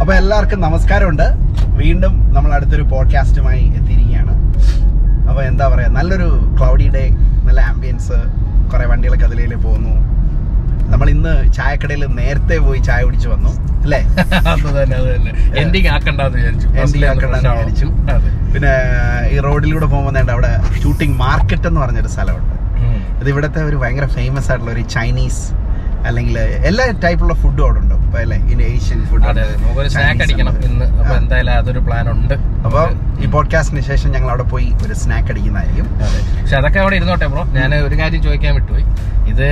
അപ്പൊ എല്ലാവർക്കും നമസ്കാരമുണ്ട്. വീണ്ടും നമ്മൾ അടുത്തൊരു പോഡ്കാസ്റ്റുമായി എത്തിയിരിക്കുകയാണ്. അപ്പൊ എന്താ പറയാ നല്ലൊരു ക്ലൗഡി ഡേ നല്ല ആംബിയൻസ് കുറെ വണ്ടികളൊക്കെ അതിലേൽ പോകുന്നു നമ്മൾ ഇന്ന് ചായക്കടയിൽ നേരത്തെ പോയി ചായ കുടിച്ചു വന്നു അല്ലേ? എൻഡിങ് ആക്കണ്ടെന്ന് വിചാരിച്ചു. ആക്കണ്ടാന്ന്. പിന്നെ ഈ റോഡിലൂടെ പോകുമ്പോൾ അവിടെ ഷൂട്ടിംഗ് മാർക്കറ്റ് എന്ന് പറഞ്ഞൊരു സ്ഥലമുണ്ട്. അത് ഇത് ഇവിടുത്തെ ഒരു ഭയങ്കര ഫേമസ് ആയിട്ടുള്ള ഒരു ചൈനീസ് അല്ലെങ്കിൽ എല്ലാ ടൈപ്പുള്ള ഫുഡും അവിടെ ഉണ്ട് അല്ലേ ഏഷ്യൻ ഫുഡ് സ്നാക്ക് അടിക്കണം ഇന്ന്. അപ്പൊ എന്തായാലും അതൊരു പ്ലാൻ ഉണ്ട്. അപ്പൊ ഈ പോഡ്കാസ്റ്റിന് ശേഷം ഞങ്ങൾ അവിടെ പോയി ഒരു സ്നാക്ക് അടിക്കുന്നതായിരിക്കും. പക്ഷെ അതൊക്കെ അവിടെ ഇരുന്നോട്ടെ ബ്രോ. ഞാൻ ഒരു കാര്യം ചോദിക്കാൻ വിട്ടുപോയി. ഇത്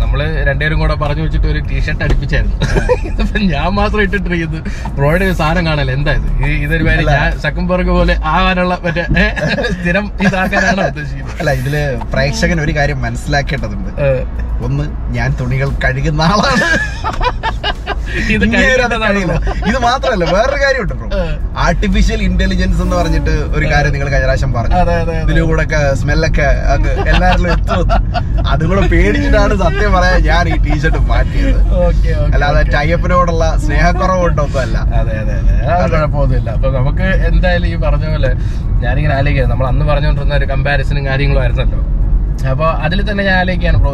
നമ്മൾ രണ്ടുപേരും കൂടെ പറഞ്ഞു വെച്ചിട്ട് ഒരു ടീഷർട്ട് അടിപ്പിച്ചായിരുന്നു. ഇതിപ്പോ ഞാൻ മാത്രം ഇട്ടിട്ടിരിക്കുന്നത് ബ്രോയുടെ ഒരു സാധനം കാണല്ല എന്താ ഇത്? ഈ- ഇതൊരു പേര്. ഞാൻ സക്കംബർഗ് പോലെ ആവാനുള്ള മറ്റേ സ്ഥിരം ഇതാക്കാനാണ് ഉദ്ദേശിക്കുന്നത്? അല്ല ഇതിൽ പ്രേക്ഷകൻ ഒരു കാര്യം മനസ്സിലാക്കേണ്ടതുണ്ട്. ഒന്ന് ഞാൻ തുണികൾ കഴുകുന്ന ആളാണ്. ഇത് മാത്രമല്ല വേറൊരു കാര്യമുണ്ട് ബ്രോ. ആർട്ടിഫിഷ്യൽ ഇന്റലിജൻസ് എന്ന് പറഞ്ഞിട്ട് ഒരു കാര്യം നിങ്ങൾ കഴിഞ്ഞ പ്രാവശ്യം പറഞ്ഞു. ഇതിലൂടെ ഒക്കെ സ്മെല്ലൊക്കെ എല്ലാവരിലും എത്തും അതുകൂടെ പേടിച്ചിട്ടാണ് സത്യം പറയാൻ ഞാൻ ഈ ടീഷർട്ട് മാറ്റിയത്. അല്ലാതെ ടൈപ്പിനോടുള്ള സ്നേഹക്കുറവുണ്ടൊന്നും അല്ല അതെ അതെ. അതെ അത്. കുഴപ്പമൊന്നുമില്ല. അപ്പൊ നമുക്ക് എന്തായാലും ഈ പറഞ്ഞ പോലെ ഞാനിങ്ങനെ ആലോചിക്കാം. നമ്മൾ അന്ന് പറഞ്ഞുകൊണ്ടിരുന്ന ഒരു കമ്പാരിസണും കാര്യങ്ങളും ആയിരുന്നല്ലോ. അപ്പോൾ അതിൽ തന്നെ ഞാൻ ആലോചിക്കുകയാണ് ബ്രോ.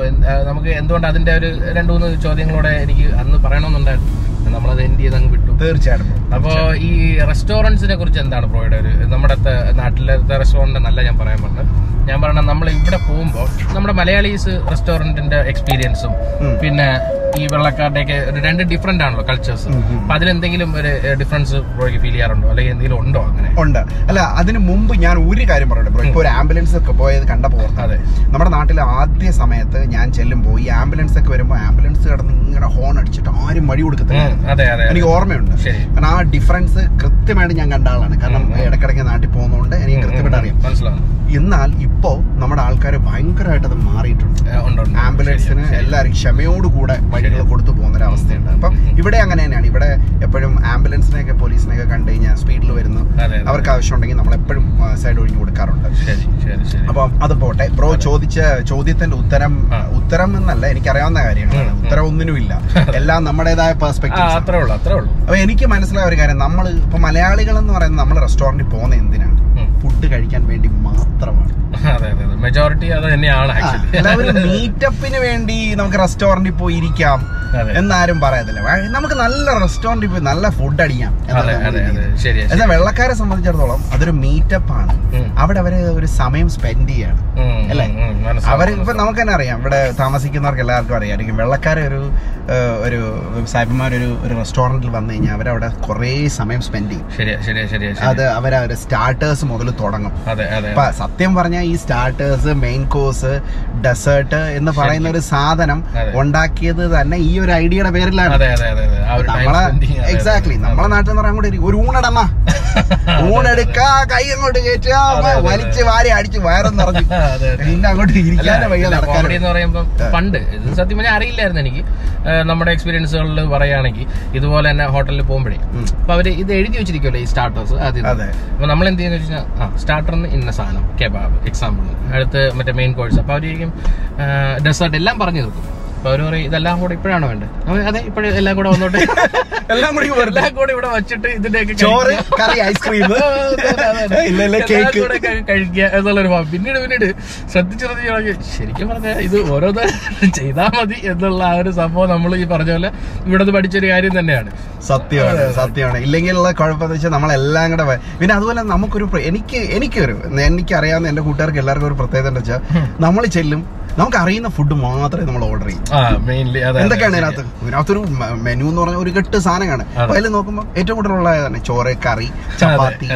നമുക്ക് എന്തുകൊണ്ട് അതിന്റെ ഒരു രണ്ട് മൂന്ന് ചോദ്യങ്ങളോടെ എനിക്ക് അന്ന് പറയണമെന്നുണ്ടായിരുന്നു. നമ്മളത് എൻഡ് ചെയ്ത് അങ്ങ് വിട്ടു. തീർച്ചയായിട്ടും. അപ്പൊ അപ്പോൾ ഈ റെസ്റ്റോറന്റ്സിനെ കുറിച്ച് എന്താണ് ബ്രോയുടെ ഒരു നമ്മുടെ നാട്ടിലെ നാട്ടിലത്തെ നല്ല ഞാൻ പറയാൻ പറഞ്ഞത്? ഞാൻ പറയണത് നമ്മൾ ഇവിടെ പോകുമ്പോൾ നമ്മുടെ മലയാളീസ് റെസ്റ്റോറന്റിന്റെ എക്സ്പീരിയൻസും പിന്നെ ഈ വെള്ളക്കാരുടെയൊക്കെ രണ്ട് ഡിഫറെന്റ് ആണല്ലോ കൾച്ചേഴ്സ്. അപ്പൊ അതിലെന്തെങ്കിലും ഒരു ഡിഫറൻസ് ബ്രോയ്ക്ക് ഫീൽ ചെയ്യാറുണ്ടോ? അല്ലെങ്കിൽ എന്തെങ്കിലും ഉണ്ടോ അങ്ങനെ? ഉണ്ട്. അല്ല അതിന് മുമ്പ് ഞാൻ ഒരു കാര്യം പറയട്ടെ ബ്രോ ഇപ്പൊ ഒരു ആംബുലൻസ് ഒക്കെ പോയത് കണ്ടപ്പോ ഓർത്തത്. അതെ. നമ്മുടെ നാട്ടിൽ ആദ്യ സമയത്ത് ഞാൻ ചെല്ലുമ്പോൾ ഈ ആംബുലൻസ് ഒക്കെ വരുമ്പോൾ ആംബുലൻസ് കിടന്ന് ഇങ്ങനെ ഹോൺ അടിച്ചിട്ട് ആരും വഴി കൊടുക്കത്തില്ല. എനിക്ക് ഓർമ്മയുണ്ട്. കാരണം ആ ഡിഫറൻസ് കൃത്യമായിട്ട് ഞാൻ കണ്ട ആളാണ്. കാരണം. ഇടക്കിടയ്ക്ക് നാട്ടിൽ പോകുന്നതുകൊണ്ട് എനിക്ക് കൃത്യമായിട്ട് അറിയാം. എന്നാൽ ഇപ്പോ നമ്മുടെ ആൾക്കാർ ഭയങ്കരമായിട്ട് അത് മാറിയിട്ടുണ്ട്. ആംബുലൻസിന്. എല്ലാവരും ക്ഷമയോടുകൂടെ വഴികൾ കൊടുത്തു പോകുന്ന ഒരു അവസ്ഥയുണ്ട് അപ്പം ഇവിടെ അങ്ങനെ തന്നെയാണ്. ഇവിടെ എപ്പോഴും ആംബുലൻസിനെയൊക്കെ പോലീസിനെയൊക്കെ കണ്ടു കഴിഞ്ഞാൽ സ്പീഡിൽ വരുന്നു. അവർക്ക് ആവശ്യം അവർക്ക് ആവശ്യമുണ്ടെങ്കിൽ നമ്മൾ എപ്പോഴും സൈഡ് ഒഴിഞ്ഞു കൊടുക്കാറുണ്ട്. അപ്പം അത് പോട്ടെ. ബ്രോ ചോദിച്ച ചോദ്യത്തിന്റെ ഉത്തരം ഉത്തരം എന്നല്ല എനിക്കറിയാവുന്ന കാര്യങ്ങളാണ്. ഉത്തരം ഒന്നിനുമില്ല. എല്ലാം നമ്മുടേതായ പെർസ്പെക്ടീവ് അത്രേ ഉള്ളൂ അത്രേ ഉള്ളൂ അപ്പൊ എനിക്ക് മനസ്സിലായ ഒരു കാര്യം നമ്മൾ ഇപ്പൊ മലയാളികൾ എന്ന് പറയുന്നത് നമ്മൾ റെസ്റ്റോറന്റിൽ പോകുന്ന എന്തിനാണ്. ഫുഡ് കഴിക്കാൻ വേണ്ടി മാത്രമാണ്. മെജോറിറ്റി അത് തന്നെയാണ് എല്ലാവരും മീറ്റപ്പിന് വേണ്ടി നമുക്ക് റെസ്റ്റോറന്റിൽ പോയി ഇരിക്കാം എന്നാരും പറയത്തില്ല. നമുക്ക് നല്ല റെസ്റ്റോറന്റിൽ പോയി നല്ല ഫുഡ് അടിക്കാം എന്നാൽ വെള്ളക്കാരെ സംബന്ധിച്ചിടത്തോളം അതൊരു മീറ്റപ്പ് ആണ് അവിടെ അവർ ഒരു സമയം സ്പെൻഡ് ചെയ്യാണ്. അല്ലെ? അവർ ഇപ്പൊ നമുക്ക് തന്നെ അറിയാം. ഇവിടെ താമസിക്കുന്നവർക്ക് എല്ലാവർക്കും അറിയാമായിരിക്കും. വെള്ളക്കാരെ ഒരു ഒരു സാഹിബന്മാരൊരു ഒരു റെസ്റ്റോറന്റിൽ വന്നു കഴിഞ്ഞാൽ അവരവിടെ കുറേ സമയം സ്പെൻഡ് ചെയ്യും. അത് അവരവര് സ്റ്റാർട്ടേഴ്സ് മുതൽ തുടങ്ങും. ഇപ്പൊ സത്യം പറഞ്ഞാൽ ഈ സ്റ്റാർട്ടേഴ്സ് മെയിൻ കോഴ്സ് ഡെസേർട്ട് എന്ന് പറയുന്ന ഒരു സാധനം ഉണ്ടാക്കിയത് തന്നെ ഈ ഒരു ഐഡിയയുടെ പേരിലാണ്. നമ്മളെ എക്സാക്ട്ലി നമ്മളെ നാട്ടിൽ നിന്ന് പറയാൻ കൂടി ഒരു ഊണടമ്മ ഊണെടുക്ക കൈ അങ്ങോട്ട് കയറ്റുക വലിച്ച് വാരി അടിച്ച് വയറും നിറഞ്ഞു. പിന്നെ അങ്ങോട്ട് ഇരിക്കാനും വയ്യ പറയുമ്പോൾ പണ്ട് ഇത് സത്യം പറഞ്ഞാൽ അറിയില്ലായിരുന്നു എനിക്ക്. നമ്മുടെ എക്സ്പീരിയൻസുകളിൽ പറയുകയാണെങ്കിൽ ഇതുപോലെ തന്നെ ഹോട്ടലിൽ പോകുമ്പോഴേ. അപ്പൊ അവർ ഇത് എഴുതി വെച്ചിരിക്കുമല്ലോ ഈ സ്റ്റാർട്ടേഴ്സ് ആദ്യം. അപ്പൊ നമ്മൾ എന്ത് ചെയ്യുന്ന വെച്ചാൽ ആ സ്റ്റാർട്ടറിന് ഇന്ന സാധനം കെബാബ് എക്സാമ്പിൾ അടുത്ത് മറ്റേ മെയിൻ കോഴ്സ് അപ്പൊ അവരിക്കും ഡെസേർട്ട് എല്ലാം പറഞ്ഞു തീർക്കും. അപ്പൊ അവർ പറയും ഇതെല്ലാം കൂടെ ഇപ്പോഴാണോ വേണ്ടത്? അതെ ഇപ്പോഴും എല്ലാം കൂടെ വന്നോട്ടെ. എല്ലാം കൂടി എല്ലാം കൂടെ ഇവിടെ വെച്ചിട്ട് ഇതിന്റെയൊക്കെ ചോറ് കറി ഐസ്ക്രീം. കേക്ക്. കൂടെ കഴിക്കുക എന്നുള്ളൊരു ഭാവം. പിന്നീട് പിന്നീട് ശ്രദ്ധിച്ചു ശ്രദ്ധിച്ചു ശരിക്കും പറഞ്ഞാൽ ഇത് ഓരോന്ന് ചെയ്താൽ മതി എന്നുള്ള ആ ഒരു സംഭവം നമ്മൾ ഈ പറഞ്ഞ പോലെ ഇവിടെ പഠിച്ചൊരു കാര്യം തന്നെയാണ്. സത്യമാണ് സത്യമാണ്. ഇല്ലെങ്കിലുള്ള കുഴപ്പമെന്ന് വെച്ചാൽ നമ്മളെല്ലാം കൂടെ പിന്നെ അതുപോലെ നമുക്കൊരു എനിക്ക് എനിക്കൊരു എനിക്കറിയാവുന്ന എന്റെ കൂട്ടുകാർക്ക് എല്ലാവർക്കും ഒരു പ്രത്യേകത എന്താ വെച്ചാൽ നമ്മൾ ചെല്ലും നമുക്ക് അറിയുന്ന ഫുഡ് മാത്രമേ നമ്മൾ ഓർഡർ ചെയ്യും. മെയിൻലി അതിനകത്ത് എന്തൊക്കെയാണ് ഇതിനകത്ത് ഇതിനകത്തൊരു മെനു എന്ന് പറഞ്ഞ ഒരു കെട്ട് സാധനമാണ്. അപ്പൊ അതിൽ നോക്കുമ്പോൾ ഏറ്റവും കൂടുതലുള്ള ചോറ് കറി ചപ്പാത്തി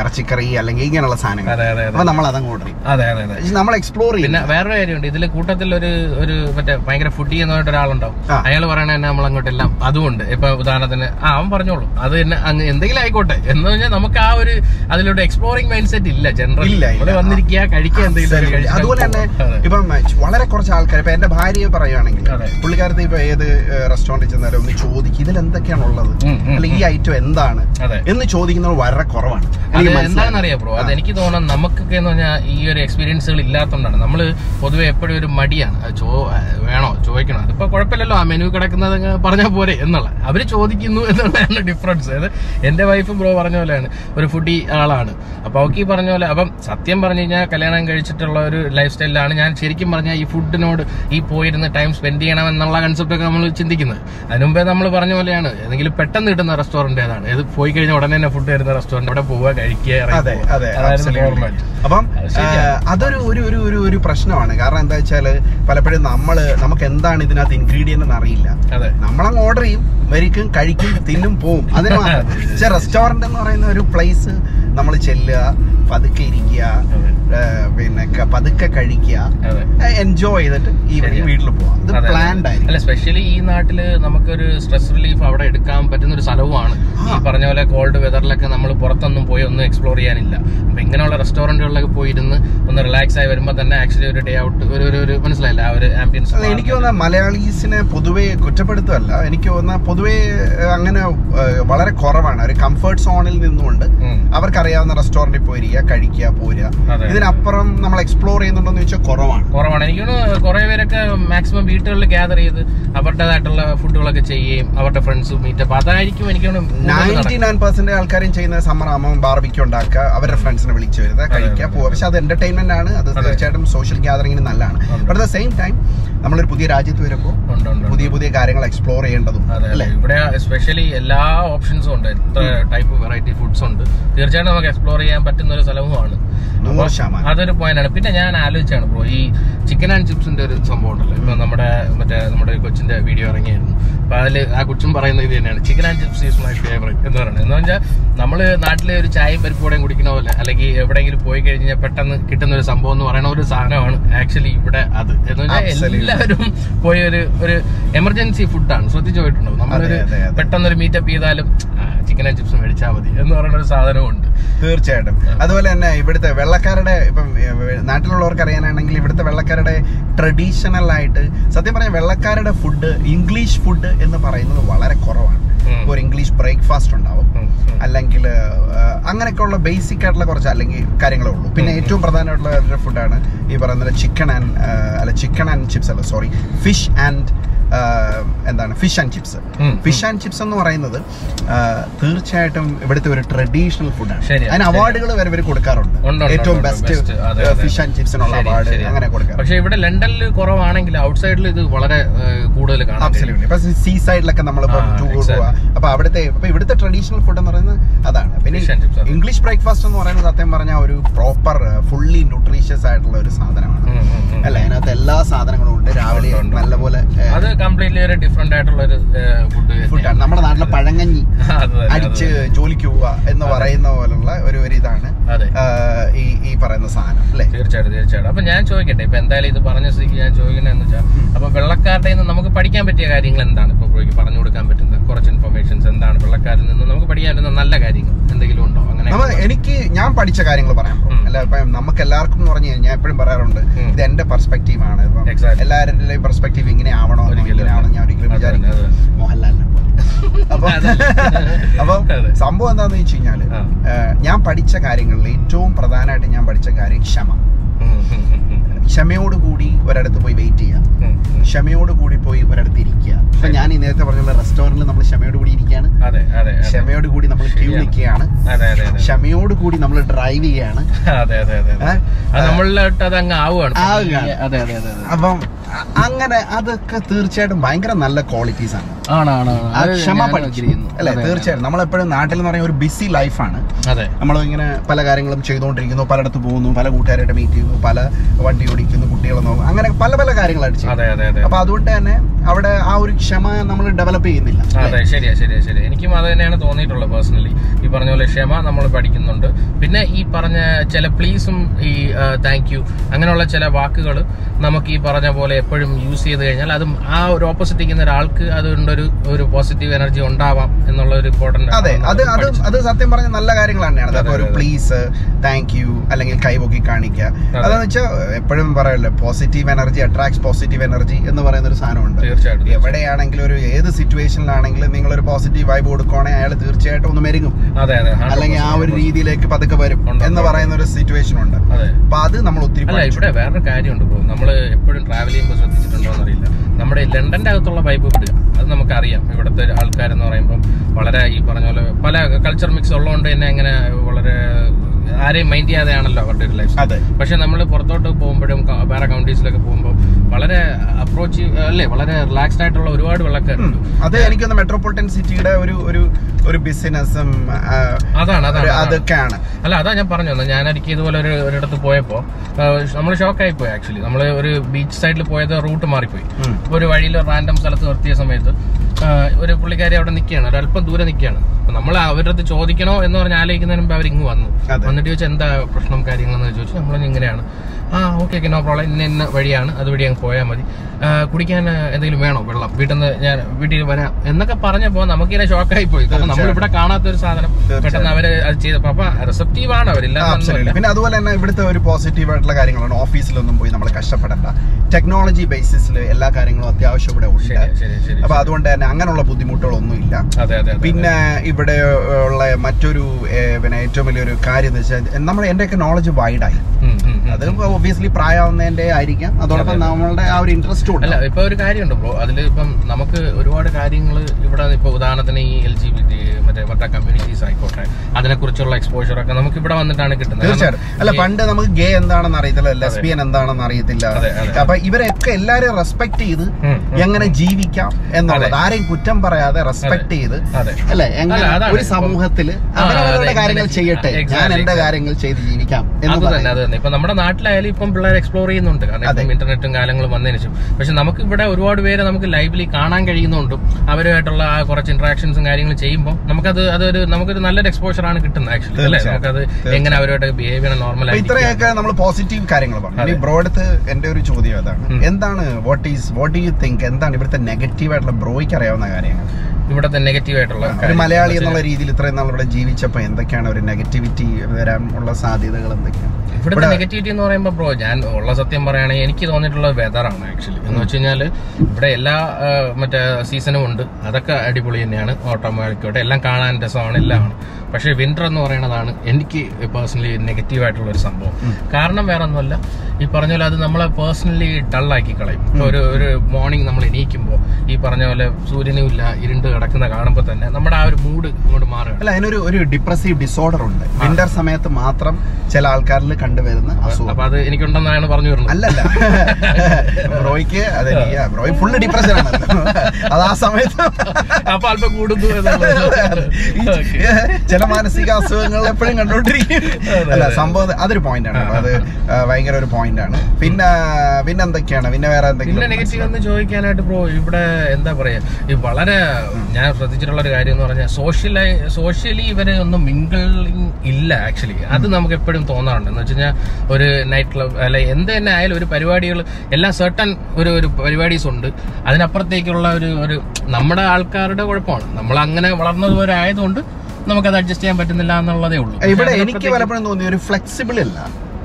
ഇറച്ചിക്കറി അല്ലെങ്കിൽ ഇങ്ങനെയുള്ള സാധനങ്ങൾ. അപ്പൊ നമ്മൾ അതങ്ങ് ഓർഡർ ചെയ്യും. നമ്മൾ എക്സ്പ്ലോർ ചെയ്യും. പിന്നെ വേറൊരു കാര്യമുണ്ട്. ഇതിൽ കൂട്ടത്തിൽ ഒരു ഒരു മറ്റേ ഭയങ്കര ഫുഡി എന്ന് പറഞ്ഞിട്ട് ഒരാളുണ്ടാവും. അയാൾ പറയണ തന്നെ നമ്മൾ അങ്ങോട്ടെല്ലാം അതുകൊണ്ട്. ഇപ്പൊ ഉദാഹരണത്തിന് ആ അവൻ പറഞ്ഞോളൂ. അത് തന്നെ അങ്ങ് എന്തെങ്കിലും ആയിക്കോട്ടെ എന്ന് പറഞ്ഞാൽ നമുക്ക് ആ ഒരു അതിലൂടെ എക്സ്പ്ലോറിംഗ് മൈൻഡ് സെറ്റ് ഇല്ല ജനറൽ. ഇവിടെ വന്നിരിക്കുക കഴിക്കുക എന്തെങ്കിലും അതുപോലെ തന്നെ. ഇപ്പം വളരെ കുറച്ച് ആൾക്കാർ ഇപ്പൊ എന്റെ ഭാര്യയെ പറയുകയാണെങ്കിൽ. പുള്ളിക്കാരത്തെ ഇപ്പൊ ഏത് റെസ്റ്റോറന്റിൽ ചെന്നാലും ഒന്ന് ചോദിക്കും ഇതിൽ എന്തൊക്കെയാണ് ഉള്ളത് ഉം, ഉം, അല്ല ഈ ഐറ്റം എന്താണ്? എന്ന് ചോദിക്കുന്നത് വളരെ കുറവാണ്. അത് എന്താണെന്ന് അറിയാം ബ്രോ അത് എനിക്ക് തോന്നുന്നത് നമുക്കൊക്കെ എന്ന് പറഞ്ഞാൽ ഈ ഒരു എക്സ്പീരിയൻസുകൾ ഇല്ലാത്തതുകൊണ്ടാണ്. നമ്മൾ പൊതുവെ എപ്പോഴും ഒരു മടിയാണ്. ചോ വേണോ? ചോദിക്കണോ. അതിപ്പോ കുഴപ്പമില്ലല്ലോ. ആ മെനു കിടക്കുന്നത് പറഞ്ഞാൽ പോരെ എന്നുള്ള. അവർ ചോദിക്കുന്നു എന്നുള്ളതാണ് ഡിഫറൻസ് അതായത് എന്റെ വൈഫ് ബ്രോ പറഞ്ഞ പോലെയാണ്. ഒരു ഫുഡി ആളാണ്. അപ്പൊ അവർക്ക് ഈ പറഞ്ഞ പോലെ അപ്പം സത്യം പറഞ്ഞു കഴിഞ്ഞാൽ കല്യാണം കഴിച്ചിട്ടുള്ള ഒരു ലൈഫ് സ്റ്റൈലിലാണ് ഞാൻ ശരിക്കും പറഞ്ഞാൽ ഈ ഫുഡിനോട് ഈ പോയിരുന്ന് ടൈം സ്പെൻഡ് ചെയ്യണം എന്നുള്ള കൺസെപ്റ്റ് ഒക്കെ നമ്മൾ ചിന്തിക്കുന്നത്. അതിനുമ്പേ നമ്മൾ പറഞ്ഞ പോലെയാണ്. ഏതെങ്കിലും പെട്ടെന്ന് കിട്ടുന്ന റെസ്റ്റോറന്റ് ഏതാണ്? ഇത് പോയി കഴിഞ്ഞ ഉടനെ തന്നെ ഫുഡ് വരുന്ന റെസ്റ്റോറന്റ് അവിടെ പോവുക കഴിക്കുക അപ്പം അതൊരു ഒരു ഒരു ഒരു ഒരു പ്രശ്നമാണ്. കാരണം എന്താ വെച്ചാൽ പലപ്പോഴും നമ്മൾ നമുക്ക് എന്താണ് ഇതിനകത്ത് ഇൻഗ്രീഡിയന്റ് എന്ന് അറിയില്ല. നമ്മളങ്ങ് ഓർഡർ ചെയ്യും വരിക്കും കഴിക്കും തിന്നും പോവും. അതിന് പക്ഷെ റെസ്റ്റോറന്റ് എന്ന് പറയുന്ന ഒരു പ്ലേസ് നമ്മൾ ചെല്ലുക പതുക്കെ ഇരിക്കുക പിന്നെ പതുക്കെ കഴിക്കുക എൻജോയ് ചെയ്തിട്ട് ഈ ശരിയാ. വീട്ടിൽ പോവാം. ഇത്. പ്ലാൻഡ് അല്ല സ്പെഷ്യലി ഈ നാട്ടിൽ നമുക്കൊരു സ്ട്രെസ് റിലീഫ് അവിടെ എടുക്കാൻ പറ്റുന്ന ഒരു സ്ഥലവുമാണ് ഈ പറഞ്ഞ പോലെ കോൾഡ് വെതറിലൊക്കെ നമ്മൾ പുറത്തൊന്നും പോയി ഒന്നും എക്സ്പ്ലോർ ചെയ്യാനില്ല. അപ്പൊ ഇങ്ങനെയുള്ള റെസ്റ്റോറന്റുകളിലൊക്കെ പോയിരുന്ന് ഒന്ന് റിലാക്സ് ആയി വരുമ്പോൾ തന്നെ ആക്ച്വലി ഒരു ഡേ ഔട്ട് ഒരു ഒരു ഒരു മനസ്സിലായില്ല? ആ ഒരു ആംബിയൻസ് എനിക്ക് തോന്നാ മലയാളീസിനെ പൊതുവെ കുറ്റപ്പെടുത്തുമല്ല എനിക്ക് തോന്നാ പൊതുവെ അങ്ങനെ വളരെ കുറവാണ്. ഒരു കംഫർട്ട് സോണിൽ നിന്നുകൊണ്ട് അവർക്കറിയാവുന്ന റെസ്റ്റോറന്റിൽ പോയിരിക്കുക. കഴിക്കുക പോരുക ഇതിനപ്പുറം നമ്മൾ എക്സ്പ്ലോർ ചെയ്യുന്നുണ്ടോന്ന് ചോദിച്ചാൽ കുറവാണ്. കുറവാണ്. എനിക്ക് കുറെ പേരൊക്കെ മാക്സിമം വീട്ടുകളിൽ ഗ്യാദർ ചെയ്ത് അവരുടേതായിട്ടുള്ള ഫുഡുകളൊക്കെ ചെയ്യുകയും അവരുടെ ഫ്രണ്ട്സും മീറ്റപ്പ് അതായിരിക്കും എനിക്ക് നയന്റി നയൻ പെർസെന്റ് ആൾക്കാരും ചെയ്യുന്ന സമ്മർ ആകുമ്പോൾ ബാർബിക്ക് ഉണ്ടാക്കുക അവരുടെ ഫ്രണ്ട്സിനെ വിളിച്ചു വരുന്നത് കഴിക്കുക. പോവുക. പക്ഷെ അത് എന്റർടൈൻമെന്റ് ആണ്. അത്. തീർച്ചയായിട്ടും സോഷ്യൽ ഗ്യാതറിങ്ങിന് നല്ലതാണ്. But at the same time നമ്മളൊരു പുതിയ രാജ്യത്ത് വരുമ്പോൾ. പുതിയ പുതിയ കാര്യങ്ങൾ എക്സ്പ്ലോർ ചെയ്യേണ്ടതും അല്ലേ? ഇവിടെ എസ്പെഷ്യലി എല്ലാ ഓപ്ഷൻസും ഉണ്ട്. എത്ര ടൈപ്പ് വെറൈറ്റി ഫുഡ്സ് ഉണ്ട്. തീർച്ചയായിട്ടും നമുക്ക് എക്സ്പ്ലോർ ചെയ്യാൻ പറ്റുന്ന ഒരു സ്ഥലവുമാണ്. അതൊരു പോയിന്റാണ് ആണ്. പിന്നെ ഞാൻ ആലോചിച്ചാണ് ബ്രോ ഈ ചിക്കൻ ആൻഡ് ചിപ്സിന്റെ ഒരു സംഭവം ഉണ്ടല്ലോ. ഇപ്പൊ നമ്മുടെ മറ്റേ നമ്മുടെ കൊച്ചിന്റെ വീഡിയോ ഇറങ്ങിയായിരുന്നു. അപ്പൊ അതിൽ ആ കൊച്ചും പറയുന്ന ഇത് തന്നെയാണ്. Chicken and chips is my favourite എന്ന് പറയുന്നത്. എന്ന് വെച്ചാൽ നമ്മൾ നാട്ടിലെ ഒരു ചായയും പരിപ്പോടെയും കുടിക്കുന്ന പോലെ അല്ലെങ്കിൽ എവിടെയെങ്കിലും പോയി കഴിഞ്ഞാൽ പെട്ടെന്ന് കിട്ടുന്ന ഒരു സംഭവം എന്ന് പറയുന്ന ഒരു സാധനമാണ് ആക്ച്വലി ഇവിടെ അത്. എന്ന് വെച്ചാൽ എല്ലാവരും പോയ ഒരു ഒരു എമർജൻസി ഫുഡാണ് ശ്രദ്ധിച്ചു പോയിട്ടുണ്ടോ? നമ്മളൊരു പെട്ടെന്ന് ഒരു അതെ. പെട്ടെന്നൊരു മീറ്റപ്പ് ചെയ്താലും ചിക്കൻ ആൻഡ് ചിപ്സ് മേടിച്ചാൽ മതി എന്ന് പറയുന്ന ഒരു സാധനമുണ്ട് തീർച്ചയായിട്ടും. അതുപോലെ തന്നെ ഇവിടുത്തെ വെള്ളക്കാരുടെ ഇപ്പം നാട്ടിലുള്ളവർക്ക് അറിയാനാണെങ്കിൽ ഇവിടുത്തെ വെള്ളക്കാരുടെ ട്രഡീഷണൽ ആയിട്ട് സത്യം പറഞ്ഞാൽ വെള്ളക്കാരുടെ ഫുഡ് ഇംഗ്ലീഷ് ഫുഡ് എന്ന് പറയുന്നത് വളരെ കുറവാണ്. ഒരു ഇംഗ്ലീഷ് ബ്രേക്ക്ഫാസ്റ്റ് ഉണ്ടാവും അല്ലെങ്കിൽ അങ്ങനെയൊക്കെ അല്ലെങ്കിൽ അങ്ങനെയൊക്കെയുള്ള ബേസിക് ആയിട്ടുള്ള കുറച്ച് അല്ലെങ്കിൽ കാര്യങ്ങളേ ഉള്ളൂ പിന്നെ. ഏറ്റവും പ്രധാനമായിട്ടുള്ള ഒരു ഫുഡാണ് ഈ പറയുന്ന ചിക്കൻ ആൻഡ് അല്ല ചിക്കൻ ആൻഡ് ചിപ്സ് അല്ല സോറി ഫിഷ് ആൻഡ് എന്താണ് fish and chips fish and chips എന്ന് പറയുന്നത് തീർച്ചയായിട്ടും ഇവിടുത്തെ ഒരു ട്രഡീഷണൽ ഫുഡാണ് അതിന് അവാർഡുകൾ വരെ ഇവർ കൊടുക്കാറുണ്ട്. ഏറ്റവും ബെസ്റ്റ്. ഫിഷ് ആൻഡ് ചിപ്സിനുള്ള അവാർഡ് അങ്ങനെ കൊടുക്കാറുണ്ട്. പക്ഷേ ഇവിടെ ലണ്ടനിൽ കുറവാണെങ്കിൽ ഔട്ട്സൈഡിൽ ഇത് വളരെ കൂടുതൽ കാണാം സീ സൈഡിലൊക്കെ നമ്മൾ ടൂർ. പോവാ. അപ്പൊ അവിടുത്തെ ഇപ്പൊ ഇവിടുത്തെ ട്രഡീഷണൽ ഫുഡ് എന്ന് പറയുന്നത് അതാണ്. പിന്നെ. ഇംഗ്ലീഷ് ബ്രേക്ക്ഫാസ്റ്റ് എന്ന് പറയുന്നത് സത്യം പറഞ്ഞാൽ ഒരു പ്രോപ്പർ ഫുള്ളി ന്യൂട്രീഷ്യസ് ആയിട്ടുള്ള ഒരു സാധനമാണ്. അല്ല? അതിനകത്ത് എല്ലാ സാധനങ്ങളും ഉണ്ട്. രാവിലെ. നല്ലപോലെ കംപ്ലീറ്റ്ലി ഒരു ഡിഫറെന്റ് ആയിട്ടുള്ള ഒരു ഫുഡ് ഫുഡാണ് നമ്മുടെ നാട്ടിലെ പഴങ്ങഞ്ഞി അടിച്ച് ജോലിക്ക് പോവുക എന്ന്. പറയുന്ന പോലുള്ള ഒരു ഒരു ഇതാണ് ഈ ഈ പറയുന്ന സാധനം അല്ലേ? തീർച്ചയായിട്ടും തീർച്ചയായിട്ടും. അപ്പൊ ഞാൻ ചോദിക്കട്ടെ ഇപ്പൊ എന്തായാലും ഇത് പറഞ്ഞ സ്ഥിതിക്ക് ഞാൻ ചോദിക്കണെന്ന് വെച്ചാൽ. അപ്പൊ വെള്ളക്കാരുടെ നിന്ന് നമുക്ക് പഠിക്കാൻ പറ്റിയ കാര്യങ്ങൾ എന്താണ്? ഇപ്പൊ പറഞ്ഞു കൊടുക്കാൻ പറ്റുന്ന കുറച്ച് ഇൻഫർമേഷൻസ് എന്താണ്? വെള്ളക്കാരിൽ നിന്ന് നമുക്ക് പഠിക്കാൻ പറ്റുന്ന നല്ല കാര്യങ്ങൾ എന്തെങ്കിലും ഉണ്ടോ? അങ്ങനെ എനിക്ക് ഞാൻ പഠിച്ച കാര്യങ്ങൾ പറയാം. അല്ല ഇപ്പൊ നമുക്ക് എല്ലാവർക്കും എന്ന് പറഞ്ഞു കഴിഞ്ഞാൽ ഞാൻ എപ്പോഴും പറയാറുണ്ട് ഇത് എന്റെ പെർസ്പെക്റ്റീവ് ആണ്. എല്ലാവരുടെയും പെർസ്പെക്റ്റീവ് ഇങ്ങനെ ആവണോ ഒരിക്കലും ഞാൻ ഒരിക്കലും അതെ, വിചാരിക്കും അതെ. മോഹൻലാലിനെ പോലെ. അപ്പൊ. അപ്പൊ സംഭവം എന്താന്ന് വെച്ച് കഴിഞ്ഞാൽ ഞാൻ പഠിച്ച കാര്യങ്ങളിൽ ഏറ്റവും പ്രധാനമായിട്ട് ഞാൻ പഠിച്ച കാര്യം ക്ഷമ. ക്ഷമയോട് കൂടി ക്ഷമയോടുകൂടി ഒരിടത്ത് പോയി വെയിറ്റ് ചെയ്യുക. ക്ഷമയോട് കൂടി ക്ഷമയോടുകൂടി പോയി ഒരിടത്ത് ഇരിക്കുക. അപ്പൊ ഞാൻ ഈ നേരത്തെ പറഞ്ഞ റെസ്റ്റോറന്റിൽ നമ്മൾ ക്ഷമയോട് കൂടി ഇരിക്കുകയാണ്. ക്ഷമയോടുകൂടി നമ്മൾ ക്യൂ നിൽക്കുകയാണ്. ക്ഷമയോടുകൂടി നമ്മൾ ഡ്രൈവ് ചെയ്യാണ് അപ്പം അങ്ങനെ അതൊക്കെ തീർച്ചയായിട്ടും ഭയങ്കര നല്ല ക്വാളിറ്റീസ് ആണ്. അത് ക്ഷമ പഠിച്ചിരിക്കുന്നു. അല്ലെ? തീർച്ചയായിട്ടും. നമ്മളെപ്പോഴും നാട്ടിൽ എന്ന് പറയുന്ന ഒരു ബിസി ലൈഫാണ് നമ്മൾ ഇങ്ങനെ പല കാര്യങ്ങളും ചെയ്തുകൊണ്ടിരിക്കുന്നു പലയിടത്ത് പോകുന്നു പല കൂട്ടുകാരായിട്ട് മീറ്റ് ചെയ്യുന്നു പല വണ്ടി ഓടിക്കുന്നു കുട്ടികളെ നോക്കും അങ്ങനെ പല പല കാര്യങ്ങളായിട്ട് ചെയ്യും അപ്പൊ അതുകൊണ്ട് തന്നെ അവിടെ ആ ഒരു ക്ഷമ നമ്മൾ ഡെവലപ്പ് ചെയ്യുന്നില്ല. അതെ ശരിയാ ശരിയാ ശരി എനിക്കും അത് തന്നെയാണ് തോന്നിയിട്ടുള്ളത് പേഴ്സണലി ഈ പറഞ്ഞ പോലെ ക്ഷമ നമ്മൾ പഠിക്കുന്നുണ്ട്. പിന്നെ ഈ പറഞ്ഞ ചില പ്ലീസും ഈ താങ്ക് യു അങ്ങനെയുള്ള ചില വാക്കുകൾ നമുക്ക് ഈ പറഞ്ഞ പോലെ എപ്പോഴും യൂസ് ചെയ്ത് കഴിഞ്ഞാൽ അതും ആ ഒരു ഓപ്പോസിറ്റ് ഇരിക്കുന്ന ഒരാൾക്ക് അതുകൊണ്ട് ഒരു ഒരു പോസിറ്റീവ് എനർജി ഉണ്ടാവാം എന്നുള്ള ഒരു ഇമ്പോർട്ടന്റ് അതെ അത് അത് അത് സത്യം പറഞ്ഞ നല്ല കാര്യങ്ങൾ തന്നെയാണ്. ഒരു പ്ലീസ് താങ്ക് യു അല്ലെങ്കിൽ കൈപൊക്കി കാണിക്കുക. അതെന്ന് വെച്ചാൽ എപ്പോഴും പറയല്ലോ positive energy attracts positive energy എന്ന് പറയുന്ന ഒരു സാധനമുണ്ട്. തീർച്ചയായിട്ടും എവിടെയാണെങ്കിലും ഒരു ഏത് സിറ്റുവേഷനിലാണെങ്കിലും നിങ്ങൾ ഒരു പോസിറ്റീവ് വൈബ് കൊടുക്കുകയാണെങ്കിൽ അയാൾ തീർച്ചയായിട്ടും ഒന്ന് മെരുങ്ങും. അതെ അതെ അല്ലെങ്കിൽ ആ ഒരു രീതിയിലേക്ക് പതുക്കെ വരും എന്ന് പറയുന്ന ഒരു സിറ്റുവേഷൻ ഉണ്ട് അപ്പൊ അത് നമ്മൾ ഒത്തിരി. ഇവിടെ വേറൊരു കാര്യമുണ്ട് ഉണ്ട് നമ്മൾ എപ്പോഴും ട്രാവൽ ചെയ്യുമ്പോൾ ശ്രദ്ധിച്ചിട്ടുണ്ടോ എന്നറിയില്ല. നമ്മുടെ ഈ ലണ്ടന്റെ അകത്തുള്ള പൈപ്പ് വിടുക അത് നമുക്കറിയാം. ഇവിടുത്തെ ആൾക്കാരെന്ന് പറയുമ്പം വളരെ ഈ പറഞ്ഞ പോലെ പല കൾച്ചർ മിക്സ് ഉള്ളതുകൊണ്ട് തന്നെ അങ്ങനെ വളരെ ആരെയും മൈൻഡ് ചെയ്യാതെയാണല്ലോ അവരുടെ ഒരു ലൈഫ് അതെ. പക്ഷെ നമ്മൾ പുറത്തോട്ട് പോകുമ്പോഴും വേറെ കൗണ്ടീസിലൊക്കെ പോകുമ്പോൾ വളരെ അപ്രോച്ച് അല്ലേ? വളരെ റിലാക്സ്ഡ് ആയിട്ടുള്ള ഒരുപാട് വെള്ളക്കാരുണ്ട് അത് എനിക്കൊന്ന് മെട്രോപൊളിറ്റൻ സിറ്റിയുടെ ഒരു ഒരു ഒരു ബിസിനസ്സും അതാണ് അതാണ്. അതൊക്കെയാണ്. അല്ല അതാ ഞാൻ പറഞ്ഞു തന്നെ ഞാൻ എനിക്ക് ഇതുപോലെ ഒരു ഒരിടത്ത് പോയപ്പോൾ നമ്മൾ ഷോക്കായി പോയി ആക്ച്വലി നമ്മൾ ഒരു ബീച്ച് സൈഡിൽ പോയത് റൂട്ട് മാറിപ്പോയി. ഒരു വഴിയിൽ റാൻഡം സ്ഥലത്ത് നിർത്തിയ സമയത്ത് ഒരു പുള്ളിക്കാരി അവിടെ നിൽക്കുകയാണ്. ഒരല്പം ദൂരെ നിൽക്കുകയാണ്. നമ്മൾ അവരുടെ അടുത്ത് ചോദിക്കണോ എന്ന് പറഞ്ഞ് ആലോചിക്കുന്നതിന് മുമ്പ് അവർ ഇങ്ങ് വന്നു അതെ. ചോദിച്ചാൽ എന്താ പ്രശ്നം കാര്യങ്ങളെന്ന് ചോദിച്ചു നമ്മൾ ഇങ്ങനെയാണ് ആ ഓക്കെ ഓക്കെ നോ പ്രോബ്ലം ഇന്ന ഇന്ന വഴിയാണ്. അതുവഴി അങ്ങ് പോയാൽ മതി. കുടിക്കാൻ എന്തെങ്കിലും വേണോ? വെള്ളം. വീട്ടിൽ നിന്ന് ഞാൻ വീട്ടിൽ വരാം. എന്നൊക്കെ പറഞ്ഞപ്പോൾ നമുക്കിങ്ങനെ ഷോക്കായി പോയി. കാരണം നമ്മളിവിടെ കാണാത്ത ഒരു സാധനം. പെട്ടെന്ന് അവർ അത് ചെയ്തപ്പോ അപ്പൊ റിസപ്റ്റീവ് ആണ് അവരില്ല പിന്നെ അതുപോലെ തന്നെ ഇവിടുത്തെ ഒരു പോസിറ്റീവ് ആയിട്ടുള്ള കാര്യങ്ങളാണ്. ഓഫീസിലൊന്നും പോയി നമ്മൾ കഷ്ടപ്പെടണ്ട. ടെക്നോളജി ബേസിസിൽ എല്ലാ കാര്യങ്ങളും അത്യാവശ്യം ഇവിടെ ഉണ്ട്. അപ്പൊ അതുകൊണ്ട് തന്നെ അങ്ങനെയുള്ള ബുദ്ധിമുട്ടുകളൊന്നും ഇല്ല. പിന്നെ ഇവിടെ ഉള്ള മറ്റൊരു പിന്നെ ഏറ്റവും വലിയൊരു കാര്യം എന്ന് വെച്ചാൽ നമ്മുടെ എന്റെയൊക്കെ നോളജ് വൈഡായി. അത് ഒബിയസ്ലി പ്രായമാവുന്നതിന്റെ ആയിരിക്കാം. അതോടൊപ്പം നമ്മളുടെ ആ ഒരു ഇൻട്രസ്റ്റ് ഉണ്ട് അല്ല ഇപ്പൊ ഒരു കാര്യമുണ്ട് ബ്രോ. അതിൽ ഇപ്പം നമുക്ക് ഒരുപാട് കാര്യങ്ങൾ ഇവിടെ ഇപ്പൊ ഉദാഹരണത്തിന് ഈ എൽ ജി ബി ടി മറ്റേ മറ്റേ കമ്മ്യൂണിറ്റീസ് ആയിക്കോട്ടെ അതിനെ കുറിച്ചുള്ള എക്സ്പോഷർ ഒക്കെ നമുക്ക് ഇവിടെ വന്നിട്ടാണ് കിട്ടുന്നത്. തീർച്ചയായിട്ടും. അല്ല പണ്ട് നമുക്ക് ഗേ എന്താണെന്ന് അറിയത്തില്ല ലെസ്ബിയൻ എന്താണെന്ന് അറിയത്തില്ല. അപ്പൊ ഇവരെയൊക്കെ എല്ലാരെയും റെസ്പെക്ട് ചെയ്ത്. എങ്ങനെ ജീവിക്കാം എന്നുള്ളത്. ആരെയും കുറ്റം പറയാതെ റെസ്പെക്ട് ചെയ്ത് അല്ലെ എങ്ങനെ ഒരു സമൂഹത്തിൽ സമൂഹത്തിൽ അവരവരുടെ കാര്യങ്ങൾ ചെയ്യട്ടെ? ഞാൻ എന്റെ കാര്യങ്ങൾ ചെയ്ത് ജീവിക്കാം എന്ന് പറയുന്നത് ഇപ്പൊ നമ്മുടെ നാട്ടിലായാലും ഇപ്പം പിള്ളേർ എക്സ്പ്ലോർ ചെയ്യുന്നുണ്ട്. കാരണം ഇപ്പം ഇന്റർനെറ്റും കാലങ്ങളും വന്നതിന് ശേഷം. പക്ഷെ നമുക്ക് ഇവിടെ ഒരുപാട് പേര് നമുക്ക് ലൈവിലി കാണാൻ കഴിയുന്നുണ്ടും. അവരുമായിട്ടുള്ള ആ കുറച്ച് ഇന്ററാക്ഷൻസും കാര്യങ്ങളും ചെയ്യുമ്പോൾ നമുക്കത് അതൊരു നമുക്കൊരു നല്ലൊരു എക്സ്പോഷർ ആണ് കിട്ടുന്നത് ആക്ച്വലി അല്ലേ. നമുക്കത് എങ്ങനെ അവരുമായിട്ട് ബിഹേവ് ചെയ്യണം നോർമൽ ഇത്രയൊക്കെ നമ്മൾ പോസിറ്റീവ് കാര്യങ്ങൾ പറഞ്ഞു. ബ്രോഡത്ത് എന്റെ ഒരു ചോദ്യം അതാണ്. എന്താണ് what is what you think എന്താണ് ഇവിടുത്തെ നെഗറ്റീവ് ആയിട്ടുള്ള ബ്രോയ്ക്ക് അറിയാവുന്ന കാര്യങ്ങൾ? ഇവിടുത്തെ നെഗറ്റീവ് ആയിട്ടുള്ള ഒരു മലയാളി എന്നുള്ള രീതിയിൽ ഇത്രയും നാൾ ഇവിടെ ജീവിച്ചപ്പോൾ എന്തൊക്കെയാണ് ഒരു നെഗറ്റിവിറ്റി വരാനുള്ള സാധ്യതകൾ എന്തൊക്കെയാണ്? ഇവിടെ- നെഗറ്റിവിറ്റി എന്ന് പറയുമ്പോൾ ബ്രോ ഞാൻ ഉള്ള സത്യം പറയുകയാണെങ്കിൽ എനിക്ക് തോന്നിയിട്ടുള്ള വെതറാണ് ആക്ച്വലി എന്ന് വെച്ച് കഴിഞ്ഞാൽ ഇവിടെ എല്ലാ മറ്റേ സീസണും ഉണ്ട്. അതൊക്കെ അടിപൊളി തന്നെയാണ്. ഓട്ടോമാറ്റിക്കോട്ടെ എല്ലാം കാണാൻ രസമാണ് എല്ലാമാണ് പക്ഷേ വിന്റർ എന്ന് പറയുന്നതാണ് എനിക്ക് പേഴ്സണലി നെഗറ്റീവ് ആയിട്ടുള്ള ഒരു സംഭവം. കാരണം വേറെ ഒന്നുമല്ല ഈ പറഞ്ഞ പോലെ അത് നമ്മളെ പേഴ്സണലി ഡള്ളാക്കി കളയും. ഒരു ഒരു മോർണിംഗ് നമ്മൾ എണീക്കുമ്പോൾ ഈ പറഞ്ഞ പോലെ സൂര്യനും ഇല്ല ഇരുണ്ട് കിടക്കുന്ന കാണുമ്പോൾ തന്നെ നമ്മുടെ ആ ഒരു മൂഡ് ഇങ്ങോട്ട് മാറുക അല്ല അതിനൊരു ഒരു ഡിപ്രസീവ് ഡിസോർഡർ ഉണ്ട്. വിന്റർ സമയത്ത് മാത്രം ചില ആൾക്കാരിൽ കണ്ടുവരുന്ന അസുഖം. അപ്പൊ അത് എനിക്കുണ്ടെന്നാണ് പറഞ്ഞു വരുന്നത്. അല്ലല്ല. ബ്രോയ്ക്ക് അതെ ബ്രോയ് ഫുള്ള് ഡിപ്രഷൻ ആണ് അത് ആ സമയത്ത് അപ്പൊ അല്പം കൂടുന്നു എന്നുള്ളത്. ചില മാനസിക അസുഖങ്ങൾ എപ്പോഴും കണ്ടോണ്ടിരിക്കും അല്ല സംഭവം അതൊരു പോയിന്റ് ആണ് അത് ഭയങ്കര ഒരു പോയിന്റ് ആണ്. പിന്നെ പിന്നെ എന്തൊക്കെയാണ്? പിന്നെ വേറെ എന്തെങ്കിലും നെഗറ്റീവ് എന്ന് ചോദിക്കാനായിട്ട് ബ്രോ ഇവിടെ എന്താ പറയാ? ഈ വളരെ ഞാൻ ശ്രദ്ധിച്ചിട്ടുള്ള ഒരു കാര്യം എന്ന് പറഞ്ഞാൽ സോഷ്യലൈ സോഷ്യലി ഇവരെ ഒന്നും മിങ്കിളിങ് ഇല്ല ആക്ച്വലി അത് നമുക്ക് എപ്പോഴും തോന്നാറുണ്ട്. എന്ന് വെച്ചാൽ ഒരു നൈറ്റ് ക്ലബ് അല്ലെ എന്ത് തന്നെ ആയാലും ഒരു പരിപാടികൾ എല്ലാം സെർട്ടൺ ഒരു ഒരു പരിപാടീസ് ഉണ്ട്. അതിനപ്പുറത്തേക്കുള്ള ഒരു ഒരു നമ്മുടെ ആൾക്കാരുടെ കുഴപ്പമാണ്. നമ്മൾ അങ്ങനെ വളർന്നതുപോലെ ആയതുകൊണ്ട് നമുക്കത് അഡ്ജസ്റ്റ് ചെയ്യാൻ പറ്റുന്നില്ല എന്നുള്ളതേ ഉള്ളൂ. ഇവിടെ എനിക്ക് പലപ്പോഴും തോന്നി ഒരു ഫ്ലെക്സിബിൾ അല്ല.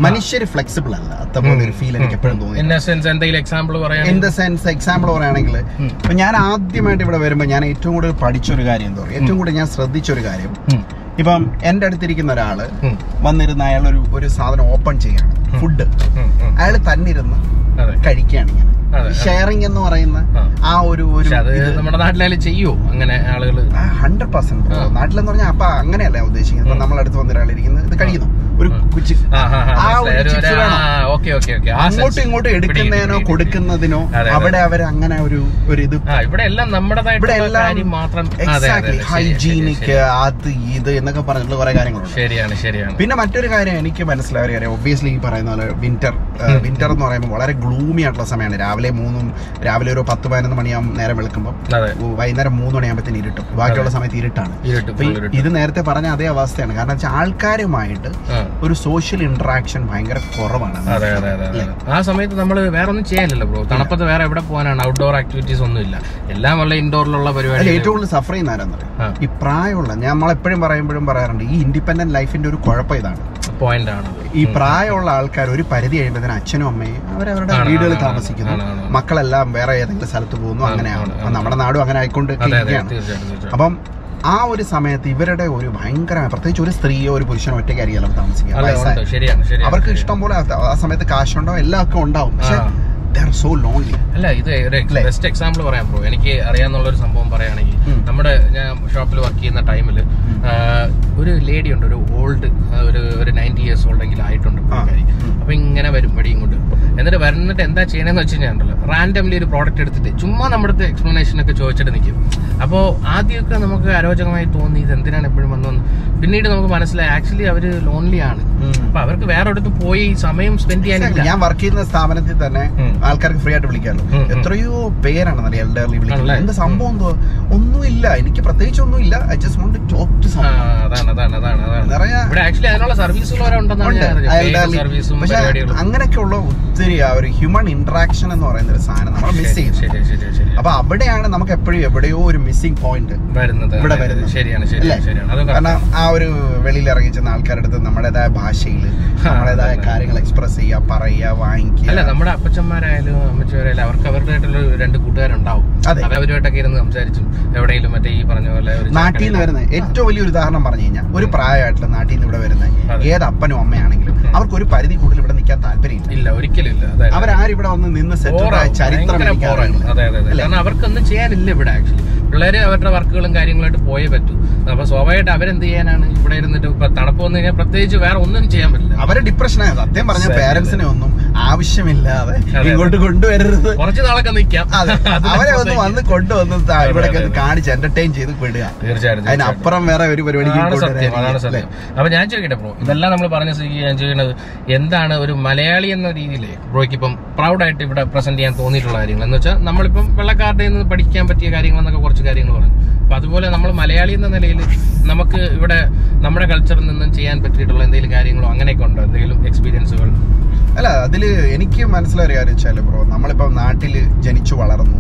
മനുഷ്യര് ഫ്ലെക്സിബിൾ അല്ല. അതുപോലെ ഒരു ഫീൽ എനിക്ക് എപ്പോഴും തോന്നി ഇൻ സെൻസ് എന്തെങ്കിലും എക്സാമ്പിൾ ഇൻ പറയാൻ ദ സെൻസ് എക്സാമ്പിൾ പറയുകയാണെങ്കിൽ. ഇപ്പൊ ഞാൻ ആദ്യമായിട്ട് ഇവിടെ വരുമ്പോൾ ഞാൻ ഏറ്റവും കൂടുതൽ പഠിച്ചൊരു കാര്യം എന്താ പറയുക ഏറ്റവും കൂടുതൽ ഞാൻ ശ്രദ്ധിച്ചൊരു കാര്യം. ഇപ്പം എന്റെ അടുത്തിരിക്കുന്ന ഒരാൾ വന്നിരുന്ന അയാൾ ഒരു ഒരു സാധനം ഓപ്പൺ ചെയ്യാണ്. ഫുഡ് അയാൾ തന്നെ ഇരുന്ന് അതെ കഴിക്കുകയാണ് ഇങ്ങനെ. ഷെയറിംഗ് എന്ന് പറയുന്ന ആ. ഒരു ഒരു നമ്മുടെ നാട്ടിലായാലും ചെയ്യോ അങ്ങനെ ആളുകൾ ഹൺഡ്രഡ് പെർസെന്റ്. നാട്ടിലെന്ന് പറഞ്ഞാൽ അപ്പൊ അങ്ങനെയല്ല ഉദ്ദേശിക്കുന്നത്? നമ്മൾ നമ്മളടുത്ത് വന്ന ഒരാളിരിക്കുന്നത് ഇത് കഴിക്കുന്നു. ഒരു അങ്ങോട്ടും ഇങ്ങോട്ടും എടുക്കുന്നതിനോ കൊടുക്കുന്നതിനോ. അവിടെ അവർ അങ്ങനെ ഒരു ഒരു ഇത് ഇവിടെ എല്ലാം ഇവിടെ മാത്രം എക്സാക്ട്ലി ഹൈജീനിക് അത്. ഇത് എന്നൊക്കെ പറഞ്ഞിട്ടുള്ള കുറെ കാര്യങ്ങളുണ്ട്. ശരിയാണ് ശരിയാണ്. പിന്നെ മറ്റൊരു കാര്യം എനിക്ക് മനസ്സിലായ ഒരു കാര്യം. ഒബ്വിയസ്ലി ഈ പറയുന്ന പോലെ വിന്റർ വിന്റർ എന്ന് പറയുമ്പോൾ വളരെ ഗ്ലൂമി ആയിട്ടുള്ള സമയമാണ്. രാവിലെ മൂന്നും രാവിലെ ഒരു പത്ത് പതിനൊന്ന് മണിയാകും നേരം വെളുക്കുമ്പോൾ വൈകുന്നേരം മൂന്ന് മണിയാകുമ്പോഴത്തേന് ഇരുട്ടും. ബാക്കിയുള്ള സമയത്ത് ഇരുട്ടാണ്. ഇത് നേരത്തെ പറഞ്ഞ അതേ അവസ്ഥയാണ്. കാരണം വെച്ചാൽ ആൾക്കാരുമായിട്ട് ഒരു സോഷ്യൽ ഇന്ററാക്ഷൻ ഭയങ്കര കുറവാണ്. ആ സമയത്ത് നമ്മൾ വേറെ ഒന്നും ചെയ്യാനില്ലല്ലോ ബ്രോ. തണുപ്പത്ത് വേറെ എവിടെ പോകാനാണ്? ഔട്ട്ഡോർ ആക്ടിവിറ്റീസ് ഒന്നും ഇല്ല എല്ലാം വല്ല ഇൻഡോറിലുള്ള പരിപാടി ഏറ്റവും കൂടുതൽ സഫർ ചെയ്യുന്ന ആരാന്നറിയാം ഈ പ്രായമുള്ള ഞാൻ നമ്മളെപ്പോഴും പറയുമ്പോഴും പറയാറുണ്ട് ഈ ഇൻഡിപെൻഡന്റ് ലൈഫിന്റെ ഒരു കുഴപ്പം ഇതാണ്. പോയിന്റ് ആണ് ഈ പ്രായമുള്ള ആൾക്കാർ ഒരു പരിധി കഴിയുമ്പോൾ അച്ഛനും അമ്മയും അവരവരുടെ വീടുകളിൽ താമസിക്കുന്നു. മക്കളെല്ലാം വേറെ ഏതെങ്കിലും സ്ഥലത്ത് പോകുന്നു അങ്ങനെയാണ്. നമ്മുടെ നാടും അങ്ങനെ ആയിക്കൊണ്ട് അപ്പം ആ ഒരു സമയത്ത് ഇവരുടെ ഒരു ഭയങ്കര പ്രത്യേകിച്ച് ഒരു സ്ത്രീയോ ഒരു പുരുഷനോ ഒറ്റയ്ക്ക് അറിയാലോ താമസിക്കുക. അവർക്ക്. ഇഷ്ടം പോലെ ആ- സമയത്ത് കാശുണ്ടോ? എല്ലാവർക്കും ഉണ്ടാവും. പക്ഷെ സോ ലോൺലി അല്ല ഇത് ഒരു ബെസ്റ്റ് എക്സാമ്പിൾ പറയാൻ ബ്രോ എനിക്ക് അറിയാന്നുള്ള ഒരു സംഭവം പറയുകയാണെങ്കിൽ. നമ്മുടെ ഞാൻ ഷോപ്പിൽ വർക്ക് ചെയ്യുന്ന ടൈമിൽ ഒരു ലേഡി ഉണ്ട് ഒരു ഓൾഡ് ഒരു ഒരു നയന്റി ഇയേഴ്സ് ഓൾഡ് എങ്കിലും ആയിട്ടുണ്ട്. അപ്പൊ ഇങ്ങനെ വരും വടിയും കൊണ്ട് എന്നിട്ട് വരുന്നിട്ട് എന്താ ചെയ്യണമെന്ന് വെച്ച് കഴിഞ്ഞാൽ ഉണ്ടല്ലോ റാൻഡംലി ഒരു പ്രോഡക്റ്റ് എടുത്തിട്ട് ചുമ്മാ നമ്മുടെ എക്സ്പ്ലനേഷൻ ഒക്കെ ചോദിച്ചിട്ട് നിൽക്കും അപ്പോൾ ആദ്യമൊക്കെ നമുക്ക് അരോചകമായി തോന്നി ഇത് എന്തിനാണ് എപ്പോഴും വന്നതെന്ന്. പിന്നീട് നമുക്ക് മനസ്സിലായി ആക്ച്വലി അവർ ലോൺലി ആണ്. അപ്പൊ അവർക്ക് വേറെ അടുത്ത് പോയി സമയം സ്പെൻഡ് ചെയ്യാൻ ഞാൻ വർക്ക് ചെയ്യുന്ന സ്ഥാപനത്തിൽ തന്നെ. ആൾക്കാർക്ക് ഫ്രീ ആയിട്ട് വിളിക്കാമല്ലോ എത്രയോ പേരാണ് എൽഡർലി വിളിക്കുന്നത്? എന്ത് സംഭവം എന്തോ? ഒന്നുമില്ല. എനിക്ക് പ്രത്യേകിച്ച് ഒന്നുമില്ല I just want talk to പക്ഷെ പരിപാടികളും. അങ്ങനെയൊക്കെയുള്ള ഒത്തിരി ആ ഒരു ഹ്യൂമൻ ഇന്ററാക്ഷൻ എന്ന് പറയുന്ന ഒരു സാധനം നമ്മൾ മിസ് ചെയ്യും അപ്പൊ അവിടെയാണ് നമുക്ക് എപ്പോഴും എവിടെയോ ഒരു മിസ്സിംഗ് പോയിന്റ് വരുന്നത്. ഇവിടെ വരുന്നത്. ശരിയാണ് ശരിയാണ് കാരണം ആ ഒരു വെളിയിൽ ഇറങ്ങി ചെന്ന ആൾക്കാരുടെ അടുത്ത് നമ്മുടേതായ ഭാഷയിൽ നമ്മുടേതായ കാര്യങ്ങൾ എക്സ്പ്രസ് ചെയ്യുക പറയുക അല്ല വാങ്ങിക്കുക നമ്മുടെ അപ്പച്ചന്മാരായാലും അമ്മച്ചവരായാലും അവർക്ക് അവരുടേതായിട്ടുള്ള രണ്ട് കൂട്ടുകാരുണ്ടാവും. അവരുമായിട്ടൊക്കെ ഇരുന്ന് സംസാരിച്ചു. എവിടെയെങ്കിലും മറ്റേ ഈ പറഞ്ഞ പോലെ നാട്ടിൽ നിന്ന് വരുന്ന ഏറ്റവും വലിയ ഉദാഹരണം പറഞ്ഞു കഴിഞ്ഞാൽ ഒരു പ്രായമായിട്ടുള്ള നാട്ടിൽ നിന്ന് ഇവിടെ വരുന്നത് ഏത് അപ്പനും അമ്മയാണെങ്കിലും അവർക്ക് ഒരു പരിധി കൂടുതൽ ഇവിടെ നിൽക്കാൻ താല്പര്യം ഇല്ല ഒരിക്കലും ഇല്ല. അവരാരും ഇവിടെ വന്ന് നിന്ന്. ചരിത്രം അവർക്കൊന്നും ചെയ്യാനില്ല ഇവിടെ ആക്ച്വലി പിള്ളേര് അവരുടെ വർക്കുകളും കാര്യങ്ങളായിട്ട് പോയേ പറ്റൂ. അപ്പൊ സ്വാഭാവികമായിട്ട് അവരെന്ത് ചെയ്യാനാണ്? ഇവിടെ ഇരുന്നിട്ട് ഇപ്പൊ തണുപ്പ് വന്നു കഴിഞ്ഞാൽ പ്രത്യേകിച്ച് വേറെ ഒന്നും ചെയ്യാൻ പറ്റില്ല. അവരെ ഡിപ്രഷനായ സത്യം പറഞ്ഞ പേരന്റ്സിനെ പേരൻസിനെ ഒന്നും ആവശ്യമില്ലാതെ ഇങ്ങോട്ട് കൊണ്ടുവരരുത്. കുറച്ച് നാളൊക്കെ നിൽക്കാം. അവരെ ഒന്ന് വന്ന് കൊണ്ടുവന്ന് ഇവിടെ. കാണിച്ച് എന്റർടൈൻ ചെയ്ത് വിടുക. തീർച്ചയായിട്ടും. അതിനപ്പുറം വേറെ ഒരു പരിപാടി അപ്പൊ ഞാൻ ചോദിക്കട്ടെ ബ്രോ ഇതെല്ലാം നമ്മൾ പറഞ്ഞ സ്ഥിതിക്ക് ഞാൻ ചോദിക്കുന്നത് എന്താണ് ഒരു മലയാളി എന്ന രീതിയിൽ ബ്രോയ്ക്ക് ഇപ്പം പ്രൗഡായിട്ട് ഇവിടെ പ്രസന്റ് ചെയ്യാൻ തോന്നിയിട്ടുള്ള കാര്യങ്ങൾ? എന്ന് വെച്ചാൽ നമ്മളിപ്പം വെള്ളക്കാരുടെ നിന്ന് പഠിക്കാൻ പറ്റിയ കാര്യങ്ങൾ എന്നൊക്കെ കുറച്ച് കാര്യങ്ങൾ പറഞ്ഞു. അപ്പൊ അതുപോലെ നമ്മൾ മലയാളി എന്ന നിലയിൽ നമുക്ക് ഇവിടെ നമ്മുടെ കൾച്ചറിൽ നിന്നും ചെയ്യാൻ പറ്റിയിട്ടുള്ള എന്തെങ്കിലും കാര്യങ്ങളോ അങ്ങനെയൊക്കെ ഉണ്ടോ? എന്തെങ്കിലും എക്സ്പീരിയൻസുകൾ അല്ല അതിൽ എനിക്ക് മനസ്സിലായ കാര്യം ബ്രോ നമ്മളിപ്പോ നാട്ടിൽ ജനിച്ചു വളർന്നു.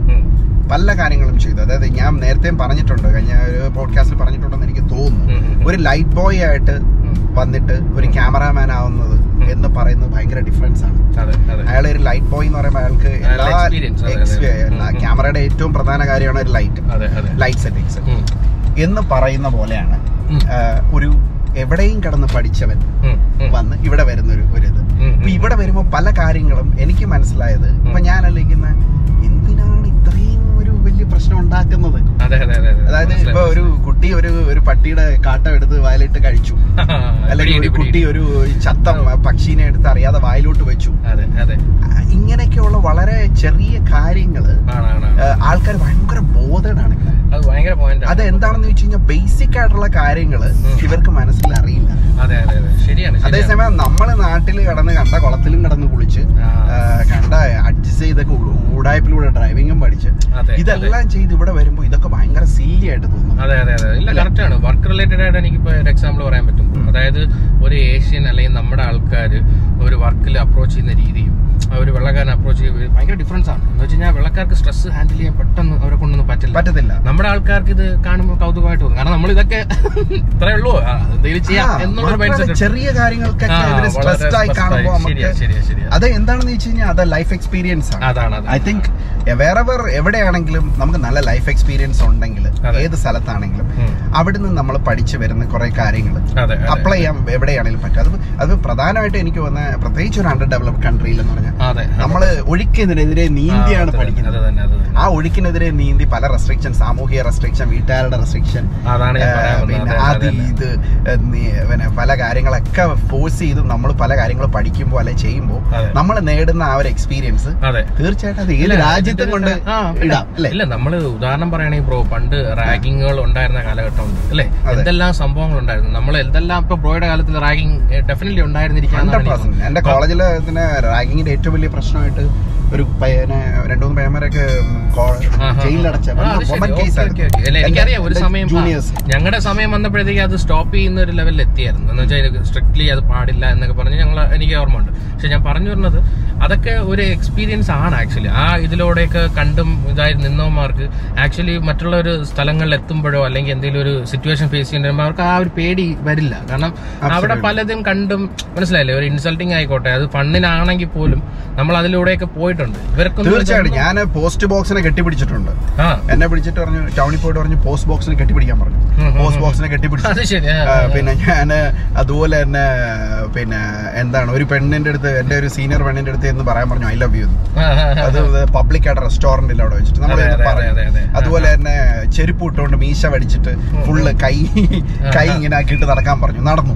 പല കാര്യങ്ങളും ചെയ്തു. അതായത് ഞാൻ നേരത്തെ പറഞ്ഞിട്ടുണ്ട് കഴിഞ്ഞ ഒരു പോഡ്കാസ്റ്റിൽ പറഞ്ഞിട്ടുണ്ടെന്ന് എനിക്ക് തോന്നുന്നു. ഒരു ലൈറ്റ് ബോയ് ആയിട്ട് വന്നിട്ട് ഒരു ക്യാമറാമാൻ ആവുന്നത് എന്ന് പറയുന്നത് ഭയങ്കര ഡിഫറൻസ് ആണ്. അയാൾ ഒരു ലൈറ്റ് ബോയ് എന്ന് പറയുമ്പോൾ അയാൾക്ക് എല്ലാ. ക്യാമറയുടെ ഏറ്റവും പ്രധാന കാര്യമാണ് ഒരു ലൈറ്റ് ലൈറ്റ് സെറ്റിങ്സ് എന്ന് പറയുന്ന പോലെയാണ് ഒരു എവിടെയും കിടന്ന് പഠിച്ചവൻ വന്ന് ഇവിടെ വരുന്ന ഒരു ഒരു ഇത്. ഇവിടെ വരുമ്പോൾ പല കാര്യങ്ങളും എനിക്ക് മനസ്സിലായത് ഇപ്പൊ ഞാൻ ആലോചിക്കുന്ന എന്തിനാണ് പ്രശ്നം ഉണ്ടാക്കുന്നത്. അതെ അതെ അതെ അതെ. അതായത് ഇപ്പൊ ഒരു കുട്ടി ഒരു ഒരു പട്ടിയുടെ കാട്ടം എടുത്ത് വായിലിട്ട് കഴിച്ചു. അല്ലെങ്കിൽ ഒരു കുട്ടി ഒരു ചത്തം പക്ഷീനെ എടുത്ത് അറിയാതെ വായിലോട്ട് വെച്ചു. ഇങ്ങനെയൊക്കെയുള്ള വളരെ ചെറിയ കാര്യങ്ങൾ. ആൾക്കാർ ഭയങ്കര ബോധനാണ് അത് എന്താണെന്ന് വെച്ച് കഴിഞ്ഞാൽ ബേസിക് ആയിട്ടുള്ള കാര്യങ്ങൾ. ഇവർക്ക് മനസ്സിൽ അറിയില്ല. അതേസമയം നമ്മൾ നാട്ടിൽ കടന്ന് കണ്ട കുളത്തിലും കടന്ന് കുളിച്ച് കണ്ട അഡ്ജസ്റ്റ് ചെയ്തൊക്കെ ഉ- ഊടായ്പിലൂടെ ഡ്രൈവിംഗും പഠിച്ച് ഇതെല്ലാം ചെയ്ത് ഇവിടെ വരുമ്പോൾ ഇതൊക്കെ ഭയങ്കര സില്ലി ആയിട്ട് തോന്നും. അതെ അതെ അതെ. ഇല്ല കറക്റ്റ് ആണ്. വർക്ക് റിലേറ്റഡ് ആയിട്ട് എനിക്ക് എനിക്കിപ്പോ ഒരു എക്സാമ്പിൾ പറയാൻ പറ്റും. അതായത് ഒരു ഏഷ്യൻ അല്ലെങ്കിൽ നമ്മുടെ ആൾക്കാർ ഒരു വർക്കിൽ അപ്രോച്ച് ചെയ്യുന്ന രീതിയും അവർ ഒരു വെള്ളക്കാരൻ അപ്രോച്ച് ചെയ്യുന്നത് ഭയങ്കര ഡിഫറൻസ് ആണ്. എന്ന് വെച്ച് കഴിഞ്ഞാൽ വെള്ളക്കാർക്ക് സ്ട്രെസ് ഹാൻഡിൽ ചെയ്യാൻ പെട്ടെന്ന് അവരെ കൊണ്ടൊന്നും പറ്റില്ല. പറ്റത്തില്ല. നമ്മുടെ ആൾക്കാർക്ക് ഇത് കാണുമ്പോൾ കൗതുകമായിട്ട് തോന്നും. കാരണം നമ്മൾ ഇതൊക്കെ ഇത്രേ ഉള്ളൂ. എന്തെങ്കിലും ചെയ്യാം എന്നുള്ള മൈൻഡ് സെറ്റ് ചെറിയ കാര്യങ്ങൾക്കൊക്കെ സ്ട്രെസ്ഡ് ആയി കാണുമ്പോൾ അത് എന്താണെന്ന് വെച്ച് കഴിഞ്ഞാൽ അത് ലൈഫ് എക്സ്പീരിയൻസ് ആണ്. അതാണ് ഐ തിങ്ക് വേറെ എവിടെയാണെങ്കിലും നമുക്ക് നല്ല ലൈഫ് എക്സ്പീരിയൻസ് ഉണ്ടെങ്കിൽ ഏത് ഏത് സ്ഥലത്താണെങ്കിലും അവിടെ നിന്ന് നമ്മൾ പഠിച്ചു വരുന്ന കുറെ കാര്യങ്ങൾ. അപ്ലൈ ചെയ്യാൻ എവിടെയാണെങ്കിലും പറ്റും. അത് അത് പ്രധാനമായിട്ട് എനിക്ക് വന്ന പ്രത്യേകിച്ച് ഒരു അണ്ടർ ഡെവലപ്ഡ് കൺട്രിയിൽ എന്ന് പറഞ്ഞാൽ നമ്മൾ ഒഴുക്കിനെതിരെ നീന്തിയാണ് പഠിക്കുന്നത്. ആ ഒഴുക്കിനെതിരെ നീന്തി പല റെസ്ട്രിക്ഷൻ സാമൂഹിക റെസ്ട്രിക്ഷൻ വീട്ടുകാരുടെ റെസ്ട്രിക്ഷൻ. പിന്നെ അതെ. ഇത് പിന്നെ പല കാര്യങ്ങളൊക്കെ ഫോഴ്സ് ചെയ്ത് നമ്മൾ പല കാര്യങ്ങൾ പഠിക്കുമ്പോൾ അല്ലെ ചെയ്യുമ്പോൾ നമ്മൾ നേടുന്ന ആ ഒരു എക്സ്പീരിയൻസ് തീർച്ചയായിട്ടും അത് ഏത് രാജ്യത്തെ കൊണ്ട് ഇടാം അല്ലെ? ഇല്ല നമ്മൾ ഉദാഹരണം പറയുകയാണെങ്കിൽ ബ്രോ പണ്ട് റാഗിങ്ങുകൾ ഉണ്ടായിരുന്ന കാലഘട്ടം. അല്ലെ? എന്തെല്ലാം സംഭവങ്ങൾ ഉണ്ടായിരുന്നു? നമ്മൾ എന്തെല്ലാം ഇപ്പൊ ബ്രോയുടെ കാലത്തിൽ റാഗിങ് ഡെഫിനറ്റ്ലി ഉണ്ടായിരുന്നിരിക്കാന്നാണ് ഹൺഡ്രഡ് എന്റെ കോളേജിൽ ഇതിന് റാഗിങ്ങിന്റെ ഏറ്റവും വലിയ പ്രശ്നമായിട്ട് ഒരു പയ്യനെ രണ്ടു മൂന്ന് പയ്യന്മാരൊക്കെ എനിക്കറിയാം ഒരു സമയം ഞങ്ങളുടെ സമയം വന്നപ്പോഴത്തേക്ക് അത് സ്റ്റോപ്പ് ചെയ്യുന്ന ഒരു ലെവലിൽ എത്തിയായിരുന്നു. എന്ന് വെച്ചാൽ സ്ട്രിക്ട്ലി അത് പാടില്ല എന്നൊക്കെ പറഞ്ഞ് ഞങ്ങൾ എനിക്ക് ഓർമ്മ ഉണ്ട് പക്ഷെ ഞാൻ പറഞ്ഞു വരുന്നത് അതൊക്കെ ഒരു എക്സ്പീരിയൻസ് ആണ് ആക്ച്വലി ആ ഇതിലൂടെയൊക്കെ കണ്ടും ഇതായി നിന്നവന്മാർക്ക് ആക്ച്വലി മറ്റുള്ള ഒരു സ്ഥലങ്ങളിൽ എത്തുമ്പോഴോ അല്ലെങ്കിൽ എന്തെങ്കിലും ഒരു സിറ്റുവേഷൻ ഫേസ് ചെയ്യുമ്പോൾ അവർക്ക് ആ ഒരു പേടി വരില്ല. കാരണം അവിടെ പലതും കണ്ടും മനസ്സിലായില്ലേ? ഒരു ഇൻസൾട്ടിങ് ആയിക്കോട്ടെ അത് ഫണ്ണിനാണെങ്കിൽ പോലും നമ്മൾ അതിലൂടെയൊക്കെ പോയിട്ടുണ്ട്. ഇവർക്കും തീർച്ചയായിട്ടും. ഞാൻ പോസ്റ്റ് ബോക്സിനെ കെട്ടിപ്പിടിച്ചിട്ടുണ്ട്. എന്നെ പിടിച്ചിട്ട് പറഞ്ഞു ടൗണിൽ പോയിട്ട് പറഞ്ഞു പോസ്റ്റ് ബോക്സിനെ കെട്ടിപ്പിടിക്കാൻ പറഞ്ഞു. പോസ്റ്റ് ബോക്സിനെ കെട്ടിപ്പിടിച്ചു. പിന്നെ ഞാൻ അതുപോലെ തന്നെ പിന്നെ എന്താണ് ഒരു പെണ്ണിന്റെ അടുത്ത് എന്റെ ഒരു സീനിയർ പെണ്ണിന്റെ അടുത്ത് എന്ന് പറയാൻ പറഞ്ഞു ഐ ലവ് യു. അത് പബ്ലിക് ആയിട്ട് റെസ്റ്റോറന്റിൽ അവിടെ വെച്ചിട്ട് നമ്മൾ പറഞ്ഞു അതെ, അതെ. അതുപോലെ തന്നെ ചെരുപ്പ് ഇട്ടുകൊണ്ട് മീശ വടിച്ചിട്ട് ഫുള്ള് കൈ കൈ ഇങ്ങനെ ആക്കിയിട്ട് നടക്കാൻ പറഞ്ഞു. നടന്നു.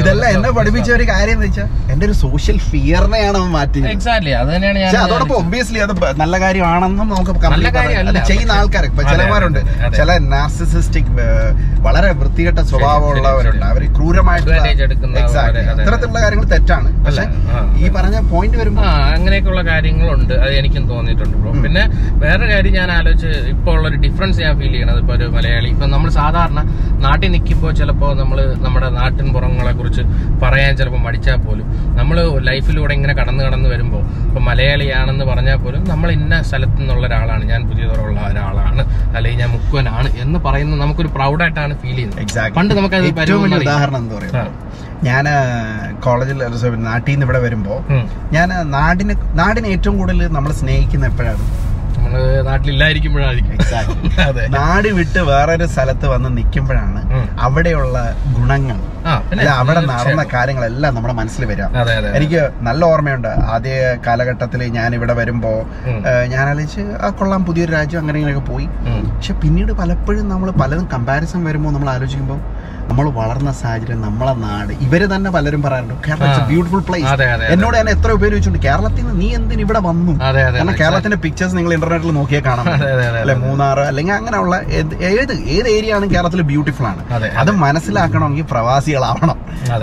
ഇതെല്ലാം എന്നെ പഠിപ്പിച്ച ഒരു കാര്യം എന്ന് വെച്ചാൽ എന്റെ ഒരു സോഷ്യൽ ഫിയറിനെയാണ് അവൻ മാറ്റിയത്. പക്ഷെ അതോടൊപ്പം ഒബ്വിയസ്ലി അത് നല്ല കാര്യമാണെന്നും നമുക്ക് ചെയ്യുന്ന ആൾക്കാർ ഇപ്പൊ അതെ, ചിലമാരുണ്ട് ചില നാർസിസിസ്റ്റിക് വളരെ വൃത്തികെട്ട സ്വഭാവമുള്ളവരുണ്ട്. അവർ ക്രൂരമായിട്ടുള്ള അതെ. ഇത്തരത്തിലുള്ള കാര്യങ്ങൾ തെറ്റാണ്. പക്ഷെ ഈ പറഞ്ഞ പോയിന്റ് വരുമ്പോ ആ അങ്ങനെയൊക്കെയുള്ള കാര്യങ്ങളുണ്ട്. അത് എനിക്കും തോന്നിയിട്ടുണ്ട് ബ്രോ പിന്നെ വേറെ കാര്യം ഞാൻ ആലോചിച്ച് ഇപ്പോൾ ഉള്ള ഒരു ഡിഫറൻസ് ഞാൻ ഫീൽ ചെയ്യണത്. ഇപ്പൊ ഒരു മലയാളി. ഇപ്പം നമ്മൾ സാധാരണ നാട്ടിൽ നിൽക്കുമ്പോൾ ചിലപ്പോൾ നമ്മൾ നമ്മുടെ നാട്ടിൻ പുറങ്ങളെ കുറിച്ച് പറയാൻ ചിലപ്പോൾ മടിച്ചാൽ പോലും നമ്മൾ ലൈഫിലൂടെ ഇങ്ങനെ കടന്നു കടന്നു വരുമ്പോൾ ഇപ്പം മലയാളിയാണെന്ന് പറഞ്ഞാൽ പോലും നമ്മൾ ഇന്ന സ്ഥലത്തു നിന്നുള്ള ഒരാളാണ് ഞാൻ പുതിയതുള്ള ഒരാളാണ് അല്ലെങ്കിൽ ഞാൻ മുക്കുവനാണ് എന്ന് പറയുന്നത് നമുക്കൊരു പ്രൗഡായിട്ടാണ് ഫീൽ ചെയ്യുന്നത്. പണ്ട് നമുക്ക് ഉദാഹരണം എന്താ പറയുക ഞാൻ കോളേജിൽ നാട്ടിൽ നിന്ന് ഇവിടെ വരുമ്പോൾ ഞാൻ നാടിനെ നാടിനെ ഏറ്റവും കൂടുതൽ നമ്മൾ സ്നേഹിക്കുന്ന എപ്പോഴാണ്? നമ്മൾ നാട്ടിലില്ലായിരിക്കുമ്പോഴായിരിക്കും. അതെ. നാട് വിട്ട് വേറൊരു സ്ഥലത്ത് വന്ന് നിൽക്കുമ്പോഴാണ് അവിടെയുള്ള ഗുണങ്ങൾ. അല്ല അവിടെ നടന്ന കാര്യങ്ങളെല്ലാം നമ്മുടെ മനസ്സിൽ വരാം എനിക്ക് നല്ല ഓർമ്മയുണ്ട്. ആദ്യ കാലഘട്ടത്തിൽ ഞാൻ ഇവിടെ വരുമ്പോ ഞാൻ ആലോചിച്ച് ആ കൊള്ളാം പുതിയൊരു രാജ്യം അങ്ങനെ ഇങ്ങനെയൊക്കെ പോയി. പക്ഷെ പിന്നീട് പലപ്പോഴും നമ്മൾ പലതും കമ്പാരിസൺ വരുമ്പോൾ നമ്മൾ ആലോചിക്കുമ്പോൾ നമ്മൾ വളർന്ന സാഹചര്യം നമ്മളെ നാട്. ഇവർ തന്നെ പലരും പറയാറുണ്ട് കേരള. Beautiful place. എന്നോട് ഞാൻ എത്ര ഉപയോഗിച്ചുണ്ട് കേരളത്തിൽ നിന്ന് നീ എന്തിന് ഇവിടെ വന്നു? കാരണം കേരളത്തിന്റെ പിക്ചേഴ്സ് നിങ്ങൾ ഇന്റർനെറ്റിൽ നോക്കിയാൽ കാണാം. അല്ലെ? മൂന്നാർ അല്ലെങ്കിൽ അങ്ങനെയുള്ള ഏത് ഏത് ഏരിയ ആണ് കേരളത്തിൽ ബ്യൂട്ടിഫുൾ ആണ്. അത് മനസ്സിലാക്കണമെങ്കിൽ പ്രവാസികളാവണം.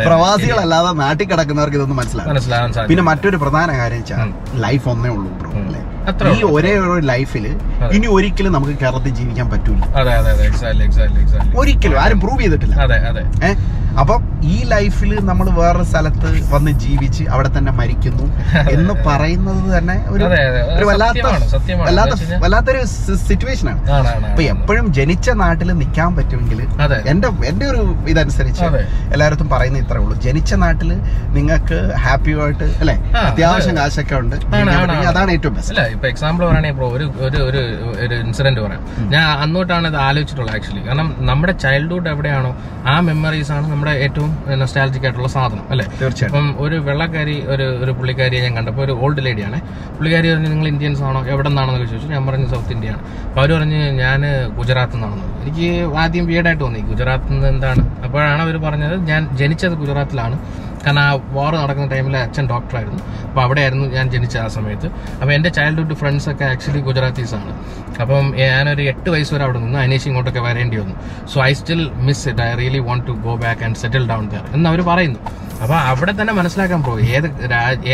പ്രവാസികളല്ലാതെ നാട്ടിൽ കിടക്കുന്നവർക്ക് ഇതൊന്നും മനസ്സിലാവും പിന്നെ മറ്റൊരു പ്രധാന കാര്യം വെച്ചാൽ ലൈഫ് ഒന്നേ ഉള്ളൂ ബ്രോ ഈ ഒരേ ഒരു ലൈഫിൽ ഇനി ഒരിക്കലും നമുക്ക് കേരളത്തിൽ ജീവിക്കാൻ പറ്റൂല. ഒരിക്കലും ആരും പ്രൂവ് ചെയ്തിട്ടില്ല. അതെ അതെ. അപ്പം ഈ ലൈഫിൽ നമ്മൾ വേറൊരു സ്ഥലത്ത് വന്ന് ജീവിച്ച് അവിടെ തന്നെ മരിക്കുന്നു എന്ന് പറയുന്നത് തന്നെ ഒരു ഒരു വല്ലാത്ത. വല്ലാത്ത വല്ലാത്തൊരു സിറ്റുവേഷൻ ആണ്. അപ്പൊ എപ്പോഴും ജനിച്ച നാട്ടിൽ നിൽക്കാൻ പറ്റുമെങ്കിൽ എന്റെ എന്റെ ഒരു ഇതനുസരിച്ച്. എല്ലായിടത്തും പറയുന്ന ഇത്രേ ഉള്ളൂ. ജനിച്ച നാട്ടിൽ നിങ്ങൾക്ക് ഹാപ്പിയായിട്ട് അല്ലെ? അത്യാവശ്യം കാശൊക്കെ ഉണ്ട്. അതാണ് ഏറ്റവും ബെസ്റ്റ് അല്ല ഇപ്പൊ എക്സാമ്പിൾ പറയുകയാണെങ്കിൽ ബ്രോ ഒരു ഒരു ഒരു ഒരു ഇൻസിഡന്റ് പറയാം. ഞാൻ അന്നോട്ടാണ് ഇത് ആലോചിച്ചിട്ടുള്ളത് ആക്ച്വലി കാരണം നമ്മുടെ ചൈൽഡ്ഹുഡ് എവിടെയാണോ ആ മെമ്മറീസ് ആണ് നമ്മുടെ ഏറ്റവും നൊസ്റ്റാലജിക് ആയിട്ടുള്ള സാധനം അല്ലേ? തീർച്ചയായിട്ടും. അപ്പം ഒരു വെള്ളക്കാരി ഒരു ഒരു പുള്ളിക്കാരിയെ ഞാൻ കണ്ടപ്പോൾ ഒരു ഓൾഡ് ലേഡിയാണ് പുള്ളിക്കാരി പറഞ്ഞു നിങ്ങൾ ഇന്ത്യൻസ് ആണോ? എവിടെ നിന്നാണെന്നൊക്കെ ചോദിച്ചു. ഞാൻ പറഞ്ഞു സൗത്ത് ഇന്ത്യ ആണ്. അപ്പോൾ അവർ പറഞ്ഞ് ഞാൻ ഗുജറാത്തിൽ നിന്നാണെന്ന്. എനിക്ക് ആദ്യം വീടായിട്ട് തോന്നി ഗുജറാത്തിൽ നിന്ന് എന്താണ്? അപ്പോഴാണ് അവർ പറഞ്ഞത് ഞാൻ ജനിച്ചത് ഗുജറാത്തിലാണ്. കാരണം ആ വാർ നടക്കുന്ന ടൈമിൽ അച്ഛൻ ഡോക്ടറായിരുന്നു അപ്പോൾ അവിടെയായിരുന്നു ഞാൻ ജനിച്ച ആ സമയത്ത്. അപ്പോൾ എന്റെ ചൈൽഡ്ഹുഡ് ഫ്രണ്ട്സൊക്കെ ആക്ച്വലി ഗുജറാത്തീസാണ്. ആണ് അപ്പം ഞാനൊരു എട്ട് വയസ്സ് വരെ അവിടെ നിന്ന് അന്വേഷിച്ച് ഇങ്ങോട്ടൊക്കെ വരേണ്ടി വന്നു. So I still miss it I really want to go back and settle down there എന്ന് അവർ പറയുന്നു. അപ്പോൾ അവിടെ തന്നെ മനസ്സിലാക്കാൻ പോകും ഏത്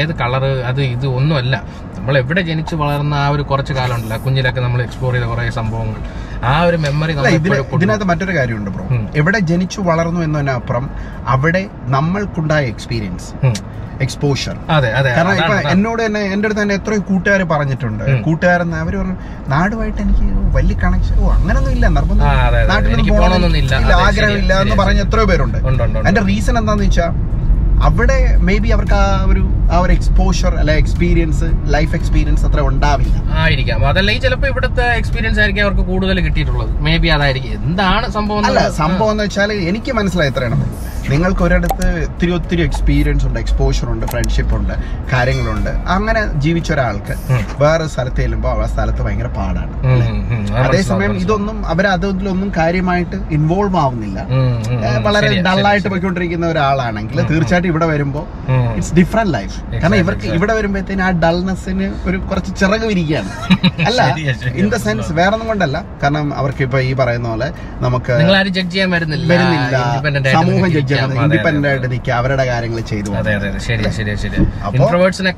ഏത് കളറ് അത് ഇത് ഒന്നുമല്ല. നമ്മൾ എവിടെ ജനിച്ച് വളർന്ന ആ ഒരു കുറച്ച് കാലം ഉണ്ടല്ലോ. കുഞ്ഞിലൊക്കെ നമ്മൾ എക്സ്പ്ലോർ ചെയ്ത കുറേ സംഭവങ്ങൾ. ആ ഒരു മെമ്മറി ഇതിനകത്ത് മറ്റൊരു കാര്യമുണ്ട് ബ്രോ. എവിടെ ജനിച്ചു വളർന്നു എന്നതിനപ്പുറം അവിടെ നമ്മൾക്കുണ്ടായ എക്സ്പീരിയൻസ് എക്സ്പോഷർ അതെ അതെ കാരണം ഇപ്പൊ. എന്നോട് തന്നെ എന്റെ അടുത്ത് തന്നെ എത്രയോ കൂട്ടുകാർ പറഞ്ഞിട്ടുണ്ട്. കൂട്ടുകാരെന്ന് അവർ പറഞ്ഞു നാടുമായിട്ട് എനിക്ക് വലിയ കണക്ഷൻ ഓ അങ്ങനൊന്നും ഇല്ല നിർബന്ധം. നാട്ടിലൊന്നും പോകണമെന്നൊന്നും ഇല്ല. ആഗ്രഹമില്ല എന്ന് പറഞ്ഞ എത്രയോ പേരുണ്ട് അതിന്റെ റീസൺ എന്താന്ന് വെച്ചാൽ അവിടെ മേ ബി അവർക്ക് ആ ഒരു ആ ഒരു എക്സ്പോഷർ അല്ലെ എക്സ്പീരിയൻസ് ലൈഫ് എക്സ്പീരിയൻസ് അത്ര ഉണ്ടാവില്ല. ആയിരിക്കാം. അതല്ലെങ്കിൽ ചിലപ്പോ ഇവിടുത്തെ എക്സ്പീരിയൻസ് ആയിരിക്കും അവർക്ക് കൂടുതൽ കിട്ടിയിട്ടുള്ളത്. മേ ബി അതായിരിക്കും. എന്താണ് സംഭവം അല്ല സംഭവം എന്ന് വെച്ചാൽ എനിക്ക് മനസ്സിലായി എത്രയാണ് നിങ്ങൾക്ക് ഒരിടത്ത് ഒത്തിരി ഒത്തിരി എക്സ്പീരിയൻസ് ഉണ്ട് എക്സ്പോഷർ ഉണ്ട് ഫ്രണ്ട്ഷിപ്പ് ഉണ്ട് കാര്യങ്ങളുണ്ട്. അങ്ങനെ ജീവിച്ച ഒരാൾക്ക് വേറെ സ്ഥലത്ത് ചെല്ലുമ്പോൾ ആ സ്ഥലത്ത് ഭയങ്കര പാടാണ്. അതേസമയം ഇതൊന്നും അവർ അതിലൊന്നും കാര്യമായിട്ട് ഇൻവോൾവ് ആവുന്നില്ല. വളരെ ഡള്ളായിട്ട് പോയിക്കൊണ്ടിരിക്കുന്ന ഒരാളാണെങ്കിൽ തീർച്ചയായിട്ടും ഇവിടെ വരുമ്പോ ഉം. ഇറ്റ്സ് ഡിഫറെന്റ് ലൈഫ് കാരണം ഇവർക്ക്. ഇവിടെ വരുമ്പോഴത്തേന് ആ ഡൾനെസ്സിന് ഒരു കുറച്ച് ചിറക് വിരിക്കുകയാണ്. അല്ല. ഇൻ ദ സെൻസ് വേറെ ഒന്നും കൊണ്ടല്ല. കാരണം അവർക്ക് ഇപ്പൊ ഈ പറയുന്ന പോലെ നമുക്ക് ജഡ്ജ് ചെയ്യാൻ വരുന്നില്ല. സമൂഹം ജഡ്ജ് അതെ, ഇൻഡിപെൻഡന്റ് ആയിട്ട് നിൽക്കുക. അവരുടെ കാര്യങ്ങൾ ചെയ്തു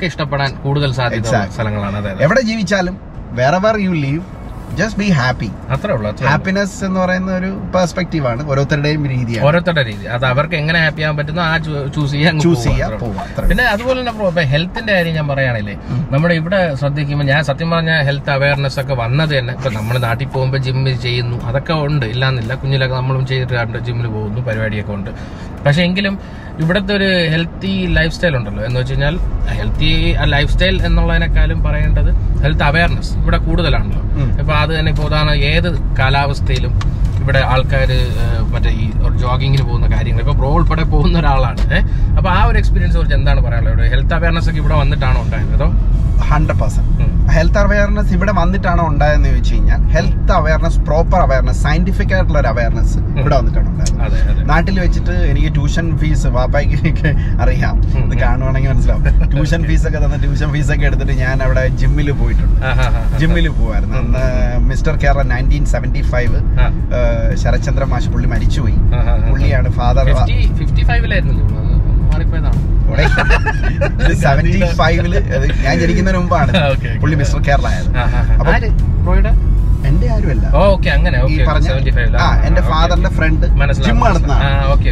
ഇഷ്ടപ്പെടാൻ കൂടുതൽ സാധ്യത സ്ഥലങ്ങളാണ്. എവിടെ ജീവിച്ചാലും വേറെ where you live just be happy അത്രേ ഉള്ളൂ. ഹാപ്പിനെസ് എന്ന് പറയുന്ന ഒരു പെർസ്പെക്റ്റീവ് ആണ് ഓരോരുത്തരുടെയും രീതി ഓരോരുത്തരുടെ രീതി. അത് അവർക്ക് എങ്ങനെ ഹാപ്പി ആവാൻ പറ്റുന്നു ആ ചൂസ് ചെയ്യാൻ ചൂസ് ചെയ്യാൻ പിന്നെ അതുപോലെ തന്നെ ഹെൽത്തിന്റെ കാര്യം ഞാൻ പറയുകയാണല്ലേ നമ്മുടെ ഇവിടെ ശ്രദ്ധിക്കുമ്പോൾ ഞാൻ സത്യം പറഞ്ഞ ഹെൽത്ത് അവയർനെസ് ഒക്കെ വന്നത് തന്നെ. ഇപ്പൊ നമ്മൾ നാട്ടിൽ പോകുമ്പോൾ ജിമ്മിൽ ചെയ്യുന്നു അതൊക്കെ ഉണ്ട് ഇല്ലാന്നില്ല. കുഞ്ഞിലൊക്കെ നമ്മളും ചെയ്തിട്ടുണ്ട് ജിമ്മിൽ പോകുന്നു പരിപാടിയൊക്കെ ഉണ്ട്. പക്ഷെ എങ്കിലും ഇവിടുത്തെ ഒരു ഹെൽത്തി ലൈഫ് സ്റ്റൈൽ ഉണ്ടല്ലോ. എന്ന് വെച്ച് കഴിഞ്ഞാൽ ഹെൽത്തി ലൈഫ് സ്റ്റൈൽ എന്നുള്ളതിനേക്കാളും പറയേണ്ടത് ഹെൽത്ത് അവയർനെസ് ഇവിടെ കൂടുതലാണല്ലോ. ഇപ്പൊ അത് തന്നെ ഇപ്പോൾ ഉദാഹരണം ഏത് കാലാവസ്ഥയിലും ഇവിടെ ആൾക്കാർ മറ്റേ ഈ ജോഗിങ്ങിന് പോകുന്ന കാര്യങ്ങൾ. ഇപ്പോൾ ബ്രോ ഉൾപ്പെടെ പോകുന്ന ഒരാളാണ്. ഏഹ് അപ്പോൾ ആ ഒരു എക്സ്പീരിയൻസ് കുറിച്ച് എന്താണ് പറയാനുള്ളത്? ഹെൽത്ത് അവയർനെസ് ഒക്കെ ഇവിടെ വന്നിട്ടാണോ ഉണ്ടായത് അതോ ഹൺഡ്രഡ് പെർസെന്റ് ഹെൽത്ത് അവയർനെസ് ഇവിടെ വന്നിട്ടാണോ ഉണ്ടായെന്ന് ചോദിച്ചു കഴിഞ്ഞാൽ health awareness proper awareness scientific ആയിട്ടുള്ള ഒരു അവയർനെസ് ഇവിടെ വന്നിട്ടാണ് ഉണ്ടായത്. നാട്ടിൽ വെച്ചിട്ട് എനിക്ക് ട്യൂഷൻ ഫീസ് വാപ്പായ്ക്ക് അറിയാം. ഇത് കാണുവാണെങ്കിൽ മനസ്സിലാവും. ട്യൂഷൻ ഫീസ് ഒക്കെ തന്ന ട്യൂഷൻ ഫീസ് ഒക്കെ എടുത്തിട്ട് ഞാൻ അവിടെ ജിമ്മിൽ പോയിട്ടുണ്ട്. ജിമ്മിൽ പോവായിരുന്നു. അന്ന് mister Kerala nineteen seventy five. Sarathchandra മാഷ് പുള്ളി മരിച്ചുപോയി. പുള്ളിയാണ് ഫാദർ 50 55 സെവന്റി ഫൈവിൽ ഞാൻ ജനിക്കുന്നതിന് മുമ്പാണ്. പുള്ളി മിസ്റ്റർ കേരള ആയത്. അപ്പൊ- എന്റെ ആരുമല്ല. ഈ പറഞ്ഞ ആ എന്റെ ഫാദറിന്റെ ഫ്രണ്ട് ജിം നടത്തുന്ന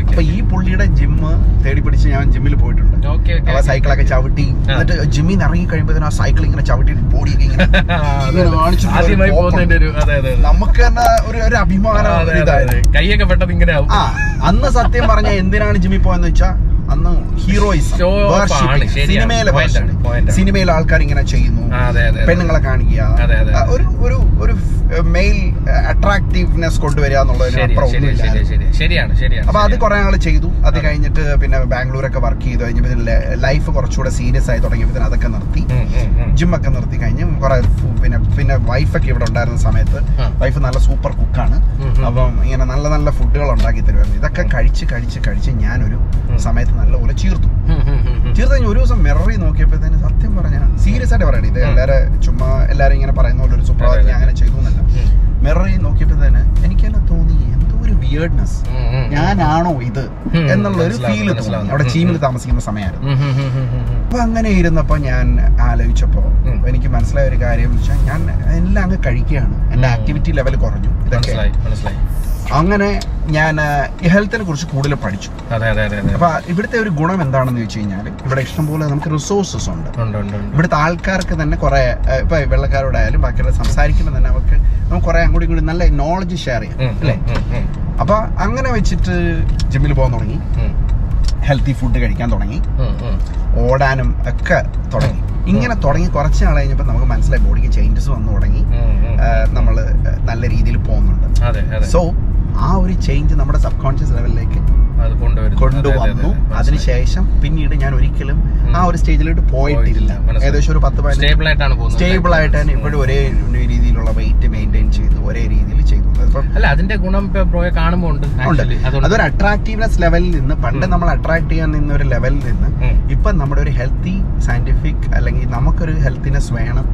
അപ്പൊ ഈ പുള്ളിയുടെ ജിമ്മ് തേടി പിടിച്ച് ഞാൻ ജിമ്മിൽ പോയിട്ടുണ്ട്. അപ്പൊ സൈക്കിളൊക്കെ ചവിട്ടി. എന്നിട്ട് ജിമ്മിൽ നിന്ന് ഇറങ്ങി കഴിയുമ്പോൾ ആ സൈക്കിൾ ഇങ്ങനെ ചവിട്ടി ബോഡിയൊക്കെ ഇങ്ങനെ അതെ. നമുക്ക് തന്നെ ഒരു ഒരു അഭിമാനം കൈയൊക്കെ പെട്ടെന്ന് ഇങ്ങനെ ആ അന്ന് സത്യം പറഞ്ഞ എന്തിനാണ് ജിമ്മിൽ പോയെന്ന് വെച്ചാൽ അന്ന് ഹീറോയിസം സിനിമയിലെ. സിനിമയിലെ ആൾക്കാർ ഇങ്ങനെ ചെയ്യുന്നു. പെണ്ണുങ്ങളെ കാണിക്കുക. ഒരു ഒരു ഒരു മെയിൽ അട്രാക്റ്റീവ്നെസ് കൊണ്ടുവരിക എന്നുള്ളതിന് അപ്പൊ അത്. കുറെ ആൾ ചെയ്തു. അത് കഴിഞ്ഞിട്ട് പിന്നെ ബാംഗ്ലൂരൊക്കെ വർക്ക് ചെയ്തു. കഴിഞ്ഞപ്പോൾ ലൈഫ് കുറച്ചുകൂടെ സീരിയസ് ആയി തുടങ്ങിയപ്പോൾ അതൊക്കെ നിർത്തി. ജിമ്മൊക്കെ നിർത്തി കഴിഞ്ഞ് കുറെ പിന്നെ പിന്നെ വൈഫൊക്കെ ഇവിടെ ഉണ്ടായിരുന്ന സമയത്ത് വൈഫ് നല്ല സൂപ്പർ കുക്കാണ്. അപ്പം ഇങ്ങനെ നല്ല നല്ല ഫുഡുകൾ ഉണ്ടാക്കി തരുമായിരുന്നു. ഇതൊക്കെ കഴിച്ച് കഴിച്ച് കഴിച്ച് ഞാനൊരു സമയത്ത് നല്ലപോലെ ചീർത്തു. ചീർത്ത് കഴിഞ്ഞ് ഒരു ദിവസം മിററി നോക്കിയപ്പോഴത്തേന് സത്യം പറഞ്ഞാൽ സീരിയസ് ആയിട്ട് പറയണേ. ഇത്. എല്ലാവരും ചുമ്മാ എല്ലാവരും ഇങ്ങനെ പറയുന്ന പോലെ ഒരു സുപ്രഭാതം ഞാൻ അങ്ങനെ ചെയ്തു എന്നല്ല. മിററി നോക്കിയപ്പോഴത്തേന് എനിക്ക് തന്നെ തോന്നി എന്തോ ഒരു വിയേർഡ്നെസ്. ഞാനാണോ ഇത് എന്നുള്ള ഒരു ഫീൽ തോന്നി. അവിടെ ചീമിൽ താമസിക്കുന്ന സമയമായിരുന്നു. അപ്പൊ അങ്ങനെ ഇരുന്നപ്പോ ഞാൻ ആലോചിച്ചപ്പോ എനിക്ക് മനസ്സിലായ ഒരു കാര്യം എന്ന് വെച്ചാൽ ഞാൻ എല്ലാം അങ്ങ് കഴിക്കുകയാണ്. എന്റെ ആക്ടിവിറ്റി ലെവൽ കുറഞ്ഞു. ഇതൊക്കെ. അങ്ങനെ ഞാൻ ഹെൽത്തിനെ കുറിച്ച് കൂടുതൽ പഠിച്ചു. അതെ അതെ അതെ അതെ. അപ്പൊ ഇവിടുത്തെ ഒരു ഗുണം എന്താണെന്ന് ചോദിച്ചു കഴിഞ്ഞാൽ ഇവിടെ ഇഷ്ടംപോലെ നമുക്ക് റിസോഴ്സസ് ഉണ്ട്. ഇവിടുത്തെ ആൾക്കാർക്ക് തന്നെ കുറെ ഇപ്പൊ വെള്ളക്കാരോടായാലും ബാക്കിയുള്ള സംസാരിക്കുമ്പോൾ തന്നെ അവർക്ക് നമുക്ക് കുറെ അങ്ങോട്ടും ഇങ്ങോട്ടും നല്ല നോളജ് ഷെയർ ചെയ്യാം അല്ലെ? അപ്പൊ അങ്ങനെ വെച്ചിട്ട് ജിമ്മിൽ പോകാൻ തുടങ്ങി. ഹെൽത്തി ഫുഡ് കഴിക്കാൻ തുടങ്ങി. ഓടാനും ഒക്കെ തുടങ്ങി. ഇങ്ങനെ തുടങ്ങി കുറച്ച് നാൾ കഴിഞ്ഞപ്പോൾ നമുക്ക് മനസ്സിലായി ബോഡിക്ക് ചേഞ്ചസ് വന്നു തുടങ്ങി. നമ്മൾ നല്ല രീതിയിൽ പോകുന്നുണ്ട്. സോ ആ ഒരു ചേഞ്ച് നമ്മുടെ സബ് കോൺഷ്യസ് ലെവലിലേക്ക് കൊണ്ടുവന്നു. അതിനുശേഷം പിന്നീട് ഞാൻ ഒരിക്കലും ആ ഒരു സ്റ്റേജിലോട്ട് പോയിട്ടില്ല. ഏകദേശം ഒരു പത്ത് സ്റ്റേബിൾ ആയിട്ടാണ് ഇപ്പോഴും ഒരേ രീതിയിലുള്ള വെയിറ്റ് മെയിന്റെയിൻ ചെയ്ത് ഒരേ രീതിയിൽ ചെയ്തു. അല്ല അതിന്റെ ഗുണം ഇപ്പൊ ബ്രോയെ കാണുമ്പോ ഉണ്ട് അതൊരു അട്രാക്റ്റീവ്നെസ് ലെവലിൽ നിന്ന് പണ്ട് നമ്മൾ അട്രാക്ട് ചെയ്യാൻ നിന്ന ഒരു ലെവലിൽ നിന്ന്. ഇപ്പൊ നമ്മുടെ ഒരു ഹെൽത്തി സയന്റിഫിക് അല്ലെങ്കിൽ നമുക്കൊരു ഹെൽത്തിനെസ് വേണം.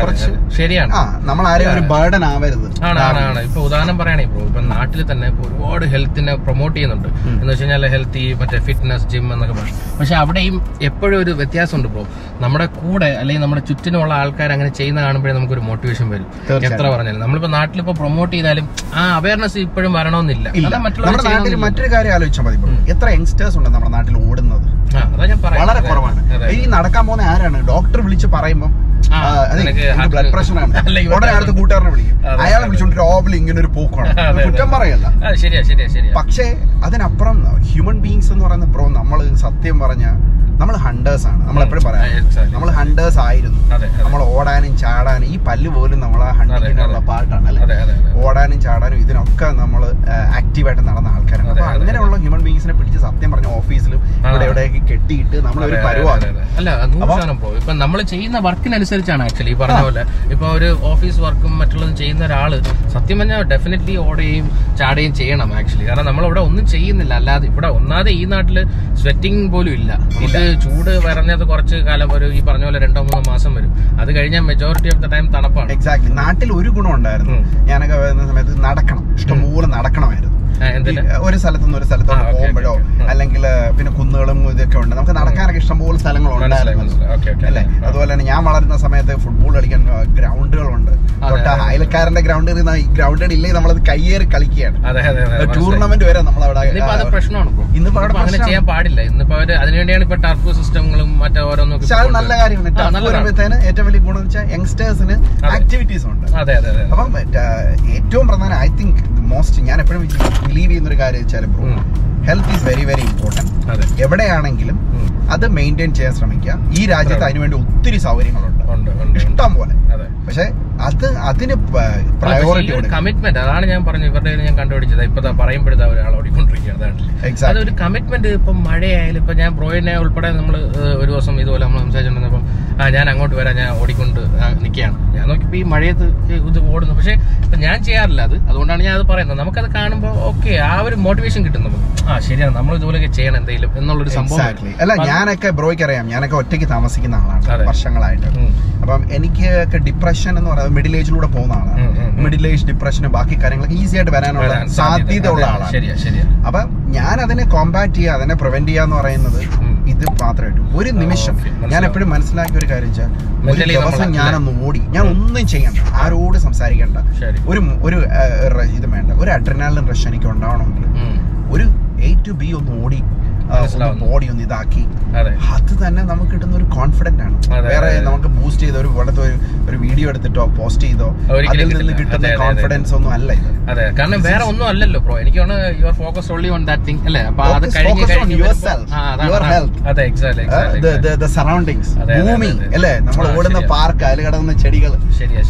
കുറച്ച് ശരിയാണ്. നമ്മൾ ആരെയും ഒരു ബേർഡൻ ആവരുത്. ആണ് ആണ് ആണ്. ഇപ്പൊ ഉദാഹരണം പറയണേ ബ്രോ ഇപ്പൊ നാട്ടിൽ തന്നെ ഒരുപാട് ഹെൽത്തിനെ പ്രൊമോട്ട് ചെയ്യുന്നുണ്ട്. എന്ന് വെച്ച് കഴിഞ്ഞാൽ ഹെൽത്തി മറ്റേ ഫിറ്റ്നസ് ജിം എന്നൊക്കെ പറയും പക്ഷെ അവിടെയും എപ്പോഴും ഒരു വ്യത്യാസമുണ്ട് ബ്രോ നമ്മുടെ കൂടെ അല്ലെങ്കിൽ നമ്മുടെ ചുറ്റിനുള്ള ആൾക്കാർ അങ്ങനെ ചെയ്യുന്ന കാണുമ്പോഴേ നമുക്കൊരു മോട്ടിവേഷൻ വരും. എത്ര പറഞ്ഞാലും. നമ്മളിപ്പോ നാട്ടിലിപ്പോ പ്രൊമോട്ട് ചെയ്താലും ആ അവയർനെസ് ഇപ്പോഴും വരണമെന്നില്ല. നമ്മുടെ നാട്ടിൽ മറ്റൊരു കാര്യം ആലോചിച്ചാൽ മതി എത്ര യങ്സ്റ്റേഴ്സ് ഉണ്ട് നമ്മുടെ നാട്ടിൽ ഓടുന്നത്. വളരെ കുറവാണ്. ഈ നടക്കാൻ പോകുന്ന ആരാണ്? ഡോക്ടർ വിളിച്ച് പറയുമ്പോൾ ബ്ലഡ് പ്രഷറാണ് ഉടനെ അടുത്ത കൂട്ടുകാരനെ വിളിക്കും. അയാളെ. വിളിച്ചോണ്ട് രാവിലെ ഇങ്ങനെ ഒരു പോക്കാണ്. കുറ്റം അതെ. പറയല്ല. ആ, ശരിയാ ശരിയാ ശരിയാ. പക്ഷേ അതിനപ്പുറം ഹ്യൂമൻ ബീങ്സ് എന്ന് പറയുന്ന പ്രോ നമ്മൾ സത്യം പറഞ്ഞ നമ്മൾ ഹണ്ടേഴ്സ് ആണ്. നമ്മൾ എപ്പോഴും പറയാം നമ്മൾ ഹണ്ടേഴ്സ് ആയിരുന്നു. നമ്മൾ ഓടാനും ചാടാനും ഈ പല്ല് പോലും നമ്മൾ ആ ഹണ്ടിങ്ങിനുള്ള. പാട്ടാണ് അല്ലെ? ഓടാനും ചാടാനും ഇതിനൊക്കെ നമ്മൾ ആക്റ്റീവായിട്ട് നടന്ന ആൾക്കാരാണ്. അപ്പൊ അങ്ങനെയുള്ള ഹ്യൂമൻ ബീങ്സിനെ പിടിച്ച് സത്യം പറഞ്ഞ ഓഫീസിലും എവിടെയൊക്കെ കെട്ടിയിട്ട് നമ്മളൊരു അതെ. അല്ല ഇപ്പൊ നമ്മൾ ചെയ്യുന്ന വർക്കിനനുസരിച്ചാണ് ആക്ച്വലി ഈ പറഞ്ഞ പോലെ. ഇപ്പൊ ഒരു ഓഫീസ് വർക്കും മറ്റുള്ളതും ചെയ്യുന്ന ഒരാൾ സത്യം പറഞ്ഞാൽ ഡെഫിനറ്റ്ലി ഓടുകയും ചാടുകയും ചെയ്യണം ആക്ച്വലി കാരണം നമ്മൾ ഇവിടെ ഒന്നും ചെയ്യുന്നില്ല. അല്ലാതെ ഇവിടെ ഒന്നാതെ ഈ നാട്ടിൽ സ്വെറ്റിംഗ് പോലും ഇല്ല. ഇത് ചൂട് പറഞ്ഞത് കുറച്ച് കാലം ഒരു ഈ പറഞ്ഞ പോലെ രണ്ടോ മൂന്നോ മാസം വരും. അത് കഴിഞ്ഞാൽ മെജോറിറ്റി ഓഫ് ദ ടൈം തണുപ്പാണ്. എക്സാക്ട് നാട്ടിൽ ഒരു ഗുണം ഉണ്ടായിരുന്നു ഞാനൊക്കെ വരുന്ന സമയത്ത് നടക്കണം. ഇഷ്ടംപോലെ നടക്കണമായിരുന്നു. ഒരു സ്ഥലത്തുനിന്ന് ഒരു സ്ഥലത്തോട്ട് പോകുമ്പോഴോ. അല്ലെങ്കിൽ പിന്നെ കുന്നുകളും ഇതൊക്കെ ഉണ്ട്. നമുക്ക് നടക്കാനൊക്കെ ഇഷ്ടംപോലെ സ്ഥലങ്ങളുണ്ട് അല്ലേ? അതുപോലെ തന്നെ ഞാൻ വളരുന്ന സമയത്ത് ഫുട്ബോൾ കളിക്കാൻ ഗ്രൗണ്ടുകളുണ്ട്. തൊട്ട് തൊട്ട അതെ. അയൽക്കാരന്റെ ഗ്രൗണ്ടിൽ ഇല്ലെങ്കിൽ നമ്മളത് കയ്യേറി കളിക്കുകയാണ്. ടൂർണമെന്റ് വരെ നമ്മളവിടെ ഇന്നിപ്പോ അങ്ങനെ. ചെയ്യാൻ പാടില്ല. ഇന്നിപ്പോ അതിനുവേണ്ടിയാണ് ഇപ്പൊ ടർഫ് സിസ്റ്റങ്ങളും മറ്റേ ഓരോന്നും അത് നല്ല കാര്യമാണ്. നല്ലതാണ്. വരുമ്പോഴത്തേന് ഏറ്റവും വലിയ ഗുണം വെച്ചാൽ യങ്സ്റ്റേഴ്സിന് ആക്ടിവിറ്റീസ് ഉണ്ട്. അപ്പം ഏറ്റവും പ്രധാന ഐ തിങ്ക് മോസ്റ്റ് ഞാൻ എപ്പോഴും ബിലീവ് ചെയ്യുന്ന ഒരു കാര്യം വെച്ചാൽ. Health is very very important എവിടെയാണെങ്കിലും അത് മെയിന്റെയിൻ ചെയ്യാൻ ശ്രമിക്കുക. ഈ രാജ്യത്ത് അതെ. അതിനുവേണ്ടി ഒത്തിരി സൗകര്യങ്ങളുണ്ട്. ഇഷ്ടം പോലെ. പക്ഷെ അത് അതിന് പ്രയോറിറ്റി കമ്മിറ്റ്മെന്റ് അതാണ് ഞാൻ പറഞ്ഞത്. ഇവരുടെ ഞാൻ കണ്ടുപിടിച്ചത്. ഇപ്പൊ പറയുമ്പോഴത്തെ ഒരാൾ ഓടിക്കൊണ്ടിരിക്കുകയാണ്. അതൊരു കമ്മിറ്റ്മെന്റ് ഇപ്പൊ മഴയായാലും ഇപ്പൊ ഞാൻ ബ്രോയിനെ ഉൾപ്പെടെ നമ്മൾ ഒരു ദിവസം ഇതുപോലെ നമ്മൾ സംസാരിച്ചിട്ടുണ്ടപ്പം ആ ഞാൻ അങ്ങോട്ട് വരാം. ഞാൻ ഓടിക്കൊണ്ട് നിൽക്കുകയാണ്. ഞാൻ നോക്കിയപ്പോൾ ഈ മഴയത്ത് ഇത് ഓടുന്നു. പക്ഷേ ഇപ്പം ഞാൻ ചെയ്യാറില്ല അത്. അതുകൊണ്ടാണ് ഞാൻ അത് പറയുന്നത്. നമുക്കത് കാണുമ്പോൾ ഓക്കെ ആ ഒരു മോട്ടിവേഷൻ കിട്ടും നമുക്ക്. ആ ശരിയാണ്. നമ്മൾ ഇതുപോലെയൊക്കെ ചെയ്യണം എന്തെങ്കിലും എന്നുള്ളൊരു സംഭവം. അല്ല ഞാനൊക്കെ ബ്രോയ്ക്ക് അറിയാം. ഞാനൊക്കെ ഒറ്റയ്ക്ക് താമസിക്കുന്ന ആളാണ്. വർഷങ്ങളായിട്ട്. അപ്പം എനിക്ക് ഡിപ്രഷൻ എന്ന് പറയുന്നത് മിഡിൽ ഏജിലൂടെ പോകുന്ന ആളാണ്. മിഡിൽ ഏജ് ഡിപ്രഷൻ ബാക്കി കാര്യങ്ങളൊക്കെ ഈസി ആയിട്ട് വരാനുള്ള സാധ്യത. ഉള്ള ആളാണ്. അപ്പൊ ഞാൻ അതിനെ കോമ്പാക്ട് ചെയ്യുക അതിനെ പ്രിവെന്റ് ചെയ്യുക എന്ന് പറയുന്നത് ഇത് മാത്രമായിട്ട് ഒരു നിമിഷം. ഞാൻ എപ്പോഴും മനസ്സിലാക്കിയ ഒരു കാര്യം വെച്ചാൽ ഒരു ദിവസം ഞാനൊന്ന് ഓടി. ഞാൻ ഒന്നും ചെയ്യണ്ട. ആരോട് സംസാരിക്കണ്ട. ഒരു ഒരു ഇത് വേണ്ട. ഒരു അഡ്രിനാലിൻ റഷ് എനിക്ക് ഉണ്ടാവണമെങ്കിൽ ഒരു എ ടു ബി ഒന്ന് ഓടി. ബോഡി ഒന്ന് ഇതാക്കി. അത്. തന്നെ നമുക്ക് കിട്ടുന്ന ഒരു കോൺഫിഡന്റ് ആണ്. വേറെ നമുക്ക് ബൂസ്റ്റ് ചെയ്തോ ഒരു ഇവിടുത്തെ ഒരു ഒരു വീഡിയോ എടുത്തിട്ടോ പോസ്റ്റ് ചെയ്തോ അതിൽ നിന്ന് കിട്ടുന്ന. കോൺഫിഡൻസ് ഒന്നും അല്ല ഇത്. അതെ കാരണം വേറെ ഒന്നും അല്ലല്ലോ ബ്രോ എനിക്ക് your focus only on that thing അല്ലേ? അപ്പോൾ അത് കഴിഞ്ഞ് സറൗണ്ടിങ്സ് ഭൂമി അതെ. അല്ലേ? നമ്മൾ ഓടുന്ന പാർക്ക് അതിൽ കിടക്കുന്ന ചെടികൾ.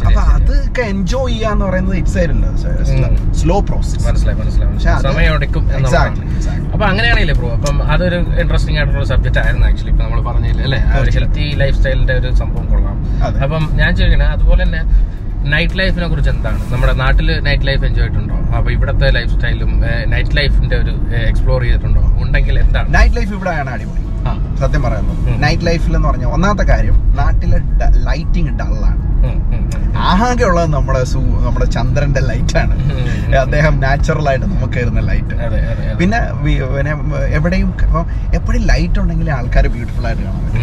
അപ്പൊ. അതൊക്കെ എൻജോയ് ചെയ്യാന്ന് പറയുന്നത് ഇറ്റ്സ് ഉം. സ്ലോ പ്രോസസ് മനസ്സിലായി മനസ്സിലായി സമയം എടുക്കും എന്നുള്ള Exactly, exactly. അപ്പൊ അങ്ങനെയാണെങ്കിലേ ബ്രോ അപ്പം അതൊരു ഇൻട്രസ്റ്റിംഗ് ആയിട്ടുള്ള സബ്ജക്റ്റ് ആയിരുന്നു ആക്ച്വലി ഇപ്പൊ നമ്മൾ പറഞ്ഞില്ലേ അല്ലേ? ഹെൽത്തി ലൈഫ് സ്റ്റൈലിന്റെ ഒരു സംഭവം കൊള്ളാം. അപ്പം ഞാൻ ചോദിക്കണേ അതുപോലെ തന്നെ നൈറ്റ് ലൈഫിനെ കുറിച്ച് എന്താണ്? നമ്മുടെ നാട്ടിൽ നൈറ്റ് ലൈഫ് എൻജോയ് ചെയ്തിട്ടുണ്ടോ? അപ്പൊ ഇവിടത്തെ ലൈഫ് സ്റ്റൈലും നൈറ്റ് ലൈഫിന്റെ ഒരു എക്സ്പ്ലോർ ചെയ്തിട്ടുണ്ടോ? ഉണ്ടെങ്കിൽ എന്താണ്? നൈറ്റ് ലൈഫ് ഇവിടെയാണ് അടിപൊളി. സത്യം പറയുന്നത് നൈറ്റ് ലൈഫിൽ എന്ന് പറഞ്ഞാൽ ഒന്നാമത്തെ കാര്യം നാട്ടിലെ ലൈറ്റിംഗ് ഡള്ളാണ്. ആകെ ഉള്ളത് നമ്മുടെ സൂ- നമ്മുടെ ചന്ദ്രന്റെ ലൈറ്റാണ്. അദ്ദേഹം നാച്ചുറൽ ആയിട്ട് നമുക്ക് തരുന്ന ലൈറ്റ്. പിന്നെ പിന്നെ എവിടെയും ഇപ്പം എപ്പോഴും ലൈറ്റ് ഉണ്ടെങ്കിൽ ആൾക്കാർ ബ്യൂട്ടിഫുൾ ആയിട്ട് കാണാൻ പറ്റും.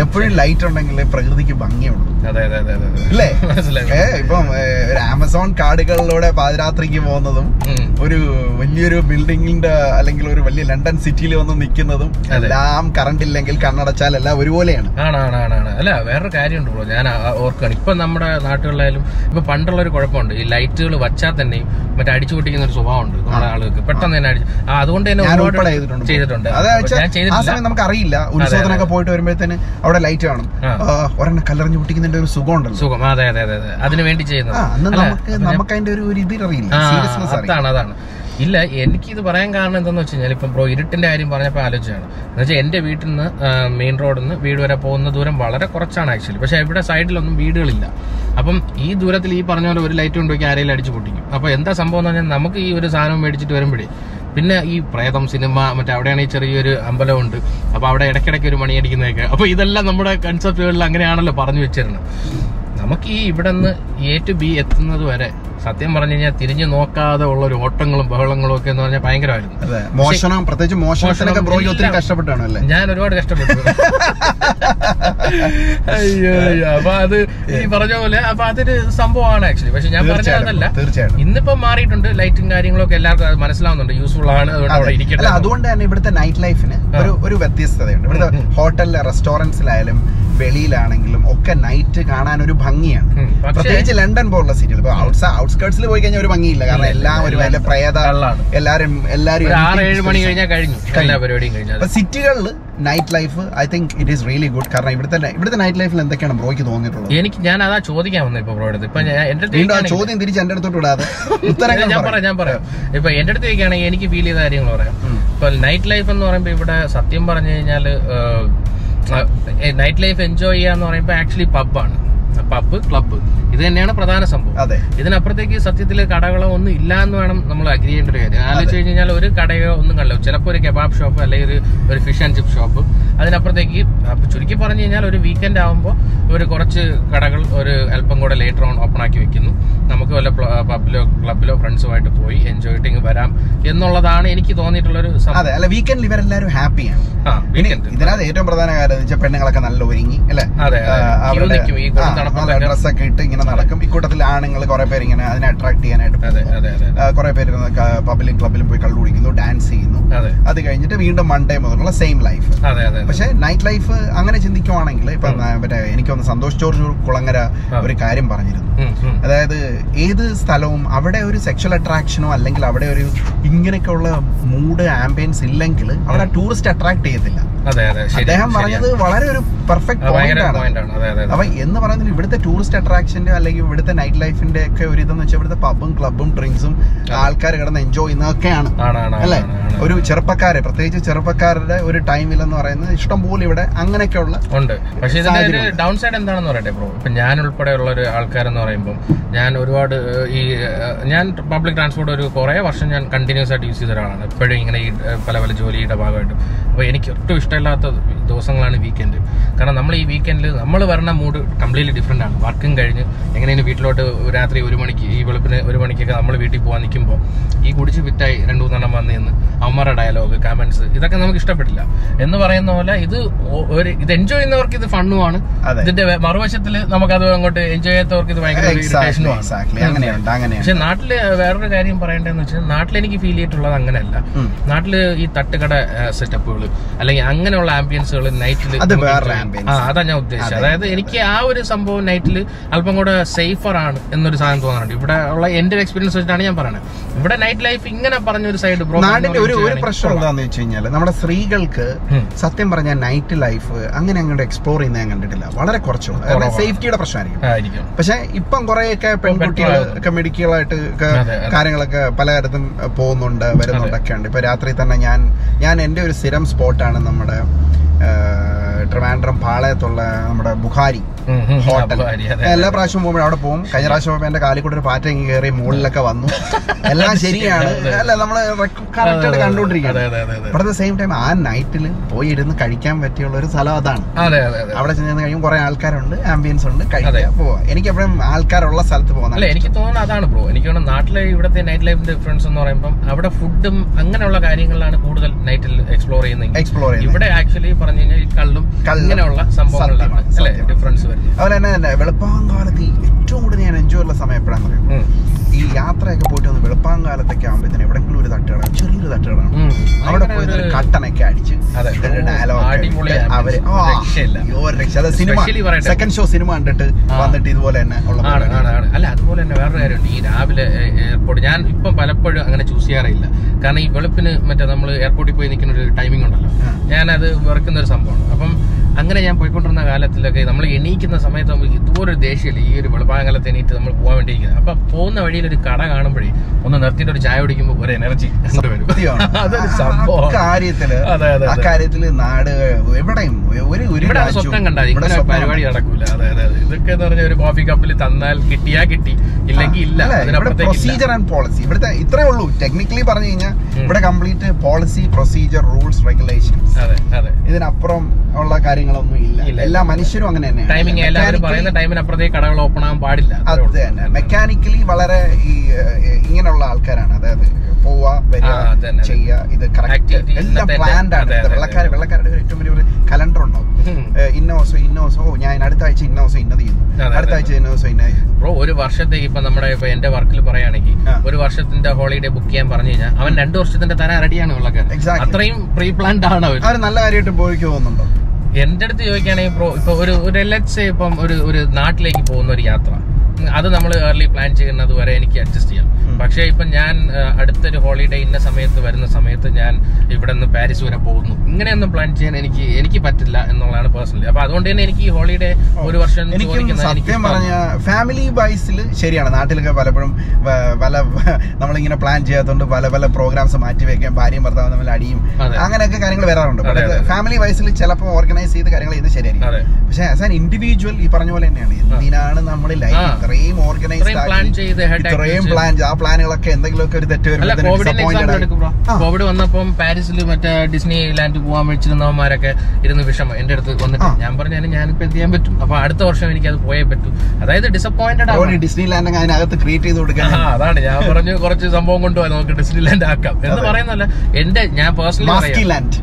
എപ്പോഴും ലൈറ്റ് ഉണ്ടെങ്കിൽ പ്രകൃതിക്ക് ഭംഗിയുള്ളൂ. അല്ലേ ഇപ്പം ഒരു ആമസോൺ കാടുകളിലൂടെ പാതിരാത്രിക്ക് പോകുന്നതും ഒരു വലിയൊരു ബിൽഡിങ്ങിന്റെ അല്ലെങ്കിൽ ഒരു വലിയ ലണ്ടൻ സിറ്റിയിൽ വന്ന് നിൽക്കുന്നതും എല്ലാം കറണ്ട് ഇല്ലെങ്കിൽ കണ്ണടച്ചാൽ എല്ലാം ഒരുപോലെയാണ്. ആണ് ആണ് ആണ് ആണ്. അല്ല വേറൊരു കാര്യമുണ്ട് ബ്രോ. ഞാൻ ഓർക്കാണ്. ഇപ്പൊ നമ്മുടെ നാട്ടുകളിലായാലും ഇപ്പൊ പണ്ടുള്ള ഒരു കുഴപ്പമുണ്ട്. ഈ ലൈറ്റുകൾ വച്ചാൽ തന്നെയും മറ്റേ അടിച്ചു പൊട്ടിക്കുന്ന ഒരു സ്വഭാവമുണ്ട് നമ്മുടെ ആളുകൾക്ക്. പെട്ടെന്ന് തന്നെ അടിച്ചു ആ, അതുകൊണ്ട് തന്നെ ഒരുപാട് ചെയ്തിട്ടുണ്ട്. ആ സമയം നമുക്ക് അറിയില്ല ഉത്സവത്തിനൊക്കെ പോയിട്ട് വരുമ്പോഴത്തേന് അവിടെ ലൈറ്റ് കാണും. ഒരെണ്ണം കല്ലെറിഞ്ഞ് പൊട്ടിക്കുന്നതിന്റെ ഒരു സുഖം ഉണ്ടല്ലോ സുഖം. അതെ അതെ അതെ അതെ. അതിനു വേണ്ടി ചെയ്യുന്നത് നമുക്ക് നമുക്ക് അതിന്റെ ഒരു ഇത് അറിയില്ല അതാണ് അതാണ്. ഇല്ല എനിക്ക് ഇത് പറയാൻ കാരണം എന്താന്ന് വെച്ച് കഴിഞ്ഞാൽ ഇപ്പം ബ്രോ ഇരുട്ടിന്റെ കാര്യം പറഞ്ഞപ്പോൾ ആലോചിച്ചാണ്. എന്ന് വെച്ചാൽ എന്റെ വീട്ടിൽ നിന്ന് മെയിൻ റോഡിൽ നിന്ന് വീട് വരെ പോകുന്ന ദൂരം വളരെ കുറച്ചാണ് ആക്ച്വലി പക്ഷേ ഇവിടെ സൈഡിലൊന്നും വീടുകളില്ല. അപ്പം ഈ ദൂരത്തിൽ ഈ പറഞ്ഞ പോലെ ഒരു ലൈറ്റ് കൊണ്ടുപോയി ആരെങ്കിലും അടിച്ച് പൊട്ടിക്കും. അപ്പോൾ എന്താ സംഭവം എന്ന് പറഞ്ഞാൽ നമുക്ക് ഈ ഒരു സാധനം മേടിച്ചിട്ട് വരുമ്പോഴേ പിന്നെ ഈ പ്രേതം സിനിമ മറ്റേ ഈ ചെറിയൊരു അമ്പലമുണ്ട് അപ്പോൾ അവിടെ ഇടയ്ക്കിടയ്ക്ക് ഒരു മണിയടിക്കുന്നതൊക്കെ അപ്പോൾ ഇതെല്ലാം നമ്മുടെ കൺസെപ്റ്റുകളിൽ അങ്ങനെയാണല്ലോ പറഞ്ഞു വെച്ചിരുന്നത്. നമുക്ക് ഈ ഇവിടെ നിന്ന് എ ടു ബി എത്തുന്നത് വരെ സത്യം പറഞ്ഞു കഴിഞ്ഞാൽ തിരിഞ്ഞു നോക്കാതെ ഉള്ള ഒരു ഓട്ടങ്ങളും ബഹളങ്ങളും ഒക്കെ എന്ന് പറഞ്ഞാൽ ഭയങ്കരമായിരുന്നു. മോഷണം പ്രത്യേകിച്ച് മോഷണത്തിനൊക്കെ ബ്രോ ഒത്തിരി കഷ്ടപ്പെട്ടാണല്ലേ ഞാൻ ഒരുപാട് കഷ്ടപ്പെട്ടു. അയ്യോ അപ്പൊ അത് ഈ പറഞ്ഞ പോലെ അപ്പൊ അതൊരു സംഭവമാണ് ആക്ച്വലി പക്ഷെ ഞാൻ പറഞ്ഞതല്ല തീർച്ചയായിട്ടും അതല്ല. ഇന്നിപ്പോ മാറിയിട്ടുണ്ട് ലൈറ്റും കാര്യങ്ങളൊക്കെ എല്ലാവർക്കും അത് മനസ്സിലാവുന്നുണ്ട്. യൂസ്ഫുൾ ആണ് അതുകൊണ്ട് അവിടെ ഇരിക്കട്ടെ അല്ല അതുകൊണ്ട് തന്നെ ഇവിടുത്തെ നൈറ്റ് ലൈഫിന് ഒരു ഒരു വ്യത്യസ്തതയുണ്ട്. ഇവിടുത്തെ. ഹോട്ടലിലെ റെസ്റ്റോറന്റ്സിലായാലും വെളിയിലാണെങ്കിലും ഒക്കെ നൈറ്റ് കാണാൻ ഒരു ഭംഗിയാണ് പ്രത്യേകിച്ച് ലണ്ടൻ പോലുള്ള സിറ്റികൾ ഇപ്പൊ ഔട്ട്സ്കേർട്സിൽ പോയി കഴിഞ്ഞാൽ ഒരു ഭംഗിയില്ല. കാരണം എല്ലാം ഒരു വലിയ പ്രേത എല്ലാരും എല്ലാരും അപ്പൊ സിറ്റികളിൽ night life I think it is really good കാരണം ഇവിടുത്തെ ഇവിടുത്തെ നൈറ്റ് ലൈഫിൽ എന്തൊക്കെയാണ് ബ്രോയ്ക്ക് തോന്നിയിട്ടുള്ളത്? എനിക്ക് ഞാൻ അതാ ചോദിക്കാൻ വന്നത് ഇപ്പൊ ബ്രോ അടുത്ത്. ഇപ്പൊ എന്റെ ചോദ്യം തിരിച്ച് എന്റെ അടുത്തോട്ട് വിടാതെ ഉത്തരങ്ങൾ ഞാൻ പറയാം. ഞാൻ പറയാം. ഇപ്പൊ എന്റെ അടുത്തേക്കാണെങ്കിൽ എനിക്ക് ഫീൽ ചെയ്ത കാര്യങ്ങൾ പറയാം. ഇപ്പൊ നൈറ്റ് ലൈഫ് എന്ന് പറയുമ്പോൾ ഇവിടെ സത്യം പറഞ്ഞു കഴിഞ്ഞാൽ നൈറ്റ് ലൈഫ് എൻജോയ് ചെയ്യാന്ന് പറയുമ്പോൾ ആക്ച്വലി പബ്ബാണ് പബ് ക്ലബ്ബ് ഇത് തന്നെയാണ് പ്രധാന സംഭവം. അതെ. ഇതിനപ്പുറത്തേക്ക് സത്യത്തിൽ കടകളോ ഒന്നും ഇല്ല എന്ന് വേണം നമ്മൾ അഗ്രി ചെയ്യേണ്ട ഒരു കാര്യം. ആലോചിച്ച് കഴിഞ്ഞാൽ ഒരു കടയോ ഒന്നും കണ്ടോ ചിലപ്പോൾ ഒരു കെബാബ് ഷോപ്പ് അല്ലെങ്കിൽ ഒരു ഒരു ഫിഷ് ആൻഡ് ചിപ്പ് ഷോപ്പ് അതിനപ്പുറത്തേക്ക് ചുരുക്കി പറഞ്ഞു കഴിഞ്ഞാൽ ഒരു വീക്കെൻഡ് ആകുമ്പോൾ ഒരു കുറച്ച് കടകൾ ഒരു അല്പം കൂടെ ലേറ്റർ ഓൺ ഓപ്പൺ ആക്കി വെക്കുന്നു. നമുക്ക് വല്ല പബ്ബിലോ ക്ലബിലോ ഫ്രണ്ട്സുമായിട്ട് പോയി എൻജോയ് ചെയ്തിട്ട് വരാം എന്നുള്ളതാണ് എനിക്ക് തോന്നിയിട്ടുള്ള ഒരു അതെ അല്ല വീക്കെൻഡിൽ ഇവരെല്ലാവരും ഹാപ്പിയാണ് ഇതിനകത്ത് ഏറ്റവും പ്രധാന കാര്യം വെച്ചാൽ പെണ്ണുങ്ങളൊക്കെ നല്ല ഒരുങ്ങി അല്ലെ. ഡ്രസ്സൊക്കെ ഇട്ട് ഇങ്ങനെ നടക്കും. ഇക്കൂട്ടത്തിൽ ആണുങ്ങൾ കുറെ പേര് ഇങ്ങനെ അതിനെ അട്രാക്ട് ചെയ്യാനായിട്ട് കുറെ പേര് പബ്ലിക് ക്ലബിലും പോയി കള്ളു കുടിക്കുന്നു ഡാൻസ് ചെയ്യുന്നു. അതെ. കഴിഞ്ഞിട്ട് വീണ്ടും മൺഡേ മുതലുള്ള സെയിം ലൈഫ് പക്ഷെ നൈറ്റ് ലൈഫ് അങ്ങനെ ചിന്തിക്കുവാണെങ്കിൽ ഇപ്പൊ. മറ്റേ എനിക്കൊന്ന് സന്തോഷ് ജോർജ് കുളങ്ങര ഒരു കാര്യം പറഞ്ഞിരുന്നു. അതായത് ഏത് സ്ഥലവും അവിടെ ഒരു സെക്ഷൽ അട്രാക്ഷനോ അല്ലെങ്കിൽ അവിടെ ഒരു ഇങ്ങനെയൊക്കെയുള്ള മൂഡ് ആംബിയൻസ് ഇല്ലെങ്കിൽ അവിടെ ടൂറിസ്റ്റ് അട്രാക്ട് ചെയ്യത്തില്ല. അദ്ദേഹം പറഞ്ഞത് വളരെ ഒരു പെർഫെക്റ്റ് പോയിന്റാണ് പോയിന്റ് ആണ്. അപ്പൊ എന്ന് പറയുന്നത് ഇവിടുത്തെ ടൂറിസ്റ്റ് അട്രാക്ഷന്റെ അല്ലെങ്കിൽ ഇവിടുത്തെ നൈറ്റ് ലൈഫിന്റെ ഒക്കെ ഒരു ഇതെന്ന് വെച്ചാൽ ഇവിടുത്തെ പബും ക്ലബും ഡ്രിങ്ക്സും ആൾക്കാർ കിടന്ന് എൻജോയ് ചെയ്യുന്നതൊക്കെയാണ്. അല്ലെ. ഒരു ചെറുപ്പക്കാരെ പ്രത്യേകിച്ച് ചെറുപ്പക്കാരുടെ ഒരു ടൈമിൽ എന്ന് പറയുന്നത് ഇഷ്ടം പോലെ ഇവിടെ അങ്ങനെയൊക്കെയുള്ള ഉണ്ട്. പക്ഷേ ഡൗൺ സൈഡ് എന്താണെന്ന് പറയട്ടെ ബ്രോ ഇപ്പൊ ഞാൻ ഉൾപ്പെടെയുള്ള ഒരു ആൾക്കാരെന്ന് പറയുമ്പോൾ ഞാൻ ഒരുപാട് ഈ ഞാൻ പബ്ലിക് ട്രാൻസ്പോർട്ട് ഒരു കുറേ വർഷം ഞാൻ കണ്ടിന്യൂസ് ആയിട്ട് യൂസ് ചെയ്ത ഒരാളാണ്. എപ്പോഴും ഇങ്ങനെ ഈ പല പല ജോലിയുടെ ഭാഗമായിട്ട്. അപ്പോൾ എനിക്ക് ഒട്ടും ഇഷ്ടമില്ലാത്ത ദിവസങ്ങളാണ് വീക്കെൻഡ് കാരണം നമ്മൾ ഈ വീക്കെൻഡിൽ നമ്മൾ വരണ മൂഡ് കംപ്ലീറ്റ്ലി ഡിഫറെന്റ് ആണ്. വർക്കും കഴിഞ്ഞ് എങ്ങനെയാണ് വീട്ടിലോട്ട് രാത്രി ഒരു മണിക്ക് ഈ വെളുപ്പിന് ഒരു മണിക്കൊക്കെ നമ്മൾ വീട്ടിൽ പോകാൻ നിൽക്കുമ്പോൾ ഈ കുടിച്ച് വിറ്റായി രണ്ട് മൂന്നെണ്ണം വന്നു നിന്ന് അവന്മാരുടെ ഡയലോഗ് കമൻസ് ഇതൊക്കെ നമുക്ക് ഇഷ്ടപ്പെട്ടില്ല. എന്ന് പറയുന്ന പോലെ ഇത് ഒരു ഇത് എൻജോയ് ചെയ്യുന്നവർക്ക് ഇത് ഫണ്ണുമാണ് ആണ്. ഇതിന്റെ മറുവശത്തിൽ നമുക്കത് അങ്ങോട്ട് എൻജോയ് ചെയ്യാത്തവർക്ക് ഇത് ഭയങ്കര ഇറിറ്റേഷനുമാണ് പക്ഷെ നാട്ടിൽ വേറൊരു കാര്യം പറയേണ്ടതെന്ന് വെച്ചാൽ നാട്ടിൽ എനിക്ക് ഫീൽ ചെയ്തിട്ടുള്ളത് അങ്ങനെയല്ല. നാട്ടിൽ ഈ തട്ടുകട സെറ്റപ്പുകൾ അല്ലെങ്കിൽ അങ്ങനെയുള്ള ആംബിയൻസുകൾ നൈറ്റിൽ. ആ അതാ ഞാൻ ഉദ്ദേശിച്ചത്. അതായത് എനിക്ക് ആ ഒരു സംഭവം നൈറ്റിൽ അല്പം കൂടെ സേഫർ ആണ് എന്നൊരു സാധനം തോന്നാറുണ്ട്. ഇവിടെ ഉള്ള എന്റെ ഒരു എക്സ്പീരിയൻസ് വെച്ചിട്ടാണ് ഞാൻ പറയുന്നത് ഇവിടെ നൈറ്റ് ലൈഫ് ഇങ്ങനെ പറഞ്ഞ ഒരു സൈഡ് നാടിന്റെ ഒരു ഒരു പ്രശ്നം എന്താണെന്ന് വെച്ച് കഴിഞ്ഞാൽ നമ്മുടെ സ്ത്രീകൾക്ക് സത്യം പറഞ്ഞാൽ നൈറ്റ് ലൈഫ് അങ്ങനെ അങ്ങോട്ട് എക്സ്പ്ലോർ ചെയ്യുന്നത് ഞാൻ കണ്ടിട്ടില്ല. വളരെ കുറച്ചുള്ളൂ. സേഫ്റ്റിയുടെ പ്രശ്നമായിരിക്കും. പക്ഷെ ഇപ്പം കുറെയൊക്കെ പെൺകുട്ടികൾ. ഒക്കെ മെഡിക്കലായിട്ട്. കാര്യങ്ങളൊക്കെ പലതരത്തും പോകുന്നുണ്ട് വരുന്നുണ്ടൊക്കെ ഉണ്ട് ഇപ്പൊ രാത്രി തന്നെ ഞാൻ ഞാൻ എന്റെ ഒരു സ്ഥിരം സ്പോട്ടാണ് നമ്മുടെ ട്രിവാൻഡ്രം പാളയത്തുള്ള നമ്മുടെ ബുഖാരി. ഹോട്ടൽ. എല്ലാ പ്രാവശ്യവും പോകുമ്പോൾ അവിടെ പോകും. കഴിഞ്ഞ പ്രാവശ്യം പോകുമ്പോൾ എന്റെ കാലിൽ കൂടെ ഒരു പാറ്റ ഇങ്ങനെ കയറി മുകളിലൊക്കെ വന്നു. എല്ലാം ശരിയാണ്. അല്ല നമ്മൾ കറക്റ്റായിട്ട്. But at the same time ആ നൈറ്റിൽ പോയി ഇരുന്ന് കഴിക്കാൻ പറ്റിയുള്ള ഒരു സ്ഥലം അതാണ്. അതെ അതെ അതെ. അവിടെ ചെന്ന് കഴിയുമ്പോൾ കുറെ ആൾക്കാരുണ്ട് ആംബിയൻസ് ഉണ്ട്. കഴിക്കാൻ പോവാം. എനിക്ക് എപ്പോഴും ആൾക്കാരുള്ള സ്ഥലത്ത് അല്ല എനിക്ക് തോന്നുന്നത് അതാണ് ബ്രോ എനിക്ക് തോന്നുന്നു നാട്ടിലെ ഇവിടുത്തെ നൈറ്റ് ലൈഫ് ഡിഫറൻസ് എന്ന് പറയുമ്പോൾ അവിടെ ഫുഡും അങ്ങനെയുള്ള കാര്യങ്ങളിലാണ് കൂടുതൽ നൈറ്റിൽ എക്സ്പ്ലോർ ചെയ്യുന്നത്. എക്സ്പ്ലോർ ചെയ്യുന്നത്. ഇവിടെ ആക്ച്വലി പറഞ്ഞു കഴിഞ്ഞാൽ കള്ളും ഇങ്ങനെയുള്ള സംഭവങ്ങളിലാണ് അല്ലെ? ഡിഫറൻസ് വരുന്നത്. അതുപോലെ തന്നെ വെളുപ്പാങ്കാലത്ത് ഏറ്റവും കൂടുതൽ ഞാൻ എൻജോയ് ഉള്ള സമയം എപ്പോഴാണെന്ന് അറിയാം? ഈ യാത്രയൊക്കെ പോയിട്ട് വന്ന് വെളുപ്പാങ്കാലത്തൊക്കെ ആകുമ്പോഴത്തേന് എവിടെങ്കിലും ഒരു തട്ടുകട ചെറിയൊരു തട്ടുകളാണ് അവിടെ പോയി ഒരു കട്ടനൊക്കെ അടിച്ച്. ഡയലോഗ്. അവർ രക്ഷ. അത് സിനിമ സെക്കൻഡ് ഷോ സിനിമ കണ്ടിട്ട് വന്നിട്ട് ഇതുപോലെ തന്നെ ഉള്ള അല്ല അതുപോലെ തന്നെ വേറൊരു കാര്യമുണ്ട്. ഈ രാവിലെ എയർപോർട്ട് ഞാൻ ഇപ്പം പലപ്പോഴും അങ്ങനെ ചൂസ് ചെയ്യാറില്ല. കാരണം ഈ വെളുപ്പിന് മറ്റേ നമ്മൾ എയർപോർട്ടിൽ പോയി നിൽക്കുന്ന ഒരു ടൈമിംഗ് ഉണ്ടല്ലോ. ഞാനത് വെറുക്കുന്ന ഒരു സംഭവമാണ്. അപ്പം അങ്ങനെ ഞാൻ പോയിക്കൊണ്ടിരുന്ന കാലത്തിലൊക്കെ നമ്മൾ എണീക്കുന്ന സമയത്ത് നമുക്ക് ഇതുപോലെ ഒരു ദേഷ്യമില്ല. ഈ ഒരു വെളുപ്പാങ്കാലത്ത് എണീറ്റ് നമ്മൾ പോകാൻ വേണ്ടിയിരിക്കുന്നത്. അപ്പൊ പോകുന്ന വഴിയിൽ ഒരു കട കാണുമ്പോഴേ ഒന്ന് നിർത്തിയിട്ട് ഒരു ചായ കുടിക്കുമ്പോൾ ഒരു എനർജി വരും. അതൊരു സംഭവം കാര്യത്തിൽ നാട് എവിടെയും ഒരു സ്വപ്നം കണ്ടാൽ ഇവിടെ പരിപാടി. നടക്കൂല. അതെ അതെ അതെ. ഇതൊക്കെ എന്ന് പറഞ്ഞാൽ ഒരു കോഫി കപ്പിൽ തന്നാൽ കിട്ടിയാ കിട്ടി ഇല്ലെങ്കിൽ ഇല്ല. പ്രൊസീജർ ആൻഡ് പോളിസി ഇവിടുത്തെ ഇത്രേ ഉള്ളൂ. ടെക്നിക്കലി പറഞ്ഞു കഴിഞ്ഞാൽ ഇവിടെ complete policy procedure rules regulations അതെ അതെ. ഇതിനപ്പുറം ഉള്ള കാര്യങ്ങളൊന്നും ഇല്ല. എല്ലാ മനുഷ്യരും അങ്ങനെ തന്നെയാണ്. ടൈമിംഗ് എല്ലാവരും പറയുന്ന പറയുന്ന ടൈമിനപ്പുറത്തേക്ക് കടകൾ ഓപ്പൺ ആകാൻ പാടില്ല. അത് തന്നെ. മെക്കാനിക്കലി വളരെ ഈ ഇങ്ങനെയുള്ള ആൾക്കാരാണ്. അതായത് പോവാ വരിക. ചെയ്യുക ഇത് കറക്റ്റ് എല്ലാം പ്ലാൻഡ് ആണ്. വെള്ളക്കാർ വെള്ളക്കാരുടെ ഏറ്റവും വലിയ കലണ്ടർ ഉണ്ടാവും. ഉം. ഏഹ്, ഇന്ന ദിവസം ഇന്ന ദിവസം ഓ ഞാൻ അടുത്ത ആഴ്ച ഇന്ന ദിവസം ഇന്നത് ചെയ്യുന്നു. അടുത്ത ആഴ്ച ഇന്ന ദിവസം ഇന്ന ബ്രോ ഒരു വർഷത്തേക്ക് ഇപ്പൊ നമ്മുടെ ഇപ്പൊ എന്റെ വർക്കിൽ പറയുകയാണെങ്കിൽ ഒരു വർഷത്തിന്റെ ഹോളിഡേ ബുക്ക് ചെയ്യാൻ പറഞ്ഞു കഴിഞ്ഞാൽ അവൻ രണ്ടു വർഷത്തിന്റെ തരാൻ റെഡിയാണ് വെള്ളക്കാരൻ. അത്രയും പ്രീ പ്ലാൻഡ് ആണ് അവർ നല്ല കാര്യമായിട്ട് പോയിക്ക് എന്റെ അടുത്ത് ചോദിക്കുകയാണെങ്കിൽ ബ്രോ ഇപ്പൊ ഒരു ഒരു ലെറ്റ്സ് ഇപ്പം ഒരു ഒരു നാട്ടിലേക്ക് പോകുന്ന ഒരു യാത്ര. അത് നമ്മൾ ഏർലി പ്ലാൻ ചെയ്യുന്നത് വരെ എനിക്ക് അഡ്ജസ്റ്റ് ചെയ്യാം. പക്ഷേ ഇപ്പം ഞാൻ അടുത്തൊരു ഹോളിഡേ ഇന്ന സമയത്ത് വരുന്ന സമയത്ത് ഞാൻ ഇവിടെ നിന്ന് പാരീസ് വരെ പോകുന്നു. ഇങ്ങനെയൊന്നും പ്ലാൻ ചെയ്യാൻ എനിക്ക് എനിക്ക് പറ്റില്ല എന്നുള്ളതാണ് പേഴ്സണലി അപ്പൊ അതുകൊണ്ട് തന്നെ എനിക്ക് ഈ ഹോളിഡേ ഒരു വർഷം സത്യം പറഞ്ഞ ഫാമിലി വൈസിൽ ശരിയാണ്. നാട്ടിലൊക്കെ പലപ്പോഴും പല നമ്മളിങ്ങനെ പ്ലാൻ ചെയ്യാത്തതുകൊണ്ട് പല പല പ്രോഗ്രാംസ് മാറ്റി വെക്കാൻ ഭാര്യയും ഭർത്താവും തമ്മിൽ അടിയും. അങ്ങനെയൊക്കെ കാര്യങ്ങൾ വരാറുണ്ട്. ഫാമിലി വൈസിൽ ചിലപ്പോൾ ഓർഗനൈസ് ചെയ്ത് കാര്യങ്ങൾ ചെയ്ത് ശരിയായിരിക്കും. പക്ഷേ ആസ് ആൻ ഇൻഡിവിജ്വൽ ഈ പറഞ്ഞ പോലെ തന്നെയാണ്. എന്തിനാണ് നമ്മൾ ലൈഫ്. ഇത്രയും ഓർഗനൈസ് ഇത്രയും പ്ലാൻ ആ പ്ലാനുകളൊക്കെ എന്തെങ്കിലുമൊക്കെ ഒരു തെറ്റ് വരുമ്പോൾ കോവിഡ് വന്നപ്പം പാരീസിൽ മറ്റേ ഡിസ്നി ലാൻഡ് പോകാൻ വെച്ചിരുന്നവന്മാരൊക്കെ ഇരുന്ന് വിഷമം. എന്റെ അടുത്ത് വന്നിട്ട്. ഞാൻ പറഞ്ഞാലും ഞാനിപ്പോ എന്ത് ചെയ്യാൻ പറ്റും? അപ്പൊ അടുത്ത വർഷം എനിക്ക് അത് പോയേ പറ്റൂ. അതായത് ഡിസപ്പോയിന്റഡ് ആണ് ഡിസ്നി ലാൻഡ് അതിനകത്ത് ക്രിയേറ്റ് ചെയ്ത് കൊടുക്കാൻ. അതാണ്. ഞാൻ പറഞ്ഞു കുറച്ച് സംഭവം കൊണ്ടുപോയി നമുക്ക് ഡിസ്നി ലാൻഡ് ആക്കാം. എന്ന് പറയുന്നല്ല എന്റെ ഞാൻ പേഴ്സണലി ലാൻഡ്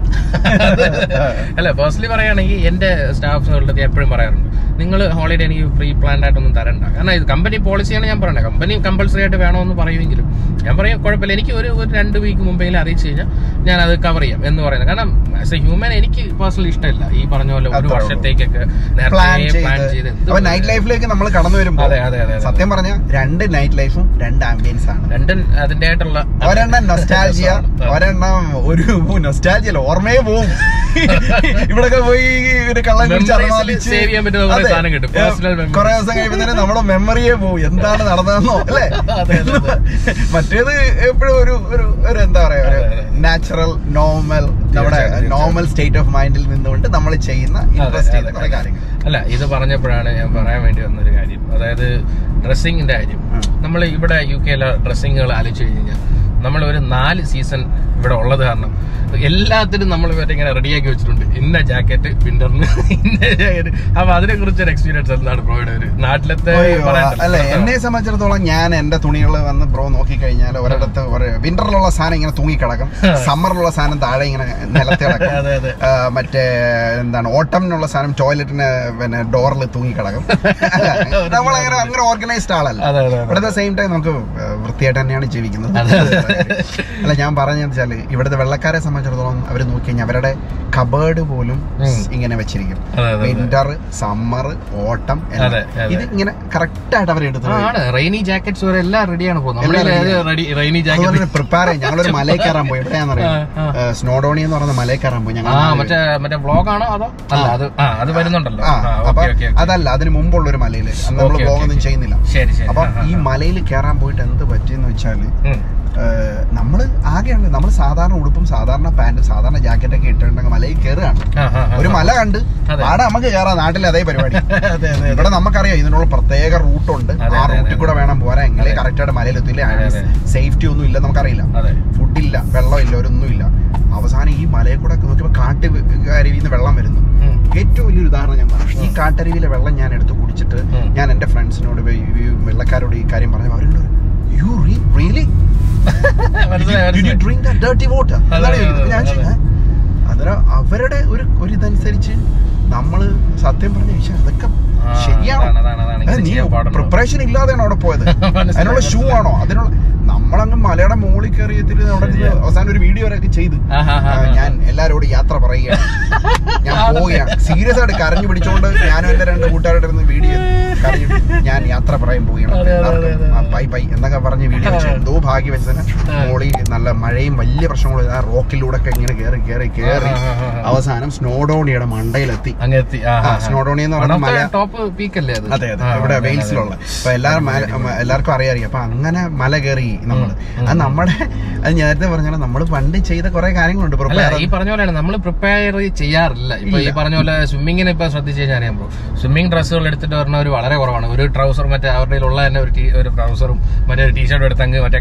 അല്ല പേഴ്സണലി പറയുകയാണെങ്കിൽ എന്റെ സ്റ്റാഫ്സുകളുടെ ഞാൻ എപ്പോഴും പറയാറുണ്ട് നിങ്ങൾ ഹോളിഡേ എനിക്ക് പ്രീ പ്ലാൻഡ് ആയിട്ടൊന്നും തരണ്ട. കാരണം ഇത് കമ്പനി പോളിസിയാണ് ഞാൻ പറയുന്നത് കമ്പനി കമ്പൽസറി ആയിട്ട് വേണമെന്ന് പറയുമെങ്കിലും. ഞാൻ പറയാം കുഴപ്പമില്ല. എനിക്ക് ഒരു രണ്ട് വീക്ക് മുമ്പെങ്കിലും അറിയിച്ചു കഴിഞ്ഞാൽ ഞാൻ അത് കവർ ചെയ്യാം എന്ന് പറയുന്നത്. കാരണം ആസ് എ ഹ്യൂമൻ എനിക്ക് പേഴ്സണലി ഇഷ്ടമില്ല. ഈ പറഞ്ഞ പോലെ ഒരു വർഷത്തേക്കൊക്കെ നൈറ്റ് ലൈഫിലേക്ക് നമ്മൾ കടന്നു വരുമ്പോൾ അതെ, അതെ, അതെ. സത്യം പറഞ്ഞ രണ്ട് നൈറ്റ് ലൈഫും രണ്ട് ആംബിയൻസ് ആണ്. രണ്ടും അതിന്റേതായിട്ടുള്ള ഒരെണ്ണം നൊസ്റ്റാൾജിയ ഒരെണ്ണം ഒരു നൊസ്റ്റാൾജിയ ഓർമ്മയെ പോവും. ഇവിടൊക്കെ പോയി ഒരു കള്ളം. കുറെ ദിവസം കഴിയുമ്പോൾ നമ്മുടെ മെമ്മറിയെ പോവും. എന്താണ് നടന്നതെന്നോ അല്ലേ. മറ്റേത് എപ്പോഴും ഒരു ഒരു എന്താ പറയാ ഒരു. നാച്ചുറൽ നോർമൽ നമ്മുടെ നോർമൽ സ്റ്റേറ്റ് ഓഫ് മൈൻഡിൽ നിന്നുകൊണ്ട് നമ്മൾ ചെയ്യുന്ന ഇൻട്രസ്റ്റ് ചെയ്യുന്ന കുറെ കാര്യങ്ങൾ. അല്ല ഇത് പറഞ്ഞപ്പോഴാണ് ഞാൻ പറയാൻ വേണ്ടി വന്നൊരു കാര്യം. അതായത് ഡ്രസ്സിങ്ങിന്റെ കാര്യം. നമ്മൾ ഇവിടെ യു കെയിലെ ഡ്രസ്സിങ്ങുകൾ ആലോചിച്ച് കഴിഞ്ഞാൽ നമ്മൾ ഒരു നാല് സീസൺ ഇവിടെ ഉള്ളത് കാരണം എല്ലാത്തിനും നമ്മൾ ഇവരെ ഇങ്ങനെ റെഡിയാക്കി വെച്ചിട്ടുണ്ട്. ഇന്ന ജാക്കറ്റ് വിന്ററിന് ഇന്ന ജാക്കറ്റ് അപ്പൊ അതിനെ കുറിച്ച് ഒരു എക്സ്പീരിയൻസ് എന്താണ് ബ്രോയുടെ ഒരു നാട്ടിലത്തെ. അല്ലെ എന്നെ സംബന്ധിച്ചിടത്തോളം ഞാൻ എന്റെ തുണികൾ വന്ന് ബ്രോ നോക്കി കഴിഞ്ഞാൽ ഒരിടത്ത് ഒരു വിന്ററിലുള്ള സാധനം ഇങ്ങനെ തൂങ്ങി കിടക്കും സമ്മറിലുള്ള സാധനം താഴെ ഇങ്ങനെ നിലത്ത് കിടക്കും മറ്റേ എന്താണ് ഓട്ടമിനുള്ള സാധനം ടോയ്ലറ്റിന് പിന്നെ ഡോറിൽ തൂങ്ങി കിടക്കും നമ്മളങ്ങനെ അങ്ങനെ ഓർഗനൈസ്ഡ് ആളല്ല. ഇവിടെ. സെയിം ടൈം നമുക്ക് വൃത്തിയായിട്ട് തന്നെയാണ് ജീവിക്കുന്നത്. അല്ല ഞാൻ പറഞ്ഞതെന്ന് വെച്ചാൽ ഇവിടുത്തെ വെള്ളക്കാരെ സംബന്ധിച്ചിടത്തോളം അവർ നോക്കി കഴിഞ്ഞാൽ അവരുടെ കബേർഡ് പോലും ഇങ്ങനെ വെച്ചിരിക്കും. വിന്റർ സമ്മർ ഓട്ടം. ഇത് ഇങ്ങനെ കറക്റ്റ് ആയിട്ട് അവർ എടുത്തത് റെയിനി ജാക്കറ്റ്സ് വരെ എല്ലാം റെഡിയാണ് പോകുന്നത്. പ്രിപ്പയർ ചെയ്യും. ഞങ്ങളൊരു മലയിൽ കയറാൻ പോയി. എവിടെയാണെന്നറിയാം. സ്നോഡോണി എന്ന് പറഞ്ഞ മലയിൽ കയറാൻ പോയി. ഞങ്ങൾ മറ്റേ മറ്റേ അതോ? അല്ല അത് ആ അത് വരുന്നുണ്ടല്ലോ. ആ ആ, അപ്പൊ. അതല്ല അതിന് മുമ്പുള്ള ഒരു മലയിൽ നമ്മൾ നമ്മൾ ഒന്നും ചെയ്യുന്നില്ല. അപ്പൊ ഈ മലയിൽ കയറാൻ പോയിട്ട് എന്ത് പറ്റിയെന്ന് വെച്ചാൽ നമ്മൾ ആകെയാണ്. നമ്മൾ സാധാരണ ഉടുപ്പും സാധാരണ പാന്റും സാധാരണ ജാക്കറ്റ് ഒക്കെ ഇട്ടിട്ടുണ്ടെങ്കിൽ മലയിൽ കയറുകയാണ് ഒരു മല കണ്ട്. ആടെ നമുക്ക് കയറാം നാട്ടിലെ അതേ പരിപാടി. ഇവിടെ നമുക്കറിയാം ഇതിനുള്ള പ്രത്യേക റൂട്ടുണ്ട്. ആ റൂട്ടിൽ. കൂടെ വേണം പോരാ എങ്കിലേ കറക്റ്റായിട്ട് മലയിൽ എത്തില്ല? മലയിലെത്തില്ല. സേഫ്റ്റി ഒന്നും ഇല്ല നമുക്കറിയില്ല. ഫുഡില്ല വെള്ളമില്ല ഒരൊന്നുമില്ല അവസാനം ഈ മലയിൽ കൂടെ നോക്കിയപ്പോൾ കാട്ട് അരുവിയിൽ നിന്ന് വെള്ളം വരുന്നു. ഏറ്റവും വലിയൊരു ഉദാഹരണം ഞാൻ പറഞ്ഞു. ഈ. കാട്ടരുവിയിലെ വെള്ളം ഞാൻ എടുത്ത് കുടിച്ചിട്ട് ഞാൻ എന്റെ ഫ്രണ്ട്സിനോട് വെള്ളക്കാരോട് ഈ കാര്യം പറഞ്ഞു. അവരോട് you really. Drink dirty water. അതിന് അവരുടെ ഒരു ഒരു ഇതനുസരിച്ച് നമ്മൾ സത്യം പറഞ്ഞ വിഷയം അതൊക്കെ ശരിയാണോ നീ? പ്രിപ്പറേഷൻ ഇല്ലാതെയാണ് അവിടെ പോയത്? അതിനുള്ള ഷൂ ആണോ? അതിനുള്ള നമ്മളങ്ങ് മലയുടെ മുകളിൽ കയറിയത്തിൽ അവിടെ അവസാനം ഒരു വീഡിയോ വരെ ചെയ്ത്. ഞാൻ എല്ലാരോടും യാത്ര പറയുകയാണ്. ഞാൻ പോവുകയാണ്. സീരിയസ് ആയിട്ട് കരഞ്ഞു പിടിച്ചോണ്ട് ഞാനും എന്റെ രണ്ട് കൂട്ടുകാരുടെ ഇരുന്ന് വീഡിയോ കരഞ്ഞു ഞാൻ യാത്ര പറയാൻ പോവുകയാണ്. പൈ ബൈ എന്നൊക്കെ പറഞ്ഞ് വീഡിയോ വെച്ചു. എന്തോ ഭാഗ്യവശന് മോളി നല്ല മഴയും വലിയ പ്രശ്നങ്ങളും ആ റോക്കിലൂടെ ഒക്കെ ഇങ്ങനെ കയറി കയറി കയറി. അവസാനം സ്നോഡോണിയുടെ മണ്ടയിലെത്തി. സ്നോഡോണി എന്ന് പറഞ്ഞാൽ മല ടോപ്പ് പീക്ക് അല്ലേ അത്? അതെ ഇവിടെ വെയിൽസിലുള്ള. അപ്പൊ എല്ലാരും എല്ലാവർക്കും അറിയാറിയാം അപ്പൊ അങ്ങനെ മല കയറി നമ്മൾ. ഉം. അത് നമ്മുടെ അത് നേരത്തെ പറഞ്ഞാൽ നമ്മൾ പണ്ട് ചെയ്ത കുറെ കാര്യങ്ങളുണ്ട് പ്രിപ്പയർ ഈ പറഞ്ഞ പോലെയാണ് നമ്മൾ പ്രിപ്പയർ ചെയ്യാറില്ല. ഇപ്പൊ ഈ. പറഞ്ഞ പോലെ സ്വിമ്മിങ്ങിന് ഇപ്പൊ ശ്രദ്ധിച്ചു കഴിഞ്ഞാൽ അറിയാൻ പോകും സ്വിമ്മിംഗ് ഡ്രസ്സുകൾ എടുത്തിട്ട് വരുന്നവർ വളരെ കുറവാണ്. ഒരു ട്രൗസർ മറ്റേ അവരുടെ ഉള്ള തന്നെ ഒരു ഒരു ട്രൗസറും മറ്റേ ഒരു ടീഷർട്ടും എടുത്ത് അങ്ങ് മറ്റേ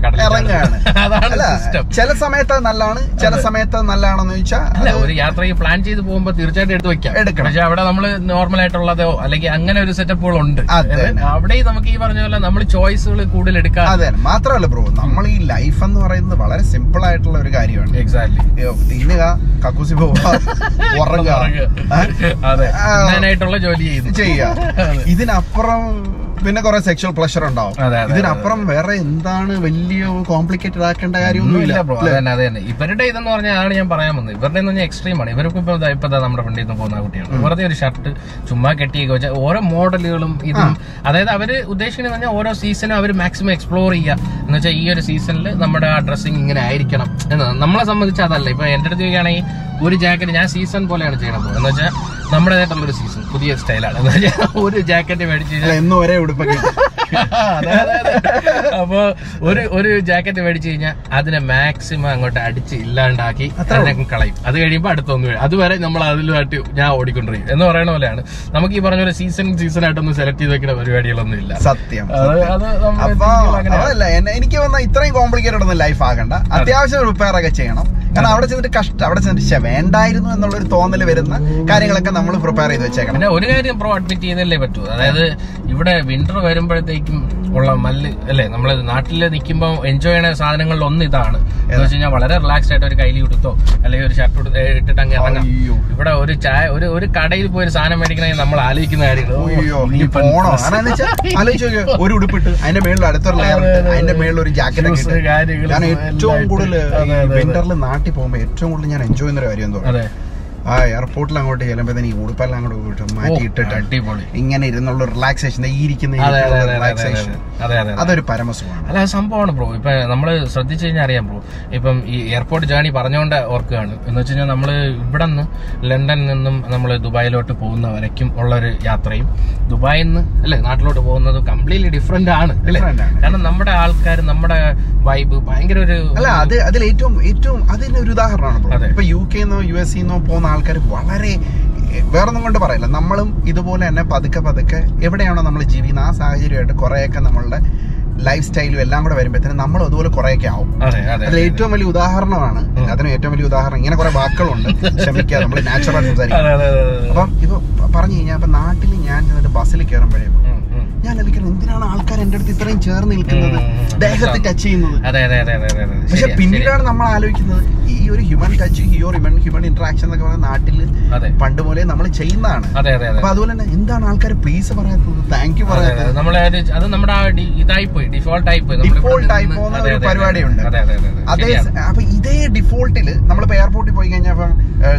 അല്ല ചില സമയത്ത് നല്ലതാണ് ചില സമയത്ത് നല്ലതാണെന്ന് ചോദിച്ചാൽ ഒരു യാത്രയ്ക്ക് പ്ലാൻ ചെയ്ത് പോകുമ്പോൾ തീർച്ചയായിട്ടും എടുത്ത് വെക്കാം. എടുക്കണം. പക്ഷെ അവിടെ നമ്മൾ നോർമൽ ആയിട്ടുള്ളതോ അല്ലെങ്കിൽ അങ്ങനെ ഒരു സെറ്റപ്പുകൾ ഉണ്ട്. അവിടെ നമുക്ക് ഈ പറഞ്ഞ പോലെ നമ്മൾ ചോയ്സുകൾ കൂടുതൽ എടുക്കാം അതെ മാത്രമല്ല ബ്രോ നമ്മൾ ഈ ലൈഫ് എന്ന് പറയുന്നത് വളരെ സിമ്പിൾ ആയിട്ടുള്ള ഒരു കാര്യമാണ്. എക്സാക്ട്ലി തിന്നുക കക്കൂസി പോവുക ജോലി ചെയ്യുക. ഇതിനപ്പുറം പിന്നെ കുറെ സെക്ഷൽ പ്ലഷർ ഉണ്ടാവും. ഇതിനപ്പുറം വേറെ എന്താണ് വലിയ കോംപ്ലിക്കേറ്റഡ് ആക്കേണ്ട കാര്യമൊന്നും കാര്യമൊന്നുമില്ല ഇവരുടെ ഇതെന്ന് പറഞ്ഞാൽ ആണ് ഞാൻ പറയാൻ വന്നത്. ഇവരുടെ എന്ന് പറഞ്ഞാൽ എക്സ്ട്രീം ആണ്. ഇവർക്ക് ഇപ്പൊ ഇപ്പൊ നമ്മുടെ ഫ്രണ്ടിൽ നിന്ന് പോകുന്ന കുട്ടിയാണ്. വെറുതെ ഒരു ഷർട്ട് ചുമ്മാ കെട്ടിയൊക്കെ വെച്ചാൽ ഓരോ മോഡലുകളും ഇതും അതായത് അവർ ഉദ്ദേശിക്കുന്നത് പറഞ്ഞാൽ ഓരോ സീസണും അവർ മാക്സിമം എക്സ്പ്ലോർ ചെയ്യുക. എന്ന് വെച്ചാൽ ഈ ഒരു സീസണിൽ നമ്മുടെ ആ ഡ്രസ്സിങ് ഇങ്ങനെ ആയിരിക്കണം. എന്ന് നമ്മളെ സംബന്ധിച്ച് അതല്ല. ഇപ്പൊ എന്റെ അടുത്ത് ചോദിക്കുകയാണെങ്കിൽ ഒരു ജാക്കറ്റ് ഞാൻ സീസൺ പോലെയാണ് ചെയ്യണത്. എന്ന് വെച്ചാൽ നമ്മുടേതായിട്ടുള്ള ഒരു സീസൺ പുതിയ സ്റ്റൈലാണ് ഒരു ജാക്കറ്റ് മേടിച്ചു ഒരേ ഉടുപ്പൊക്കെ. അപ്പൊ ഒരു ഒരു ജാക്കറ്റ് മേടിച്ചു കഴിഞ്ഞാൽ അതിനെ മാക്സിമം അങ്ങോട്ട് അടിച്ച് ഇല്ലാണ്ടാക്കി അതിനെ കളയും. അത് കഴിയുമ്പോൾ അടുത്തൊന്നും വരും അതുവരെ നമ്മൾ അതിലുമായിട്ട് ഞാൻ ഓടിക്കൊണ്ടിരിക്കും. എന്ന് പറയുന്ന പോലെയാണ്. നമുക്ക് ഈ പറഞ്ഞ പോലെ സീസൺ സീസൺ ആയിട്ടൊന്നും സെലക്ട് ചെയ്ത് വെക്കുന്ന പരിപാടികളൊന്നും ഇല്ല. സത്യം എനിക്ക് വന്ന ഇത്രയും കോംപ്ലിക്കേറ്റഡ് ഒന്നും ലൈഫ് ആകണ്ട. അത്യാവശ്യം റിപ്പയർ ഒക്കെ ചെയ്യണം. കാരണം അവിടെ ചെന്നിട്ട് കഷ്ടം. അവിടെ ചെന്നിട്ട് വേണ്ടായിരുന്നു വേണ്ടായിരുന്നു എന്നുള്ളൊരു തോന്നൽ വരുന്ന കാര്യങ്ങളൊക്കെ നമ്മൾ പ്രിപ്പയർ ചെയ്ത് വെച്ചേക്കണം. പിന്നെ ഒരു കാര്യം പ്രോ അഡ്മിറ്റ് ചെയ്യുന്നല്ലേ പറ്റൂ. അതായത് ഇവിടെ വിന്റർ വരുമ്പോഴത്തേക്കും ഉള്ള മല്ല് അല്ലേ നമ്മൾ നാട്ടിൽ നിൽക്കുമ്പോൾ എൻജോയ് ചെയ്യുന്ന സാധനങ്ങളിൽ ഒന്ന് ഇതാണ്. എന്ന് വെച്ച് കഴിഞ്ഞാൽ വളരെ റിലാക്സ്ഡ് ആയിട്ട് ഒരു കൈലി കൊടുത്തോ അല്ലെങ്കിൽ ഒരു ഷർട്ട് ഇട്ടിട്ട് അങ്ങ് ഇറങ്ങാം. ഇവിടെ ഒരു ചായ ഒരു ഒരു കടയിൽ പോയി ഒരു സാധനം മേടിക്കണമെങ്കിൽ നമ്മൾ ആലോചിക്കുന്ന കാര്യങ്ങൾ ഒരു ഉടുപ്പിട്ട് അതിന്റെ മേളിൽ അടുത്തൊരു ലെയർ അതെ, അതെ, അതിന്റെ മേളിൽ ഒരു ജാക്കറ്റ് ഞാൻ ഏറ്റവും കൂടുതൽ. വിന്ററിൽ നാട്ടിൽ പോകുമ്പോൾ ഏറ്റവും കൂടുതൽ ഞാൻ എൻജോയ് ചെയ്യുന്ന ഒരു കാര്യം എന്തോ ആ എയർപോർട്ടിൽ അങ്ങോട്ട് ചെല്ലുമ്പോൾ ഈ ഉടുപ്പെല്ലാം അങ്ങോട്ട് പോയിട്ട് മാറ്റിയിട്ടിട്ട് മാറ്റി ഇട്ടിട്ട് അടിപൊളി. ഇങ്ങനെ ഇരുന്നുള്ള റിലാക്സേഷൻ ഈ ഇരിക്കുന്ന റിലാക്സേഷൻ അതെ അതെ അതെ അതൊരു പരമസുഖമാണ്. അല്ല സംഭവമാണ് ബ്രോ. ഇപ്പൊ നമ്മൾ ശ്രദ്ധിച്ചു കഴിഞ്ഞാൽ അറിയാം ബ്രോ. ഇപ്പം ഈ എയർപോർട്ട് ജേണി പറഞ്ഞുകൊണ്ട് ഓർക്കുകയാണ്. എന്ന് വെച്ച് കഴിഞ്ഞാൽ നമ്മൾ ഇവിടെ നിന്ന് ലണ്ടനിൽ നിന്നും നമ്മൾ ദുബായിലോട്ട് പോകുന്ന വരയ്ക്കും ഉള്ള ഒരു യാത്രയും ദുബായിൽ നിന്ന് അല്ലെ നാട്ടിലോട്ട് പോകുന്നത് കംപ്ലീറ്റ്ലി ഡിഫറെന്റ് ആണ് അല്ലേ. കാരണം നമ്മുടെ ആൾക്കാർ നമ്മുടെ വൈബ് ഭയങ്കര ഒരു അല്ല അത് അതിൽ ഏറ്റവും ഏറ്റവും അതിന് ഒരു ഉദാഹരണമാണ്. ഇപ്പൊ യു കെന്നോ യു എസ് നിന്നോ പോകുന്ന ആൾക്കാർ വളരെ വേറൊന്നും കൊണ്ട് പറയില്ല. നമ്മളും ഇതുപോലെ തന്നെ പതുക്കെ പതുക്കെ എവിടെയാണോ നമ്മൾ ജീവിക്കുന്നത് ആ സാഹചര്യമായിട്ട് കുറേയൊക്കെ നമ്മളുടെ ലൈഫ് സ്റ്റൈലും എല്ലാം കൂടെ വരുമ്പോഴത്തേനും നമ്മൾ അതുപോലെ കുറേയൊക്കെ ആവും. അതെ അതെ അതിൽ ഏറ്റവും വലിയ ഉദാഹരണമാണ്. അതിന് ഏറ്റവും വലിയ ഉദാഹരണം ഇങ്ങനെ കുറെ വാക്കുകളുണ്ട്. ക്ഷമിക്കുക നമ്മൾ നാച്ചുറൽ സംസാരിക്കും. അപ്പം ഇപ്പൊ പറഞ്ഞു കഴിഞ്ഞാൽ അപ്പൊ നാട്ടിൽ ഞാൻ ചെന്നിട്ട് ബസ്സിൽ കയറുമ്പോഴേ. ഞാൻ ലഭിക്കണം എന്തിനാണ് ആൾക്കാർ എന്റെ അടുത്ത് ഇത്രയും ചേർന്ന് നിൽക്കുന്നത്. ദേഹത്ത് ടച്ച് ചെയ്യുന്നത്. പക്ഷെ. പിന്നീടാണ് നമ്മൾ ആലോചിക്കുന്നത് ഈ ഒരു ഹ്യൂമൻ ടച്ച് ഹിയോ ഹ്യൂമൻ ഹ്യൂമൻ ഇന്ററാക്ഷൻ എന്നൊക്കെ പറയുന്ന നാട്ടിൽ പണ്ട് മുതലേ നമ്മൾ ചെയ്യുന്നതാണ്. അപ്പൊ അതുപോലെ തന്നെ എന്താണ് ആൾക്കാർ പ്ലീസ് പറയാത്തത്? Thank you. പറയാത്തത്? അത്. നമ്മുടെ ഇതായി പോയി ഡിഫോൾട്ട് ആയി പോയി Default ആയി പോകുന്ന ഒരു പരിപാടിയുണ്ട്. അതെ അപ്പൊ ഇതേ ഡിഫോൾട്ടിൽ നമ്മളിപ്പോ എയർപോർട്ടിൽ പോയി കഴിഞ്ഞാൽ ഇപ്പം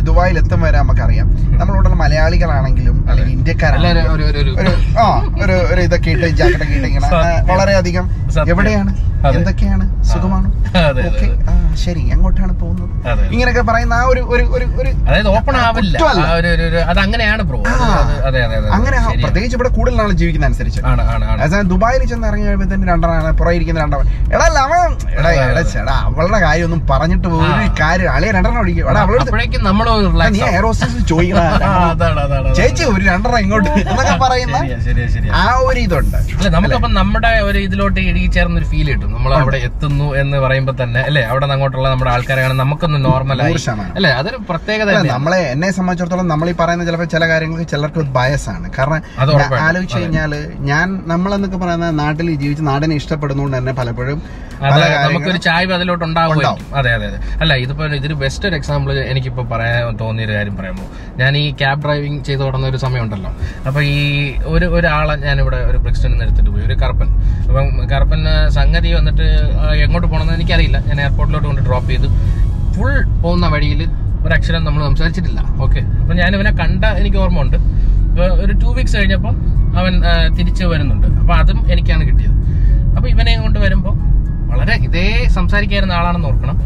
ദുബായിൽ എത്തും വരെ നമുക്കറിയാം. നമ്മളുടെ മലയാളികളാണെങ്കിലും അല്ലെങ്കിൽ ഇന്ത്യക്കാരാണെങ്കിലും ഒരു ഒരു ഇതൊക്കെ ഇട്ട് ജാക്കറ്റ് ഒക്കെ ഇട്ട് ഇങ്ങനെ വളരെയധികം. എവിടെയാണ്? എന്തൊക്കെയാണ്? സുഖമാണ്? ഓക്കെ ശരി. എങ്ങോട്ടാണ് പോകുന്നത്. ഇങ്ങനെയൊക്കെ പറയുന്ന ആ ഒരു ഒരു ഒരു അതായത് ഓപ്പൺ ആവില്ല. അത് അങ്ങനെയാണ് ബ്രോ അങ്ങനെ. പ്രത്യേകിച്ച് ഇവിടെ കൂടുതൽ ആൾ ജീവിക്കുന്ന അനുസരിച്ച്. ദുബായിൽ ചെന്ന് ഇറങ്ങി കഴിയുമ്പോഴത്തേന് രണ്ടെണ്ണമാണ് പുറകെ ഇരിക്കുന്ന രണ്ടെണ്ണം. എടാ ലവൻ എടാ എടാ ചേടാ അവളുടെ കാര്യം ഒന്നും പറഞ്ഞിട്ട് ഒരു. കാര്യം അളിയ രണ്ടെണ്ണം ഒഴിക്കും എടാ അവളോട് നീ ഹോസ്റ്റസ് ചോദിക്കണ. ചേച്ചി ഒരു രണ്ടെണ്ണം ഇങ്ങോട്ട് എന്നൊക്കെ പറയുന്ന ആ ഒരു ഇതുണ്ട്. അല്ല നമുക്കപ്പം നമ്മുടെ ഒരു ഇതിലോട്ട് ഇടുകി ചേർന്ന ഒരു ഫീൽ കിട്ടും. നമ്മൾ അവിടെ എത്തുന്നു എന്ന് പറയുമ്പോൾ തന്നെ അല്ലെ? അവിടെ അങ്ങോട്ടുള്ള നമ്മുടെ ആൾക്കാരെ കാണാൻ നമുക്കൊന്ന് നോർമൽ. അല്ലെ? അതൊരു പ്രത്യേകത നമ്മളെ എന്നെ സംബന്ധിച്ചിടത്തോളം നമ്മൾ ഈ പറയുന്ന ചിലപ്പോൾ ചില കാര്യങ്ങൾക്ക് ചിലർക്ക് ബയസ് ആണ്. കാരണം. ആലോചിച്ച് കഴിഞ്ഞാൽ ഞാൻ നമ്മളെന്നൊക്കെ പറയുന്ന നാട്ടിൽ ജീവിച്ച് നാടിനെ ഇഷ്ടപ്പെടുന്നതുകൊണ്ട് തന്നെ പലപ്പോഴും നമുക്കൊരു ചായ്വ് അതിലോട്ട് ഉണ്ടാവും. അതെ അതെ അതെ. അല്ല ഇതിപ്പോ ഇതിന് ബെസ്റ്റ് ഒരു എക്സാമ്പിൾ എനിക്കിപ്പോ പറയാൻ തോന്നിയ ഒരു കാര്യം പറയാമോ? ഞാൻ ഈ ക്യാബ് ഡ്രൈവിംഗ് ചെയ്തു തുടങ്ങുന്ന ഒരു സമയം ഉണ്ടല്ലോ അപ്പൊ ഈ ഒരു ഒരാളെ ഞാനിവിടെ ഒരു ബ്രിക്സ്റ്റണിൽ എടുത്തിട്ട് പോയി ഒരു കറുപ്പൻ. അപ്പം കറുപ്പൻ സംഗതി വന്നിട്ട് എങ്ങോട്ട് പോകണമെന്ന് എനിക്കറിയില്ല. ഞാൻ എയർപോർട്ടിലോട്ട് കൊണ്ട് ഡ്രോപ്പ് ചെയ്തു. ഫുൾ പോകുന്ന വഴിയിൽ ഒരു അക്ഷരം നമ്മൾ സംസാരിച്ചിട്ടില്ല. ഓക്കെ അപ്പം ഞാൻ ഇവനെ കണ്ട എനിക്ക് ഓർമ്മ ഉണ്ട് ഒരു ടു വീക്സ് കഴിഞ്ഞപ്പോൾ അവൻ തിരിച്ച് വരുന്നുണ്ട്. അപ്പോൾ അതും എനിക്കാണ് കിട്ടിയത്. അപ്പോൾ ഇവനെ കൊണ്ട് വരുമ്പോൾ വളരെ ഇതേ സംസാരിക്കായിരുന്ന ആളാണെന്ന് ഓർക്കണം.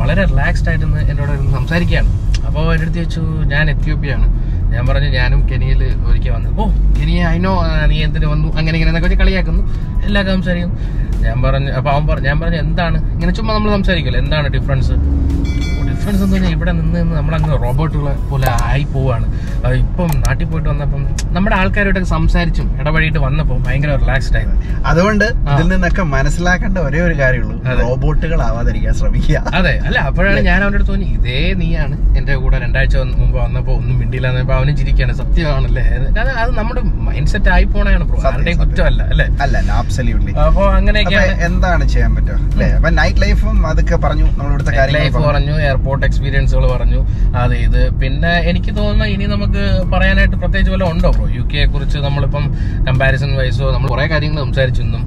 വളരെ റിലാക്സ്ഡ് ആയിട്ട് എന്നോട് സംസാരിക്കുകയാണ്. അപ്പോൾ എന്റെ അടുത്ത് ചോദിച്ചു ഞാൻ എത്യോപ്യയാണ് ഞാൻ പറഞ്ഞു ഞാനും കെനിയിൽ ഒരിക്കൽ വന്നു. ഓ കെനിയ അതിനോ നീ എന്തിനു വന്നു? അങ്ങനെ ഇങ്ങനെ എന്നൊക്കെ കളിയാക്കുന്നു. എല്ലാ സംസാരിക്കും ഞാൻ പറഞ്ഞു അപ്പോൾ അവൻ പറഞ്ഞു ഞാൻ പറഞ്ഞു എന്താണ്? ഇങ്ങനെ ചുമ്മാ നമ്മൾ സംസാരിക്കുമല്ലോ എന്താണ് ഡിഫറൻസ് ഡിഫറൻസ് എന്ന് പറഞ്ഞാൽ ഇവിടെ നിന്ന് നിന്ന് നമ്മളങ്ങ് റോബോട്ടുകളെ പോലെ ആയി പോവാണ്. ഇപ്പം നാട്ടിൽ പോയിട്ട് വന്നപ്പം നമ്മുടെ ആൾക്കാരോടൊക്കെ സംസാരിച്ചും ഇടപഴകിട്ട് വന്നപ്പോൾ ഭയങ്കര റിലാക്സ്ഡ് ആയി. അതുകൊണ്ട്. ഇതിൽ നിന്നൊക്കെ മനസ്സിലാക്കേണ്ട ഒരേ ഒരു കാര്യമുള്ളൂ. ആവാതിരിക്കാൻ ശ്രമിക്കുക. അതെ. അല്ല അപ്പോഴാണ് ഞാൻ അവന്റെ അടുത്ത് തോന്നി ഇതേ നീയാണ് എന്റെ കൂടെ രണ്ടാഴ്ച മുമ്പ് വന്നപ്പോ ഒന്നും മിണ്ടിയില്ല എന്നപ്പോ അവനും ചിരിക്കാണ്. സത്യമാണല്ലേ? അത് നമ്മുടെ മൈൻഡ് സെറ്റ് ആയി പോണയാണ് ആരുടെയും കുറ്റമല്ല അല്ലേ? അല്ല ആബ്സല്യൂട്ട്ലി അപ്പൊ അങ്ങനെയൊക്കെ എന്താണ് ചെയ്യാൻ പറ്റുക? അല്ലേ? അപ്പൊ നൈറ്റ് ലൈഫും അതൊക്കെ പറഞ്ഞു നമ്മൾ ഇവിടുത്തെ കാര്യങ്ങൾ. പറഞ്ഞു. എയർപോർട്ട് എയർപോർട്ട് എക്സ്പീരിയൻസുകൾ പറഞ്ഞു. അത് ഇത്. പിന്നെ എനിക്ക് തോന്നുന്നു ഇനി നമുക്ക് പറയാനായിട്ട് പ്രത്യേകിച്ച് വല്ല ഉണ്ടോ ബ്രോ യു കെയെ കുറിച്ച് നമ്മളിപ്പം കമ്പാരിസൺ വൈസോ നമ്മൾ കുറെ കാര്യങ്ങൾ സംസാരിച്ചിരുന്നു.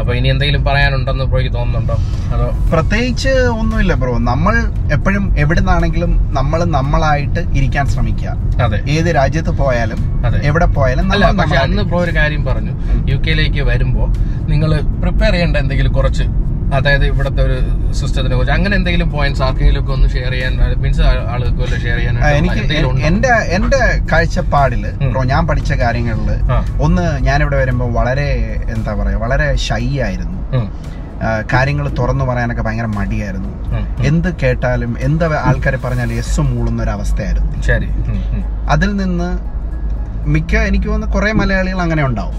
അപ്പൊ ഇനി എന്തെങ്കിലും പറയാനുണ്ടെന്ന് ബ്രോയ്ക്ക് തോന്നുന്നുണ്ടോ? അതോ? പ്രത്യേകിച്ച് ഒന്നുമില്ല ബ്രോ നമ്മൾ എപ്പോഴും എവിടുന്നാണെങ്കിലും നമ്മൾ നമ്മളായിട്ട് ഇരിക്കാൻ ശ്രമിക്കുക. അതെ. ഏത് രാജ്യത്ത് പോയാലും. എവിടെ പോയാലും അല്ല പക്ഷെ അന്ന് ബ്രോ ഒരു കാര്യം പറഞ്ഞു. യു കെയിലേക്ക് വരുമ്പോ നിങ്ങൾ പ്രിപ്പയർ ചെയ്യേണ്ട എന്തെങ്കിലും കുറച്ച് അതായത് ഇവിടുത്തെ ഒരു സിസ്റ്റത്തിനെ കുറിച്ച്. അങ്ങനെ എന്തെങ്കിലും പോയിന്റ്സ് ആർക്കെങ്കിലും ഒക്കെ ഒന്ന് ഷെയർ ചെയ്യാൻ മീൻസ് ആളുകൾക്ക് വല്ല ഷെയർ ചെയ്യാൻ എനിക്ക്? എന്റെ എന്റെ കാഴ്ചപ്പാടിൽ ഞാൻ പഠിച്ച കാര്യങ്ങളിൽ. ഒന്ന് ഞാനിവിടെ വരുമ്പോൾ വളരെ എന്താ പറയാ വളരെ ഷൈ ആയിരുന്നു. കാര്യങ്ങൾ തുറന്നു പറയാനൊക്കെ ഭയങ്കര മടിയായിരുന്നു. എന്ത് കേട്ടാലും എന്ത് ആൾക്കാരെ പറഞ്ഞാലും എസ് മൂളുന്ന ഒരു അവസ്ഥയായിരുന്നു ശരി അതിൽ നിന്ന് മിക്ക എനിക്ക് തോന്നുന്നു കുറെ മലയാളികൾ അങ്ങനെ ഉണ്ടാവും.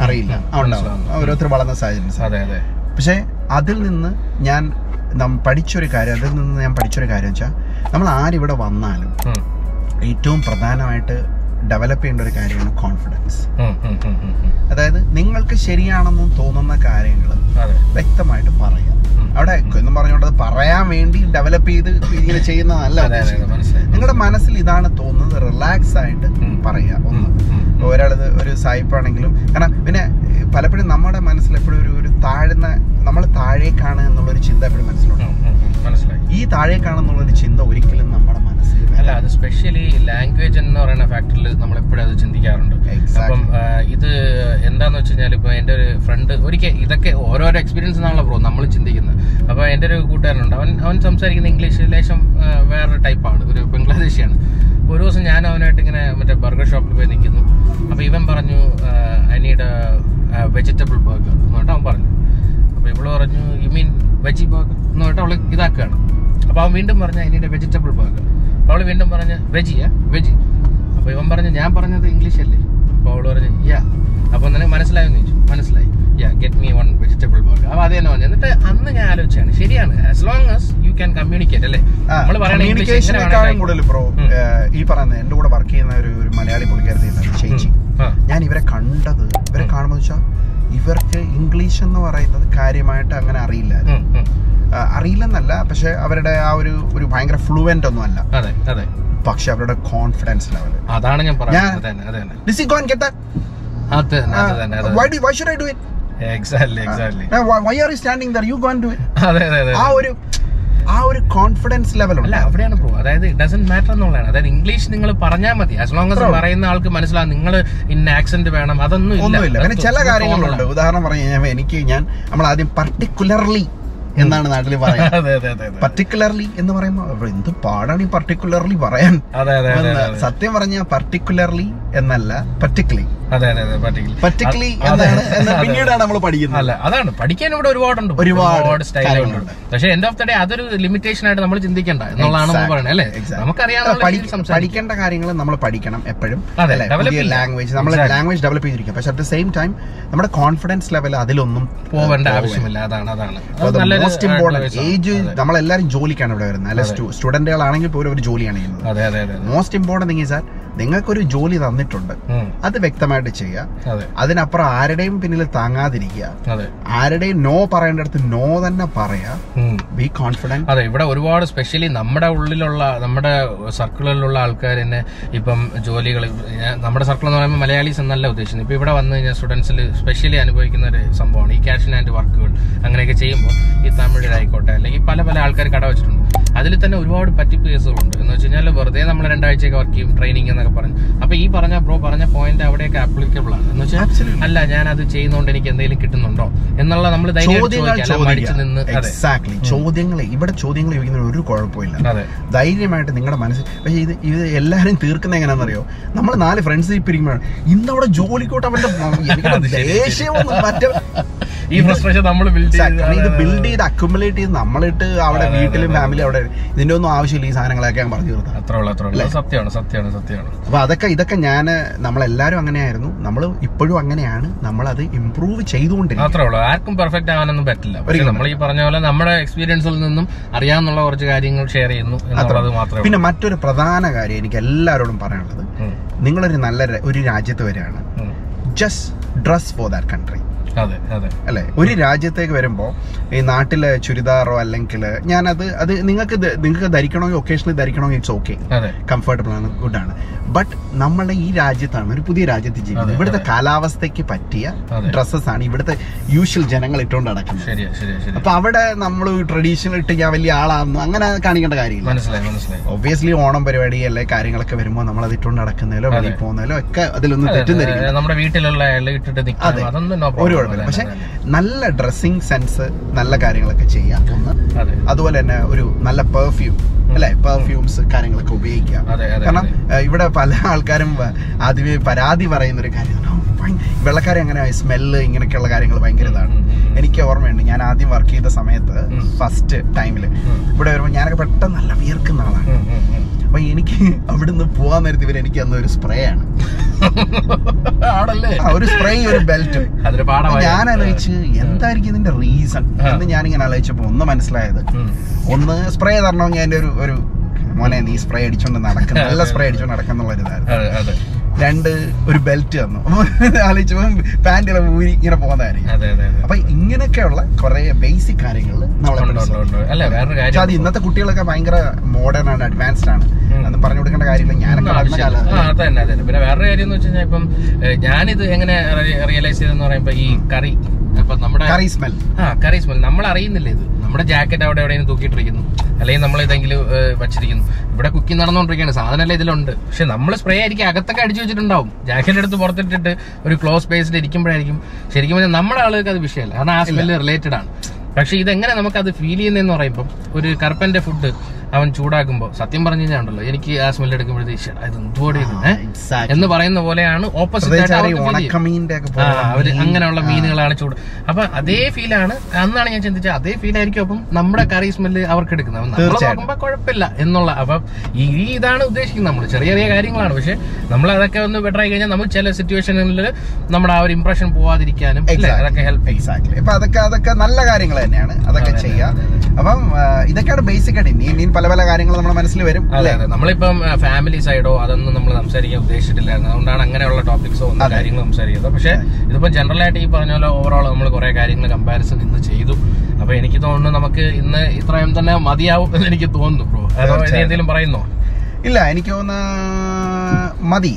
അറിയില്ല. ഉണ്ടാവും. ഓരോരുത്തർ വളർന്ന സാഹചര്യം. പക്ഷേ അതിൽ നിന്ന് ഞാൻ നം പഠിച്ചൊരു കാര്യം അതിൽ നിന്ന് ഞാൻ പഠിച്ചൊരു കാര്യം വെച്ചാൽ നമ്മൾ ആരിവിടെ വന്നാലും ഏറ്റവും പ്രധാനമായിട്ട് ഡെവലപ്പ് ചെയ്യേണ്ട ഒരു കാര്യമാണ് കോൺഫിഡൻസ്. അതായത് നിങ്ങൾക്ക് ശരിയാണെന്ന് തോന്നുന്ന കാര്യങ്ങൾ വ്യക്തമായിട്ട് പറയാം. അവിടെ എന്നും പറഞ്ഞുകൊണ്ട് അത് പറയാൻ വേണ്ടി ഡെവലപ്പ് ചെയ്ത് ഇങ്ങനെ ചെയ്യുന്നതല്ല നിങ്ങളുടെ മനസ്സിൽ ഇതാണ് തോന്നുന്നത്. റിലാക്സ് ആയിട്ട് പറയുക പറയാ ഒന്ന്. ഒരാളത് ഒരു സായിപ്പാണെങ്കിലും. കാരണം പിന്നെ പലപ്പോഴും നമ്മുടെ മനസ്സിൽ എപ്പോഴും ഒരു ഒരു താഴ്ന്ന നമ്മൾ താഴേക്കാണ് എന്നുള്ളൊരു ചിന്ത എപ്പോഴും മനസ്സിലുണ്ടാവും ഈ താഴേക്കാണെന്നുള്ളൊരു ചിന്ത ഒരിക്കലും നമ്മുടെ മനസ്സിൽ അല്ല. അത് സ്പെഷ്യലി ലാംഗ്വേജ് എന്ന് പറയുന്ന ഫാക്ടറിൽ നമ്മൾ എപ്പോഴും അത് ചിന്തിക്കാറുണ്ട്. അപ്പം ഇത് എന്താന്ന് വെച്ച് കഴിഞ്ഞാൽ ഇപ്പൊ എന്റെ ഒരു ഫ്രണ്ട് ഒരിക്കൽ ഇതൊക്കെ ഓരോരോ എക്സ്പീരിയൻസ് ആണല്ലോ ബ്രോ നമ്മൾ ചിന്തിക്കുന്നത്. അപ്പൊ എന്റെ ഒരു കൂട്ടുകാരനുണ്ട്. അവൻ അവൻ സംസാരിക്കുന്ന ഇംഗ്ലീഷ് ലേശം വേറെ ടൈപ്പാണ് ഒരു ബംഗ്ലാദേശിയാണ്. ഒരു ദിവസം ഞാൻ അവനായിട്ട് ഇങ്ങനെ മറ്റേ ബർഗർ ഷോപ്പിൽ പോയി നിൽക്കുന്നു അപ്പൊ ഇവൻ പറഞ്ഞു ഐ നീഡ് വെജിറ്റബിൾ ബർഗർ എന്ന് പറഞ്ഞിട്ട് അവൻ പറഞ്ഞു. അപ്പൊ ഇവൾ പറഞ്ഞു യു മീൻ വെജി ബർഗർ എന്ന് പറഞ്ഞിട്ട് അവൾ ഇതാക്കുകയാണ്. അപ്പൊ അവൻ വീണ്ടും പറഞ്ഞു അനിയുടെ വെജിറ്റബിൾ ബർഗർ അവൾ വീണ്ടും പറഞ്ഞ് വെജിയാ വെജി. അപ്പൊ ഇവൻ പറഞ്ഞു ഞാൻ പറഞ്ഞത് ഇംഗ്ലീഷ് അല്ലേ? അപ്പൊ അവൾ പറഞ്ഞു യാ. അപ്പൊ നിനക്ക് മനസ്സിലായെന്ന് ചോദിച്ചു. മനസ്സിലായി. Yeah get me one vegetable burger അപ്പൊ തന്നെ പറഞ്ഞു. എന്നിട്ട് അന്ന് ഞാൻ ആലോചിച്ചാണ് ശരിയാണ് as long as you can communicate അല്ലേ? നമ്മൾ കൂടുതൽ ബ്രോ ഈ പറയുന്ന എന്റെ കൂടെ വർക്ക് ചെയ്യുന്ന ഒരു ഒരു മലയാളി പുള്ളിക്കാരത്തി ചേച്ചി. ഞാൻ ഇവരെ കണ്ടത് ഇവരെ. കാണുമ്പോൾ വെച്ചാൽ ഇവർക്ക് ഇംഗ്ലീഷ് എന്ന് പറയുന്നത് കാര്യമായിട്ട് അങ്ങനെ അറിയില്ല. അറിയില്ലെന്നല്ല പക്ഷെ അവരുടെ ആ ഒരു ഒരു ഭയങ്കര ഫ്ലുവന്റ് ഒന്നും അല്ല. അതെ അതെ. പക്ഷെ അവരുടെ കോൺഫിഡൻസ് ലെവൽ അതാണ് ഞാൻ അതെ ആ ഒരു കോൺഫിഡൻസ് ലെവൽ അല്ല അവിടെയാണ് ബ്രോ അതായത് ഡസൻ മാറ്റർ എന്നുള്ളതാണ്. അതായത് ഇംഗ്ലീഷ് നിങ്ങൾ പറഞ്ഞാൽ മതി. ആസ് ലോങ് as പറയുന്ന ആൾക്ക് മനസ്സിലാവും നിങ്ങൾ ഇന്ന ആക്സെന്റ് വേണം. അതൊന്നും ഇല്ല. ഒന്നുമില്ല. പിന്നെ ചില കാര്യങ്ങളുണ്ട്. ഉദാഹരണം പറഞ്ഞു കഴിഞ്ഞാൽ എനിക്ക് ഞാൻ നമ്മൾ ആദ്യം പർട്ടിക്കുലർലി എന്നാണ് നാട്ടിൽ പറയുന്നത്. പർട്ടിക്കുലർലി എന്ന് പറയുമ്പോൾ എന്ത് പാടാണ് ഈ പർട്ടിക്കുലർലി പറയാൻ? സത്യം പറഞ്ഞ പർട്ടിക്കുലർലി എന്നല്ല പർട്ടിക്കുലി. പർട്ടിക്കുലി എന്നാണ് പിന്നീടാണ് നമ്മൾ പഠിക്കുന്നത്. അല്ല അതാണ്. പഠിക്കാൻ ഇവിടെ ഒരുപാടുണ്ട്. ഒരുപാട് സ്റ്റൈലുകളുണ്ട്. പക്ഷെ എൻഡ് ഓഫ് ദ ഡേ അതൊരു ലിമിറ്റേഷൻ ആയിട്ട് നമ്മൾ ചിന്തിക്കണ്ട എന്നുള്ളതാണ് നമ്മൾ പറയുന്നത് അല്ലേ? നമുക്കറിയാം പഠിക്കേണ്ട കാര്യങ്ങൾ നമ്മൾ പഠിക്കണം എപ്പോഴും ലാംഗ്വേജ് നമ്മൾ ലാംഗ്വേജ് ഡെവലപ്പ് ചെയ്തിരിക്കും. പക്ഷെ അറ്റ് ദ സെയിം ടൈം നമ്മുടെ കോൺഫിഡൻസ് ലെവൽ അതിലൊന്നും പോവേണ്ട ആവശ്യമില്ല. അതാണ് അതാണ്. അത് മോസ്റ്റ് ആണ്. ഏജ് നമ്മളെല്ലാരും ജോലിക്കാണ് ഇവിടെ വരുന്നത് അല്ലെ. സ്റ്റുഡന്റുകളാണെങ്കിൽ പോലും ഒരു ജോലിയാണ് ചെയ്യുന്നത്. മോസ്റ്റ് ഇമ്പോർട്ടന്റ് തിങ് സാർ നിങ്ങൾക്കൊരു ജോലി തന്നിട്ടുണ്ട്. അത് വ്യക്തമായിട്ട് ചെയ്യുക. അതെ. അതിനപ്പുറം ആരുടെയും പിന്നിൽ താങ്ങാതിരിക്കുക. ആരുടെയും നോ പറയേണ്ടടുത്ത് നോ തന്നെ പറയാ. ബി കോൺഫിഡന്റ് അതെ ഇവിടെ ഒരുപാട് സ്പെഷ്യലി നമ്മുടെ ഉള്ളിലുള്ള നമ്മുടെ സർക്കിളിലുള്ള ആൾക്കാർ തന്നെ ഇപ്പം ജോലികൾ നമ്മുടെ സർക്കിൾ എന്ന് പറയുമ്പോൾ മലയാളീസ് എന്നല്ല ഉദ്ദേശിക്കുന്നത്. ഇപ്പൊ ഇവിടെ വന്ന് കഴിഞ്ഞാൽ സ്റ്റുഡൻസിൽ സ്പെഷ്യലി അനുഭവിക്കുന്ന ഒരു സംഭവമാണ് ഈ ക്യാഷ് ആൻഡ് വർക്കുകൾ അങ്ങനെയൊക്കെ ചെയ്യുമ്പോൾ ഈ തമിഴിലായിക്കോട്ടെ അല്ലെങ്കിൽ പല പല ആൾക്കാർ കട വെച്ചിട്ടുണ്ട്. അതിൽ തന്നെ ഒരുപാട് പറ്റിപ്പ് കേസുകളുണ്ട് എന്ന് വെച്ച് കഴിഞ്ഞാൽ വെറുതെ നമ്മൾ രണ്ടാഴ്ചയൊക്കെ വർക്ക് ചെയ്യും ട്രെയിനിങ് എന്നൊക്കെ പറഞ്ഞു. അപ്പൊ ഈ പറഞ്ഞ ബ്രോ പറഞ്ഞ പോയിന്റ് അവിടെയൊക്കെ ആപ്ലിക്കബിൾ ആണ്. എന്ന് വെച്ചാൽ അല്ല ഞാൻ അത് ചെയ്യുന്നോണ്ട് എനിക്ക് എന്തെങ്കിലും കിട്ടുന്നുണ്ടോ? എന്നുള്ള നമ്മൾ ധൈര്യമായിട്ട് ചോദ്യങ്ങൾ എക്സാക്ട്ലി ഇവിടെ ചോദ്യങ്ങൾ ചോദിക്കുന്ന ഒരു കുഴപ്പമില്ല. ധൈര്യമായിട്ട് നിങ്ങളുടെ മനസ്സിൽ പക്ഷേ ഇത് ഇത് എല്ലാവരും തീർക്കുന്ന എങ്ങനെയാണെന്നറിയോ? നമ്മൾ നാല് ഫ്രണ്ട്സ് ഇപ്പിരിക്കുമ്പോഴാണ് ഇന്നവിടെ ജോലിക്കോട്ടെ അവന്റെ മറ്റേ നമ്മൾ ബിൽഡ് ഇത് ബിൽഡ് ചെയ്ത് അക്യുമുലേറ്റ് ചെയ്ത് നമ്മളിട്ട് അവിടെ വീട്ടിലും ഫാമിലി അവിടെ ഇതിന്റെ ഒന്നും ആവശ്യമില്ല ഈ സാധനങ്ങളൊക്കെ ഞാൻ പറഞ്ഞു തീർത്താം അത്ര ഉള്ളൂ അത്ര ഉള്ളൂ. സത്യമാണ് സത്യമാണ് സത്യമാണ്. അപ്പൊ അതൊക്കെ ഇതൊക്കെ ഞാൻ നമ്മളെല്ലാരും അങ്ങനെയായിരുന്നു. നമ്മൾ ഇപ്പോഴും അങ്ങനെയാണ്. നമ്മൾ അത് ഇമ്പ്രൂവ് ചെയ്തുകൊണ്ടിരിക്കും അത്രേ ഉള്ളൂ. ആർക്കും പെർഫെക്റ്റ് ആവാനൊന്നും പറ്റില്ല. പക്ഷെ നമ്മൾ ഈ പറഞ്ഞ പോലെ നമ്മുടെ എക്സ്പീരിയൻസിൽ നിന്നും അറിയാവുന്ന കുറച്ച് കാര്യങ്ങൾ ഷെയർ ചെയ്യുന്നു എന്നുള്ളത് മാത്രമേ പിന്നെ മറ്റൊരു പ്രധാന കാര്യം എനിക്ക് എല്ലാവരോടും പറയാനുള്ളത്. നിങ്ങളൊരു നല്ല ഒരു രാജ്യത്ത് വരികയാണ്. Just dress for that country അല്ലെ? ഒരു രാജ്യത്തേക്ക് വരുമ്പോൾ ഈ നാട്ടിലെ ചുരിദാറോ അല്ലെങ്കിൽ ഞാനത് അത് നിങ്ങൾക്ക് നിങ്ങൾക്ക് ധരിക്കണമെങ്കിൽ ഒക്കേഷണലി ധരിക്കണമെങ്കിൽ ഇറ്റ്സ് ഓക്കെ കംഫർട്ടബിൾ ആണ് ഗുഡ് ആണ്. ബട്ട് നമ്മളെ ഈ രാജ്യത്താണ് ഒരു പുതിയ രാജ്യത്ത് ജീവിക്കുന്നത്. ഇവിടുത്തെ കാലാവസ്ഥയ്ക്ക് പറ്റിയ ഡ്രസ്സസ് ആണ് ഇവിടുത്തെ യൂഷ്വൽ ജനങ്ങൾ ഇട്ടുകൊണ്ട് നടക്കുന്നത്. അപ്പൊ അവിടെ നമ്മൾ ട്രഡീഷണൽ ഇട്ട് ഞാൻ വലിയ ആളാണെന്ന് അങ്ങനെ കാണിക്കേണ്ട കാര്യമില്ല. ഒബ്വിയസ്ലി ഓണം പരിപാടി അല്ലെ കാര്യങ്ങളൊക്കെ വരുമ്പോൾ നമ്മൾ അത് ഇട്ടുകൊണ്ട് നടക്കുന്നതിലോ. വെളിയിൽ പോകുന്നതിലോ ഒക്കെ അതിലൊന്നും തെറ്റുന്നില്ല നമ്മുടെ വീട്ടിലുള്ള ഇട്ടിട്ട് അതൊന്നും ഒരു കുഴപ്പമില്ല. പക്ഷെ നല്ല ഡ്രസ്സിങ് സെൻസ് നല്ല കാര്യങ്ങളൊക്കെ ചെയ്യാം. ഒന്ന് അതുപോലെ തന്നെ ഒരു നല്ല പെർഫ്യൂം അല്ലെ? പെർഫ്യൂംസ് കാര്യങ്ങളൊക്കെ ഉപയോഗിക്കാം കാരണം ഇവിടെ പല ആൾക്കാരും ആദ്യമേ പരാതി പറയുന്ന ഒരു കാര്യം വെള്ളക്കാരെ അങ്ങനെ സ്മെല്ല് ഇങ്ങനെയൊക്കെയുള്ള കാര്യങ്ങൾ ഭയങ്കര ഇതാണ്. എനിക്ക് ഓർമ്മയുണ്ട് ഞാൻ ആദ്യം വർക്ക് ചെയ്ത സമയത്ത് ഫസ്റ്റ് ടൈമിൽ ഇവിടെ വരുമ്പോൾ ഞാനൊക്കെ പെട്ടെന്ന് നല്ല വിയർക്കുന്ന ആളാണ്. അപ്പൊ എനിക്ക് അവിടുന്ന് പോവാൻ നേരത്തെ ഇവർ എനിക്ക് അന്ന് ഒരു സ്പ്രേ ആണ്. ആണല്ലേ? ഒരു സ്പ്രേ ഒരു ബെൽറ്റും ഞാൻ ആലോചിച്ച് എന്തായിരിക്കും ഇതിന്റെ റീസൺ. എന്ന് ഞാനിങ്ങനെ ആലോചിച്ചപ്പോ ഒന്ന് മനസ്സിലായത്. ഒന്ന് സ്പ്രേ തരണമെങ്കിൽ അതിന്റെ ഒരു ഒരു മോനെ നീ സ്പ്രേ അടിച്ചോണ്ട് നടക്കുന്ന നല്ല സ്പ്രേ അടിച്ചോണ്ട് നടക്കുന്നുള്ള ഒരു ഇതായിരുന്നു രണ്ട് ഒരു ബെൽറ്റ് തന്നു ആലോചിച്ചപ്പോ പാന്റുകളെ ഊരി ഇങ്ങനെ പോകുന്നതായിരിക്കും അപ്പൊ ഇങ്ങനെയൊക്കെയുള്ള കുറെ ബേസിക് കാര്യങ്ങൾ നമ്മളെ അത് ഇന്നത്തെ കുട്ടികളൊക്കെ ഭയങ്കര മോഡേൺ ആണ് അഡ്വാൻസ്ഡ് ആണ്. അന്ന് പറഞ്ഞു കൊടുക്കേണ്ട കാര്യമില്ല. ഞാനൊക്കെ പിന്നെ വേറൊരു കാര്യം എന്ന് വെച്ച് കഴിഞ്ഞാൽ ഇപ്പം ഞാനിത് എങ്ങനെ റിയലൈസ് ചെയ്തെന്ന് പറയുമ്പോ ഈ കറി അപ്പൊ നമ്മുടെ കറി സ്മെൽ ആ കറി സ്മെൽ നമ്മൾ അറിയുന്നില്ല ഇത്. നമ്മുടെ ജാക്കറ്റ് അവിടെ എവിടെയും തൂക്കിയിട്ടിരിക്കുന്നു. അല്ലെങ്കിൽ നമ്മൾ ഇതെങ്കിലും വെച്ചിരിക്കുന്നു വച്ചിരിക്കുന്നു. ഇവിടെ കുക്കിംഗ് നടന്നുകൊണ്ടിരിക്കുകയാണ്. സാധനമല്ല ഇതിലുണ്ട്. പക്ഷെ നമ്മൾ സ്പ്രേ ആയിരിക്കും. അകത്തൊക്കെ അടിച്ചു വെച്ചിട്ടുണ്ടാവും. ജാക്കറ്റ് എടുത്ത് പുറത്തിട്ടിട്ട് ഒരു ക്ലോസ് സ്പേസിൽ ഇരിക്കുമ്പോഴായിരിക്കും. ശരിക്കും പറഞ്ഞാൽ നമ്മുടെ ആളുകൾക്ക് അത് വിഷയമല്ല. കാരണം ആ സ്മെല്ല് റിലേറ്റഡ് ആണ്. പക്ഷെ ഇതെങ്ങനെ നമുക്ക് അത് ഫീൽ ചെയ്യുന്നതെന്ന് പറയുമ്പോൾ ഒരു കറുപ്പന്റെ ഫുഡ് അവൻ ചൂടാക്കുമ്പോൾ സത്യം പറഞ്ഞു കഴിഞ്ഞാൽ ഉണ്ടല്ലോ എനിക്ക് ആ സ്മെൽ എടുക്കുമ്പോഴത്തേക്ക് "ശ്ശെടാ, ഇത്? എന്തുകൂടി എന്ന് പറയുന്ന പോലെയാണ് ഓപ്പോസിറ്റ് അവർ. അങ്ങനെയുള്ള. മീനുകളാണ് ചൂട്. അപ്പൊ അതേ ഫീലാണ് അന്നാണ് ഞാൻ ചിന്തിച്ചത് അതേ ഫീൽ ആയിരിക്കും അപ്പം നമ്മുടെ കറി സ്മെല്ല് അവർക്ക് എടുക്കുന്നത്. നമ്മൾ കുഴപ്പമില്ല എന്നുള്ള അപ്പൊ ഈ ഇതാണ് ഉദ്ദേശിക്കുന്നത് നമ്മൾ ചെറിയ ചെറിയ കാര്യങ്ങളാണ് പക്ഷെ നമ്മൾ അതൊക്കെ ഒന്ന് ബെറ്റർ ആയി കഴിഞ്ഞാൽ നമ്മൾ ചില സിറ്റുവേഷനിൽ നമ്മുടെ ആ ഒരു ഇംപ്രഷൻ പോവാതിരിക്കാനും അതൊക്കെ ഹെൽപ്പ് അതൊക്കെ അതൊക്കെ നല്ല കാര്യങ്ങൾ തന്നെയാണ്. അതൊക്കെ ചെയ്യുക. അപ്പം ഇതൊക്കെയാണ് ബേസിക് ആയിട്ട്. ഇനി ഇനിയും പല പല കാര്യങ്ങൾ നമ്മുടെ മനസ്സിൽ വരും അല്ലേ? നമ്മളിപ്പം ഫാമിലി സൈഡോ അതൊന്നും നമ്മൾ സംസാരിക്കാൻ ഉദ്ദേശിച്ചിട്ടില്ലായിരുന്നു. അതുകൊണ്ടാണ് അങ്ങനെയുള്ള ടോപ്പിക്സോ ഒന്നും കാര്യങ്ങൾ സംസാരിക്കുന്നത്. പക്ഷേ ഇതിപ്പോ ജനറൽ ആയിട്ട് ഈ പറഞ്ഞ പോലെ ഓവറോൾ നമ്മൾ കുറെ കാര്യങ്ങൾ കമ്പാരിസൺ ഇന്ന് ചെയ്തു. അപ്പൊ എനിക്ക് തോന്നുന്നു നമുക്ക് ഇന്ന് ഇത്രയും തന്നെ മതിയാവും എന്ന് എനിക്ക് തോന്നുന്നു ബ്രോ എന്തെങ്കിലും പറയുന്നോ? ഇല്ല എനിക്ക് തോന്നുന്നു മതി.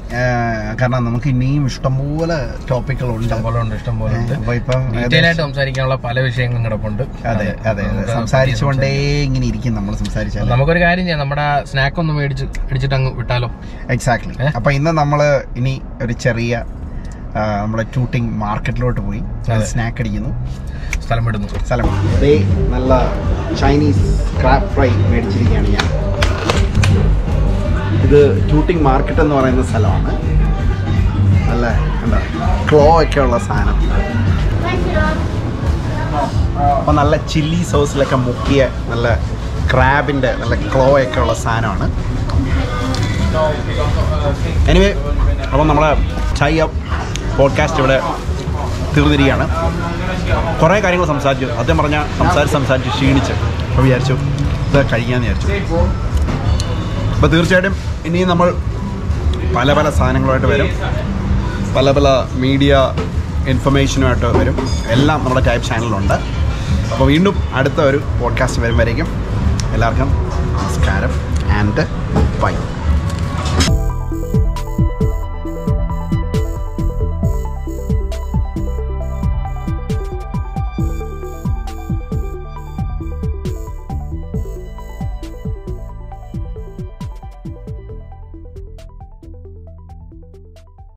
കാരണം നമുക്ക് ഇനിയും ഇഷ്ടംപോലെ ടോപ്പിക്കുകളുണ്ട് ഇഷ്ടംപോലുണ്ട് പോലെ ഉണ്ട് ഇഷ്ടം പോലെ ഉണ്ട് അപ്പൊ ഇപ്പം ഡീറ്റെയിൽ സംസാരിക്കാനുള്ള പല വിഷയങ്ങളും കിടപ്പുണ്ട്. അതെ അതെ. സംസാരിച്ചുകൊണ്ടേ ഇങ്ങനെ ഇരിക്കും നമ്മൾ സംസാരിച്ചാൽ നമുക്കൊരു കാര്യം ചെയ്യാം. നമ്മുടെ സ്നാക്ക് ഒന്ന് മേടിച്ച് അടിച്ചിട്ട് അങ്ങ് വിട്ടാലോ എക്സാക്ട്ലി? അപ്പൊ ഇന്ന് നമ്മൾ ഇനി ഒരു ചെറിയ നമ്മുടെ ടൂട്ടിങ് മാർക്കറ്റിലോട്ട് പോയി. സ്നാക്ക് അടിക്കുന്നു. സ്ഥലം. വിടുന്നു സ്ഥലം നല്ല ചൈനീസ് ക്രാബ് ഫ്രൈ മേടിച്ചിരിക്കുകയാണ് ഞാൻ. ഇത് ടൂട്ടിങ് മാർക്കറ്റ് എന്ന് പറയുന്ന സ്ഥലമാണ്. അല്ലേ? എന്താ ക്ലോ ഒക്കെ ഉള്ള സാധനം. അപ്പം നല്ല ചില്ലി സോസിലൊക്കെ മുക്കിയ നല്ല ക്രാബിന്റെ നല്ല ക്ലോ ഒക്കെ ഉള്ള സാധനമാണ്. എനിവേ അപ്പം നമ്മളെ ചൈ പോഡ്കാസ്റ്റ് ഇവിടെ തീർന്നിരിക്കുകയാണ്. കുറേ കാര്യങ്ങൾ സംസാരിച്ചു. അദ്ദേഹം പറഞ്ഞാൽ സംസാരിച്ച് സംസാരിച്ച് ക്ഷീണിച്ച്. അപ്പോൾ വിചാരിച്ചു ഇത് കഴിക്കാമെന്ന് വിചാരിച്ചു. അപ്പോൾ തീർച്ചയായിട്ടും ഇനിയും നമ്മൾ പല പല സാധനങ്ങളുമായിട്ട് വരും. പല പല മീഡിയ ഇൻഫർമേഷനുമായിട്ട് വരും. എല്ലാം നമ്മുടെ ടൈപ്പ് ചാനലിലുണ്ട് അപ്പോൾ വീണ്ടും അടുത്ത ഒരു പോഡ്കാസ്റ്റ് വരുമ്പോഴേക്കും എല്ലാവർക്കും നമസ്കാരം ആൻഡ് ബൈ